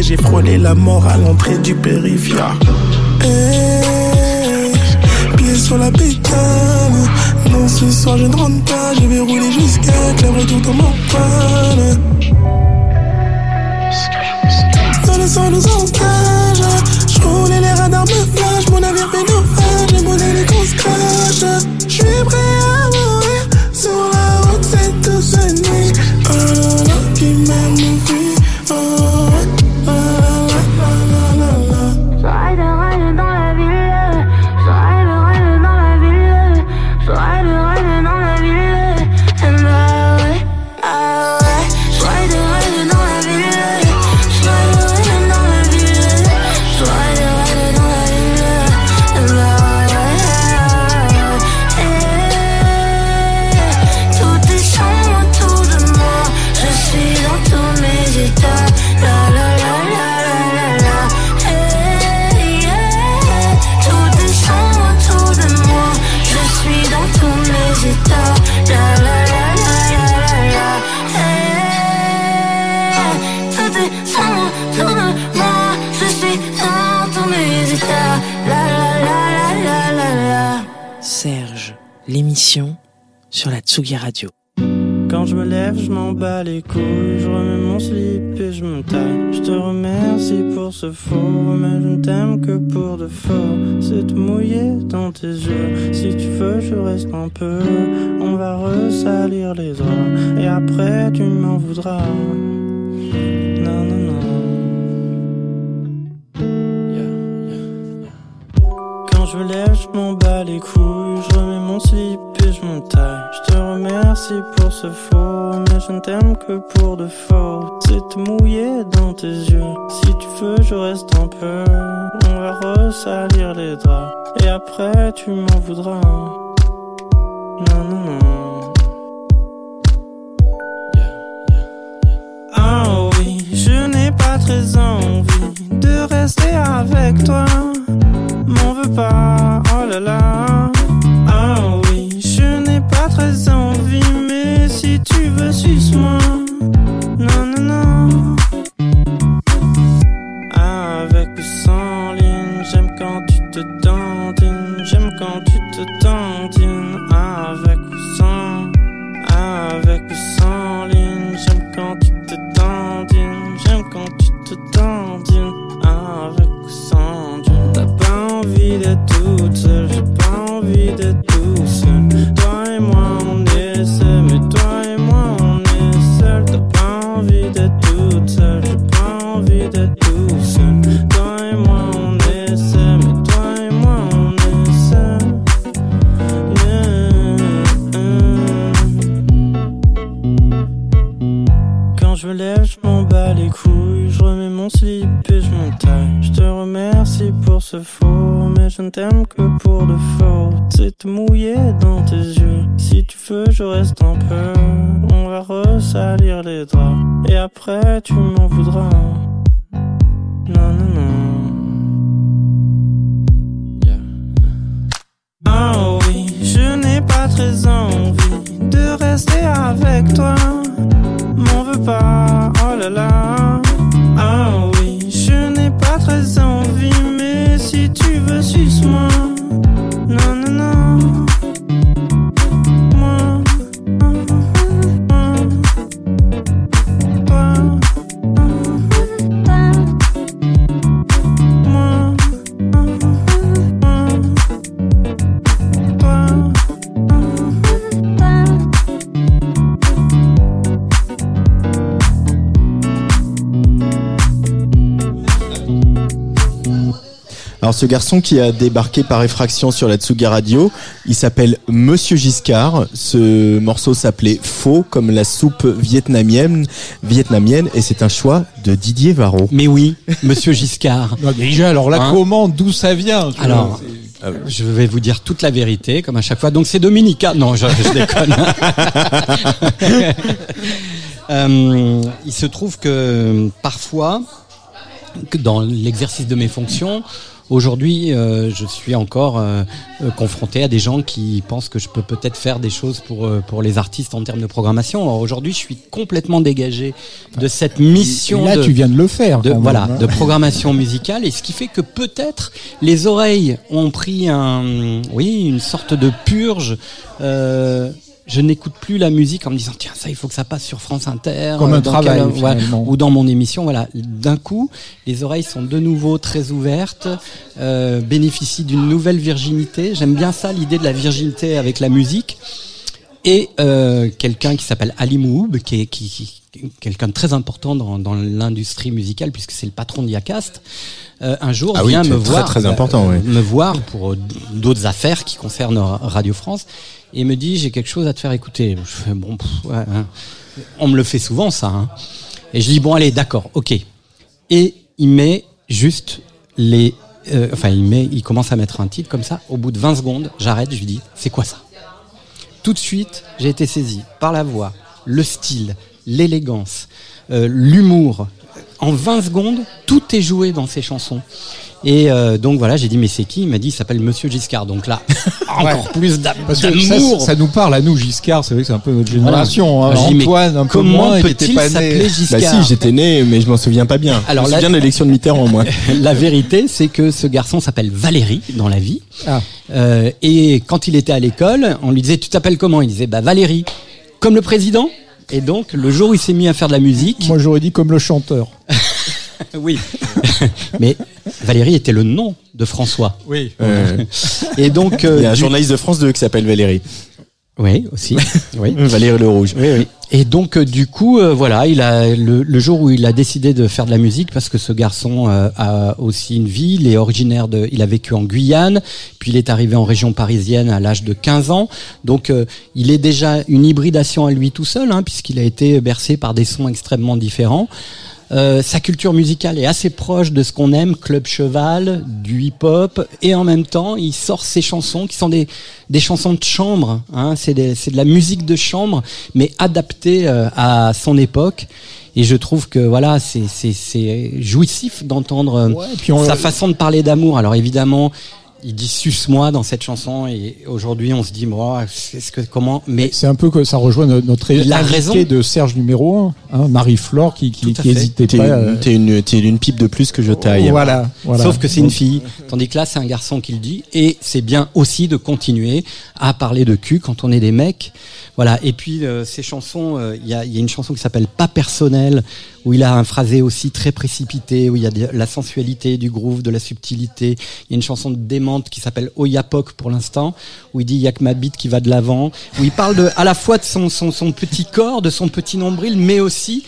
J'ai frôlé la mort à l'entrée du périphérie. Très envie de rester avec toi. M'en veux pas, oh là là. Ah oui, je n'ai pas très envie, mais si tu veux, suce-moi. Ce garçon qui a débarqué par effraction sur la Tsuga Radio, il s'appelle Monsieur Giscard. Ce morceau s'appelait Faux comme la soupe vietnamienne, vietnamienne et c'est un choix de Didier Varro. Mais oui, Monsieur Giscard. Non, déjà, alors là, Hein comment, d'où ça vient tu Alors, vois, c'est- je vais vous dire toute la vérité, comme à chaque fois. Donc c'est Dominica. Non, je, je déconne. Euh, il se trouve que parfois, que dans l'exercice de mes fonctions, aujourd'hui, euh, je suis encore euh, euh, confronté à des gens qui pensent que je peux peut-être faire des choses pour euh, pour les artistes en termes de programmation. Aujourd'hui, je suis complètement dégagé de cette mission. Là, de- tu viens de le faire. de, quand même, voilà, hein. de programmation musicale, et ce qui fait que peut-être les oreilles ont pris un, oui, une sorte de purge. Euh, je n'écoute plus la musique en me disant tiens ça il faut que ça passe sur France Inter Comme un dans travail, quel- voilà, ou dans mon émission voilà. D'un coup les oreilles sont de nouveau très ouvertes euh, bénéficient d'une nouvelle virginité. J'aime bien ça l'idée de la virginité avec la musique. Et euh, quelqu'un qui s'appelle Ali Moub, qui est qui, qui- quelqu'un de très important dans, dans l'industrie musicale, puisque c'est le patron de Yacast, euh, un jour Ah oui, vient me très, voir, très important, oui. me voir pour euh, d'autres affaires qui concernent Radio France, et me dit j'ai quelque chose à te faire écouter. Bon, hein. on me le fait souvent ça, hein. et je dis bon allez d'accord, ok, et il met juste les, euh, enfin il met, il commence à mettre un titre comme ça. Au bout de 20 secondes, j'arrête, je lui dis c'est quoi ça? Tout de suite, j'ai été saisi par la voix, le style, l'élégance, euh, l'humour. En 20 secondes, tout est joué dans ces chansons. Et euh, donc voilà, j'ai dit mais c'est qui? Il m'a dit il s'appelle Monsieur Giscard. Donc là, encore plus Parce que d'amour. ça, ça nous parle à nous, Giscard, c'est vrai que c'est un peu notre génération. Voilà. hein. Antoine, un peu comment moins, il peut-il était pas né. s'appeler Giscard Bah si, j'étais né, mais je m'en souviens pas bien. Alors je me là- souviens de l'élection de Mitterrand, moi. La vérité, c'est que ce garçon s'appelle Valérie dans la vie. Ah. Euh, et quand il était à l'école, on lui disait Tu t'appelles comment? Il disait Bah Valérie. Comme le président Et donc, le jour où il s'est mis à faire de la musique. Moi, j'aurais dit comme le chanteur. oui. Mais Valérie était le nom de François. Oui. Euh, Et donc. Il y a un du- journaliste de France 2 qui s'appelle Valérie. Oui, aussi. Oui. Valérie Le Rouge. Oui, oui. Et donc euh, du coup, euh, voilà, il a le, le jour où il a décidé de faire de la musique, parce que ce garçon euh, a aussi une vie, il est originaire de, il a vécu en Guyane, puis il est arrivé en région parisienne à l'âge de 15 ans, donc euh, il est déjà une hybridation à lui tout seul, hein, puisqu'il a été bercé par des sons extrêmement différents. Euh, sa culture musicale est assez proche de ce qu'on aime, club cheval, du hip-hop, et en même temps, il sort ses chansons qui sont des, des chansons de chambre. Hein, c'est, de la musique de chambre, mais adaptée euh, à son époque. Et je trouve que voilà, c'est, c'est, c'est jouissif d'entendre sa façon de parler d'amour. Alors évidemment. Il dit suce-moi dans cette chanson et aujourd'hui on se dit moi est-ce que comment mais C'est un peu que ça rejoint notre, notre Il a invité raison. de Serge numéro 1, hein, Marie-Flore, qui, qui, qui fait. hésitait T'es pas. une, euh, t'es une, t'es une pipe de plus que je taille. Voilà, voilà. Sauf que c'est une fille. Tandis que là, c'est un garçon qui le dit. Et c'est bien aussi de continuer à parler de cul quand on est des mecs. Voilà. Et puis, euh, ces chansons, euh, il y, y a une chanson qui s'appelle Pas personnel, où il a un phrasé aussi très précipité, où il y a de la sensualité, du groove, de la subtilité. Il y a une chanson de démente qui s'appelle Oyapok pour l'instant, où il dit il y a que ma bite qui va de l'avant, où il parle de, à la fois de son, son, son petit corps, de son petit nombril, mais aussi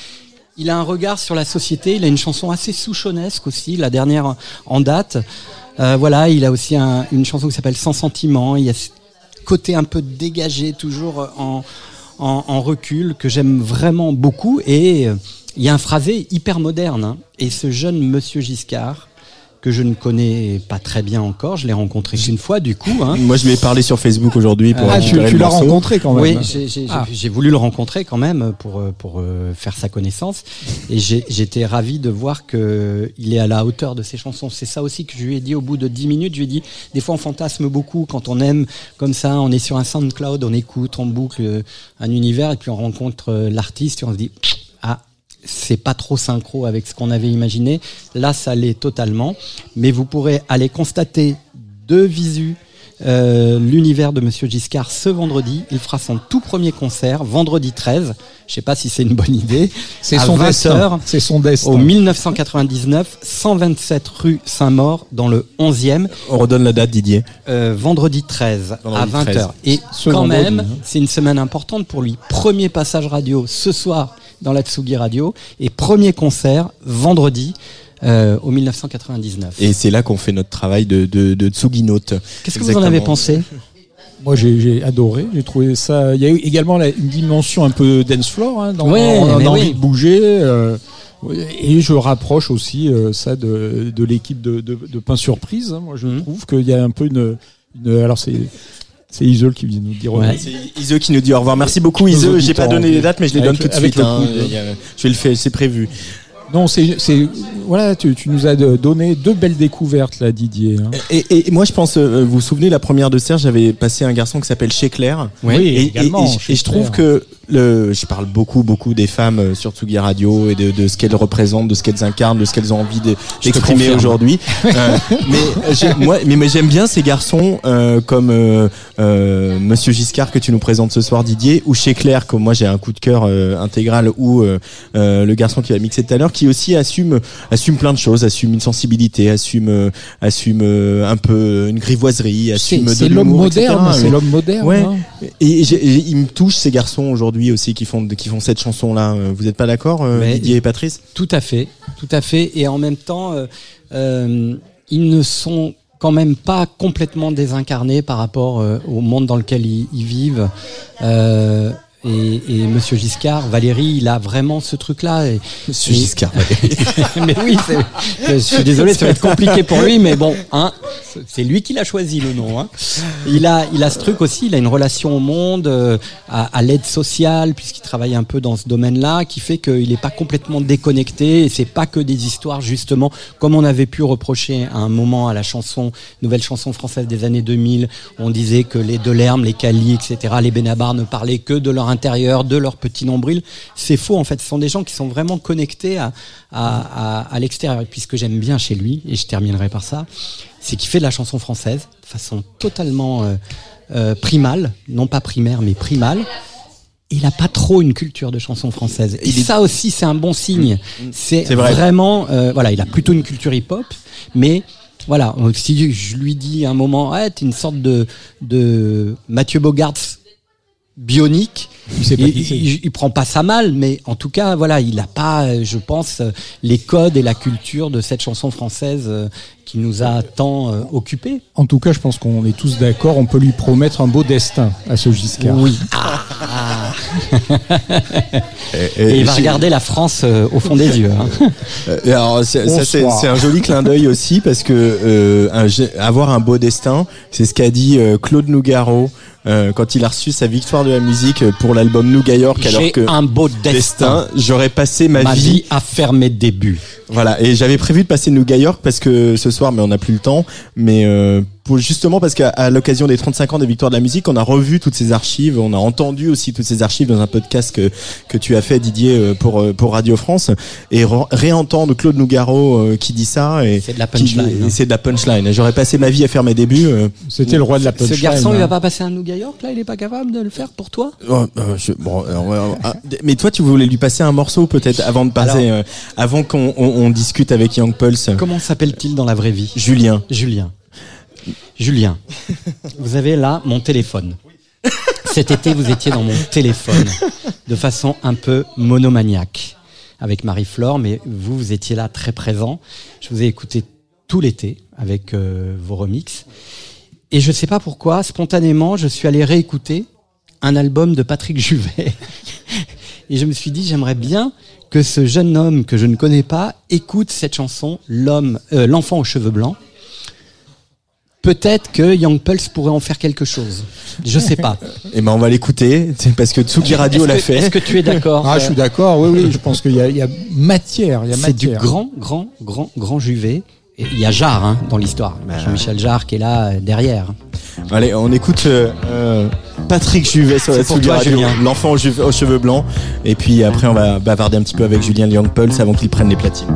il a un regard sur la société. Il a une chanson assez souchonesque aussi, la dernière en date. Euh, voilà, il a aussi un- une chanson qui s'appelle Sans sentiment. Il y a côté un peu dégagé, toujours en, recul, que j'aime vraiment beaucoup. Et euh, il y a un phrasé hyper moderne. hein. Et ce jeune monsieur Giscard, que je ne connais pas très bien encore, je l'ai rencontré qu'une fois du coup. Hein. Moi, je lui ai parlé sur Facebook aujourd'hui pour Ah, tu, tu l'as rencontré quand même. Oui, j'ai Ah. j'ai- voulu le rencontrer quand même pour euh, pour euh, faire sa connaissance et j'ai- j'étais ravi de voir que il est à la hauteur de ses chansons. C'est ça aussi que je lui ai dit au bout de 10 minutes. Je lui ai dit des fois on fantasme beaucoup quand on aime comme ça, on est sur un SoundCloud, on écoute, on boucle euh, un univers et puis on rencontre l'artiste et on se dit c'est pas trop synchro avec ce qu'on avait imaginé. Là, ça l'est totalement. Mais vous pourrez aller constater de visu euh, l'univers de Monsieur Giscard ce vendredi. Il fera son tout premier concert, vendredi 13. Je sais pas si c'est une bonne idée. C'est À son 20 destin. heures, C'est son destin. Au 1999, 127 rue Saint-Maur, dans le 11e. On redonne la date, Didier. Euh, vendredi 13 Vendredi à 20h. 13. Et Ce quand vendredi, même, hein. c'est une semaine importante pour lui. Premier passage radio ce soir dans la Tsugi Radio et premier concert vendredi euh, au 1999. Et c'est là qu'on fait notre travail de, de, de Tsugi Note. Qu'est-ce que vous en avez pensé Moi, j'ai adoré. J'ai trouvé ça. Il y a eu également la- une dimension un peu dance floor, hein, dans, Ouais, on a envie oui. de bouger. euh, et je rapproche aussi euh, ça de, de l'équipe de, de, de Pain Surprise. hein. Moi, je Mhm. trouve qu'il y a un peu une. une alors, c'est c'est Isol qui vient nous dire. Ouais. C'est qui nous dit au revoir. Merci beaucoup Nos Ise. J'ai pas donné les dates, mais je les avec donne tout de suite. le hein. Je vais le faire, c'est prévu. Non, c'est c'est voilà. Tu, tu nous as donné deux belles découvertes là, Didier. hein. Et, et moi, je pense, euh, vous vous souvenez, la première de Serge, j'avais passé un garçon qui s'appelle Chez Claire. Oui, et, également, et je trouve que le, je parle beaucoup, beaucoup des femmes euh, sur Tsugi Radio et de, de ce qu'elles représentent, de ce qu'elles incarnent, de ce qu'elles ont envie d'exprimer aujourd'hui. Euh, mais euh, moi, mais, mais j'aime bien ces garçons euh, comme euh, euh, Monsieur Giscard que tu nous présentes ce soir, Didier, ou Chez Claire, comme moi j'ai un coup de cœur euh, intégral, ou le garçon qui va mixer tout à l'heure, qui aussi assume, assume plein de choses, assume une sensibilité, assume, assume euh, un peu une grivoiserie, assume de c'est l'homme moderne. C'est l'homme moderne. Ouais. hein. Et, j'ai- et ils me touchent ces garçons aujourd'hui aussi qui font qui font cette chanson là. Vous êtes pas d'accord, euh, Didier et Patrice? Tout à fait, tout à fait. Et en même temps, euh, euh, ils ne sont quand même pas complètement désincarnés par rapport euh, au monde dans lequel ils, ils vivent. Et, et Monsieur Giscard, Valérie, il a vraiment ce truc-là. Et- Monsieur et- Giscard. mais oui, je suis désolé, ça va être compliqué pour lui, mais bon, hein, C'est lui qui l'a choisi le nom. Hein. Il a, il a ce truc aussi. Il a une relation au monde, euh, à, à l'aide sociale, puisqu'il travaille un peu dans ce domaine-là, qui fait qu'il n'est pas complètement déconnecté. Et c'est pas que des histoires justement, comme on avait pu reprocher à un moment à la chanson, nouvelle chanson française des années 2000. On disait que les Delerme, les Cali, etc., les Benabar ne parlaient que de leur intérieur, de leur petit nombril. C'est faux en fait. Ce sont des gens qui sont vraiment connectés à, à, à, à l'extérieur. Et puis ce que j'aime bien chez lui, et je terminerai par ça, c'est qu'il fait de la chanson française de façon totalement euh, euh, primale, non pas primaire mais primale. Il a pas trop une culture de chanson française. Et ça aussi, c'est un bon signe. C'est C'est vrai. vraiment, euh, voilà, il a plutôt une culture hip-hop, mais voilà, si je lui dis à un moment, ouais, t'es une sorte de, de Mathieu Bogarts bionique. Pas il, qui c'est. il- il prend pas ça mal, mais en tout cas, voilà, il a pas, euh, je pense, euh, les codes et la culture de cette chanson française euh, qui nous a tant euh, occupés. En tout cas, je pense qu'on est tous d'accord. On peut lui promettre un beau destin à ce Giscard. Oui. Et, il va regarder la France euh, au fond des yeux. hein. Alors, c'est- ça, c'est un joli clin d'œil aussi parce que euh, un- avoir un beau destin, c'est ce qu'a dit euh, Claude Nougaro euh, quand il a reçu sa victoire de la musique euh, pour l'album Nouga York. Alors J'ai que un beau destin. j'aurais passé ma, Ma vie vie à faire mes débuts. Voilà, et j'avais prévu de passer Nouga York parce que ce soir, mais on n'a plus le temps. Mais euh, pour justement parce qu'à l'occasion des 35 ans des Victoires de la musique, on a revu toutes ces archives, on a entendu aussi toutes ces archives dans un podcast que que tu as fait Didier euh, pour pour Radio France et re- réentendre Claude Nougaro euh, qui dit ça et C'est de la punchline, hein. c'est de la punchline. J'aurais passé ma vie à faire mes débuts. euh, C'était le roi de la punchline. Ce garçon, il hein. va pas passer un Nougat York là Il est pas capable de le faire pour toi? Oh, euh, je- bon, euh, ah, mais toi, tu voulais lui passer un morceau peut-être avant de passer, euh, avant qu'on on, on discute avec Young Pulse. Comment s'appelle-t-il dans la vraie vie? Julien. Julien. Julien, vous avez là mon téléphone. Cet été, vous étiez dans mon téléphone de façon un peu monomaniaque avec Marie-Flore, mais vous, vous étiez là très présent. Je vous ai écouté tout l'été avec euh, vos remixes. Et je sais pas pourquoi, spontanément, je suis allé réécouter un album de Patrick Juvet. Et je me suis dit, j'aimerais bien que ce jeune homme que je ne connais pas écoute cette chanson, l'homme, euh, l'enfant aux cheveux blancs. Peut-être que Young Pulse pourrait en faire quelque chose. Je sais pas. Eh ben, on va l'écouter, c'est parce que Tsugi Radio l'a fait. Est-ce que tu es d'accord Ah, je suis d'accord. Oui, oui. Je pense qu'il y, a- il y a matière. Il y a C'est du matière. grand, grand, grand, grand Juvet. Il y a Jarre hein, dans l'histoire. Jean-Michel Jarre qui est là euh, derrière. Allez, on écoute euh, euh, Patrick Juvet sur la Tsugi Radio, l'enfant aux, cheveux- aux cheveux blancs. Et puis après, on va bavarder un petit peu avec Julien Young Pulse avant qu'il prenne les platines.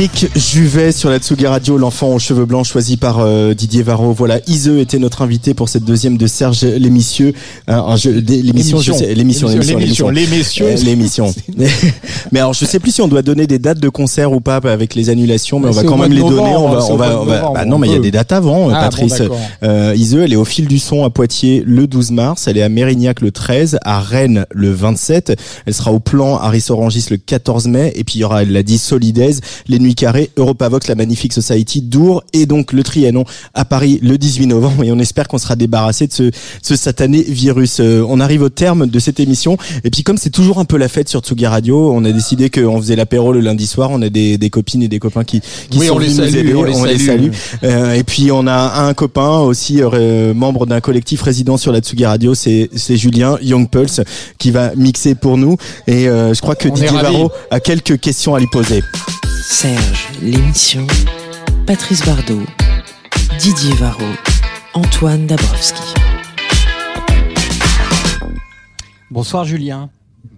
Patrick Juvet sur la Tsugi Radio, l'enfant aux cheveux blancs choisi par euh, Didier Varro. Voilà, Ise était notre invité pour cette deuxième de Serge Lémissieux. Euh, l'émission, l'émission, l'émission, l'émission, l'émission. Mais alors, je sais plus si on doit donner des dates de concert ou pas avec les annulations, mais Mais on va quand même les donner. On va, c'est on va, de on va- bah on non, mais il y a des dates avant, Ah, Patrice. bon, euh, Ise, elle est au fil du son à Poitiers le 12 mars. Elle est à Mérignac le 13, à Rennes le 27. Elle sera au plan Harris Orangis le 14 mai. Et puis il y aura, elle l'a dit, Solidaise, les Nuits Carrées, Europavox, la Magnifique Society, Dour et donc le Trianon à Paris le 18 novembre. Et on espère qu'on sera débarrassé de ce, ce satané virus. Euh, on arrive au terme de cette émission. Et puis comme c'est toujours un peu la fête sur Tsugi Radio, on a décidé qu'on faisait l'apéro le lundi soir. On a des, des copines et des copains qui, qui Oui, sont on les venus nous aider. on les salue. Euh, et puis on a un copain aussi euh, membre d'un collectif résident sur la Tsugi Radio, c'est c'est Julien Young Pulse qui va mixer pour nous. Et euh, je crois que On Didier. Varro a quelques questions à lui poser. Serge, l'émission. Patrice Bardot. Didier Varro. Antoine Dabrowski. Bonsoir Julien.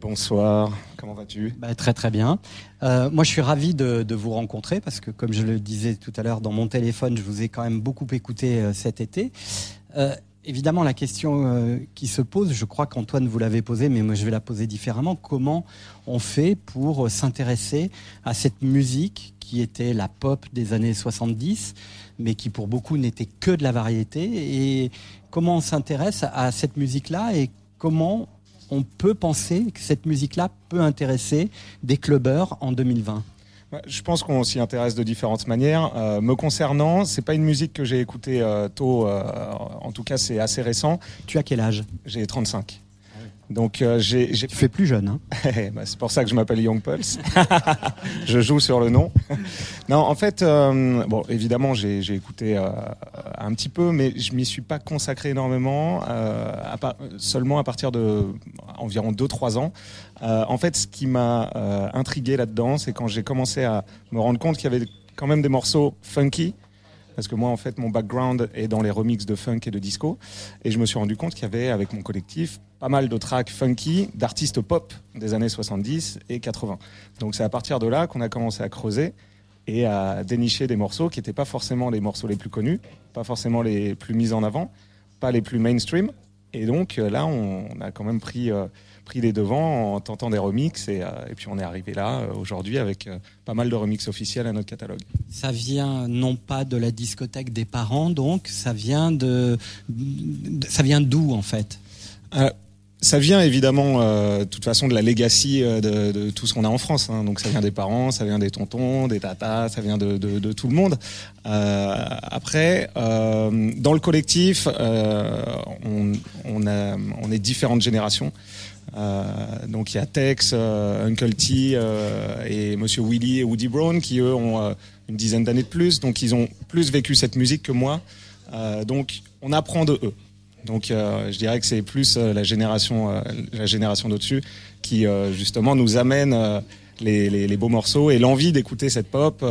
Bonsoir, comment vas-tu? Bah, Très très bien. Euh, moi je suis ravi de, vous rencontrer parce que comme je le disais tout à l'heure dans mon téléphone, je vous ai quand même beaucoup écouté euh, cet été. Euh, évidemment la question qui se pose, je crois qu'Antoine vous l'avait posée, mais moi je vais la poser différemment. Comment on fait pour s'intéresser à cette musique qui était la pop des années 70, mais qui pour beaucoup n'était que de la variété? Et comment on s'intéresse à cette musique-là et comment on peut penser que cette musique-là peut intéresser des clubbers en 2020 Ouais, Je pense qu'on s'y intéresse de différentes manières. Euh, me concernant, c'est pas une musique que j'ai écoutée euh, tôt. euh, en tout cas, c'est assez récent. Tu as quel âge? J'ai 35. Donc euh, j'ai. Tu fais plus jeune, hein bah, C'est pour ça que je m'appelle Young Pulse. je joue sur le nom. non, en fait, euh, bon, évidemment, j'ai j'ai écouté euh, un petit peu, mais je m'y suis pas consacré énormément, à seulement à partir de environ 2-3 ans. En fait, ce qui m'a intrigué là-dedans, c'est quand j'ai commencé à me rendre compte qu'il y avait quand même des morceaux funky. Parce que moi, en fait, mon background est dans les remixes de funk et de disco. Et je me suis rendu compte qu'il y avait, avec mon collectif, pas mal de tracks funky d'artistes pop des années 70 et 80. Donc c'est à partir de là qu'on a commencé à creuser et à dénicher des morceaux qui n'étaient pas forcément les morceaux les plus connus, pas forcément les plus mis en avant, pas les plus mainstream. Et donc euh, là, on, a quand même pris, euh, pris les devants en tentant des remixes. Et, euh, et puis on est arrivé là euh, aujourd'hui avec euh, pas mal de remixes officiels à notre catalogue. Ça vient non pas de la discothèque des parents, donc ça vient de, ça vient d'où en fait? Euh, ça vient évidemment, euh, de toute façon, de la legacy de, de tout ce qu'on a en France. hein. Donc ça vient des parents, ça vient des tontons, des tatas, ça vient de, de- de tout le monde. Euh, après, euh, dans le collectif, on, on, a, on est différentes générations. Euh, donc il y a Tex, euh, Uncle T euh, et Monsieur Willy et Woody Brown qui eux ont une dizaine d'années de plus, donc ils ont plus vécu cette musique que moi. Donc on apprend de eux. Donc je dirais que c'est plus la génération, la génération d'au-dessus qui justement nous amène les, beaux morceaux et l'envie d'écouter cette pop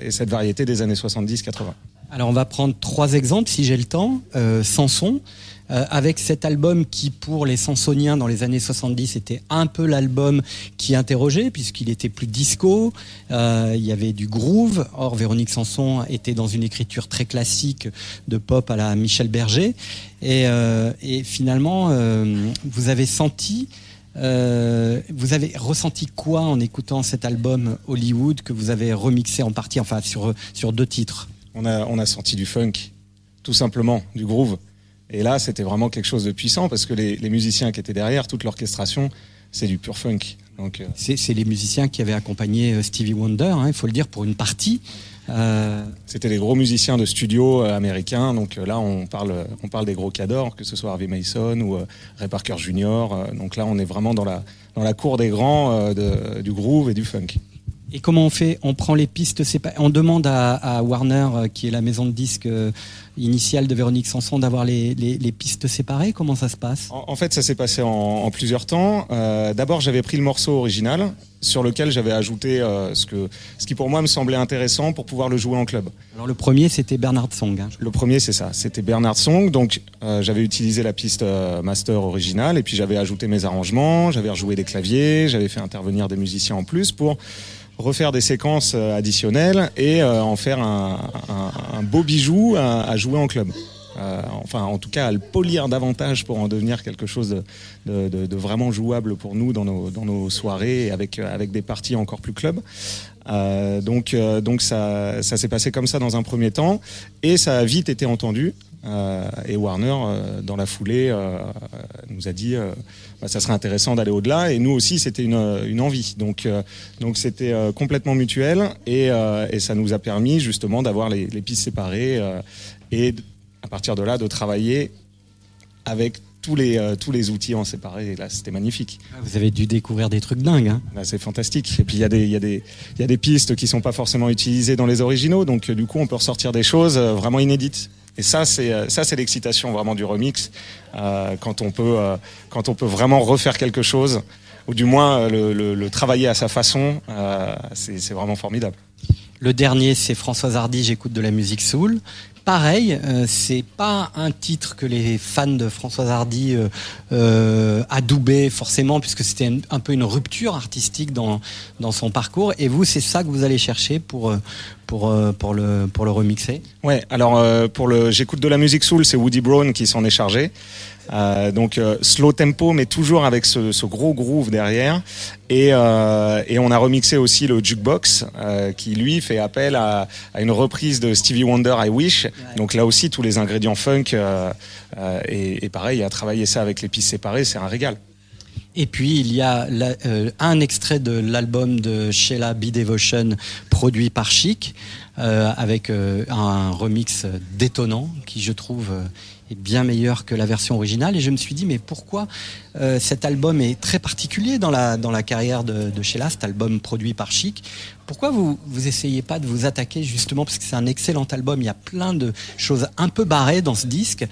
et cette variété des années 70-80. Alors on va prendre trois exemples si j'ai le temps. Euh, Samson, euh, avec cet album qui pour les Sansoniens dans les années 70 était un peu l'album qui interrogeait puisqu'il était plus disco, euh, il y avait du groove. Or Véronique Sanson était dans une écriture très classique de pop à la Michel Berger. Et, euh, finalement, vous avez senti vous avez ressenti quoi en écoutant cet album Hollywood que vous avez remixé en partie, enfin sur, sur deux titres? On a, on a senti du funk, tout simplement, du groove. Et là, c'était vraiment quelque chose de puissant parce que les, les musiciens qui étaient derrière, toute l'orchestration, c'est du pur funk. Donc, euh, C'est les musiciens qui avaient accompagné euh, Stevie Wonder, hein, il faut le dire, pour une partie. Euh, C'était les gros musiciens de studio américains. Donc là, on parle, on parle des gros cadors, que ce soit Harvey Mason ou Ray Parker Jr. Donc là, on est vraiment dans la, dans la cour des grands de- du groove et du funk. Et comment on fait On prend les pistes séparées. On demande à, à Warner, euh, qui est la maison de disques euh, initiale de Véronique Sanson, d'avoir les, les- les pistes séparées. Comment ça se passe En, en fait, ça s'est passé en, en plusieurs temps. Euh, D'abord, j'avais pris le morceau original sur lequel j'avais ajouté euh, ce, que, ce qui pour moi me semblait intéressant pour pouvoir le jouer en club. Alors le premier, c'était Bernard Song. hein. Le premier, c'est ça. C'était Bernard Song. Donc, euh, j'avais utilisé la piste euh, master originale et puis j'avais ajouté mes arrangements, j'avais rejoué des claviers, j'avais fait intervenir des musiciens en plus pour refaire des séquences euh, additionnelles et euh, en faire un, beau bijou à, jouer en club. Euh, enfin, en tout cas, à le polir davantage pour en devenir quelque chose de, vraiment jouable pour nous dans nos, soirées avec, avec des parties encore plus club. Donc, ça s'est passé comme ça dans un premier temps et ça a vite été entendu. Euh, et Warner, euh, dans la foulée, euh, nous a dit bah, ça serait intéressant d'aller au-delà. Et nous aussi, c'était une, une envie. Donc, donc c'était complètement mutuel et, et ça nous a permis justement d'avoir les, les pistes séparées et à partir de là de travailler avec tous les, euh, tous les outils en séparé. Et là, c'était magnifique. Vous avez dû découvrir des trucs dingues. Hein. Là, c'est fantastique. Et puis il y, a des- y, a des- il y a des pistes qui sont pas forcément utilisées dans les originaux, donc du coup on peut ressortir des choses vraiment inédites. Et ça, c'est euh, ça, c'est l'excitation vraiment du remix euh, quand on peut euh, quand on peut vraiment refaire quelque chose ou du moins euh, le, le- le travailler à sa façon. euh, c'est c'est vraiment formidable. Le dernier, c'est Françoise Hardy, j'écoute de la musique soul. Pareil, euh, c'est pas un titre que les fans de Françoise Hardy euh, euh, adoubaient forcément, puisque c'était un, peu une rupture artistique dans, dans son parcours. Et vous, c'est ça que vous allez chercher pour, pour, pour, le, pour le remixer? Ouais, alors pour le j'écoute de la musique soul, c'est Woody Brown qui s'en est chargé. Euh, donc euh, slow tempo, mais toujours avec ce, ce gros groove derrière. Et, euh, et on a remixé aussi le jukebox, qui lui fait appel à, à une reprise de Stevie Wonder, I Wish. Donc là aussi, tous les ingrédients funk. et, et pareil, à travailler ça avec les pistes séparées, c'est un régal. Et puis il y a la- un extrait de l'album de Sheila B Devotion produit par Chic avec un remix détonnant qui je trouve est bien meilleur que la version originale et je me suis dit mais pourquoi euh, cet album est très particulier dans la dans la carrière de, de Sheila cet album produit par Chic? Pourquoi vous vous essayez pas de vous attaquer justement parce que c'est un excellent album il y a plein de choses un peu barrées dans ce disque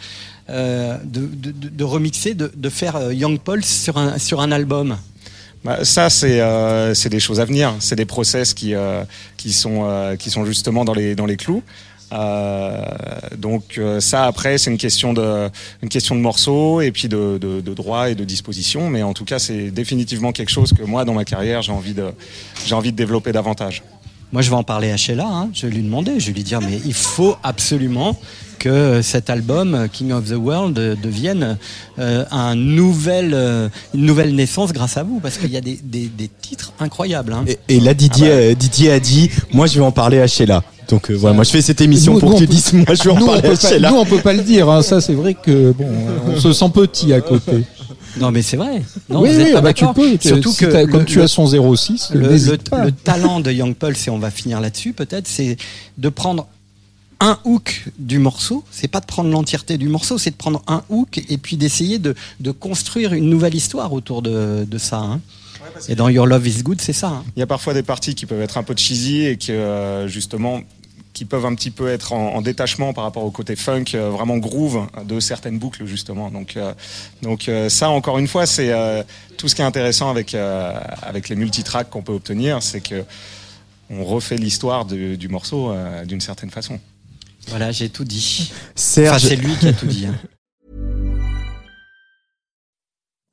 euh, de, de, de- remixer de, de faire euh, Young Paul sur un sur un album Bah, ça, c'est euh, des choses à venir. C'est des process qui, euh, qui, sont, euh, qui sont justement dans les, dans les clous. Euh, donc euh, ça après c'est une question de une question de morceaux et puis de, de, de droit et de disposition mais en tout cas c'est définitivement quelque chose que moi dans ma carrière j'ai envie de j'ai envie de développer davantage. Moi, je vais en parler à Sheila. hein. Je vais lui demander, je vais lui dire, mais il faut absolument que cet album King of the World devienne euh, un nouvel, euh, une nouvelle naissance grâce à vous, parce qu'il y a des, des, des titres incroyables. hein. Et là, Didier, euh, Didier a dit, moi, je vais en parler à Sheila. Donc euh, voilà, moi, je fais cette émission Nous- pour nous, que tu on peut- dises, moi, je vais en nous, on parler à pas-. Nous, on peut pas le dire. hein. Ça, c'est vrai que bon, on se sent petit à côté. Non, mais c'est vrai. Non, oui, vous êtes oui, pas ah bah, tu peux. Surtout si que le- comme tu as son 06, le, le- pas. le talent de Young Paul, c'est on va finir là-dessus peut-être, c'est de prendre un hook du morceau. C'est pas de prendre l'entièreté du morceau, c'est de prendre un hook et puis d'essayer de, de construire une nouvelle histoire autour de, de ça. hein. Et dans Your Love Is Good, c'est ça. hein. Il y a parfois des parties qui peuvent être un peu cheesy et que euh, justement qui peuvent un petit peu être en, en détachement par rapport au côté funk, euh, vraiment groove de certaines boucles justement. Donc, euh, donc euh, ça encore une fois, c'est euh, tout ce qui est intéressant avec euh, avec les multitracks qu'on peut obtenir, c'est que on refait l'histoire du, du morceau euh, d'une certaine façon. Voilà, j'ai tout dit. Serge- Enfin, c'est lui qui a tout dit. hein.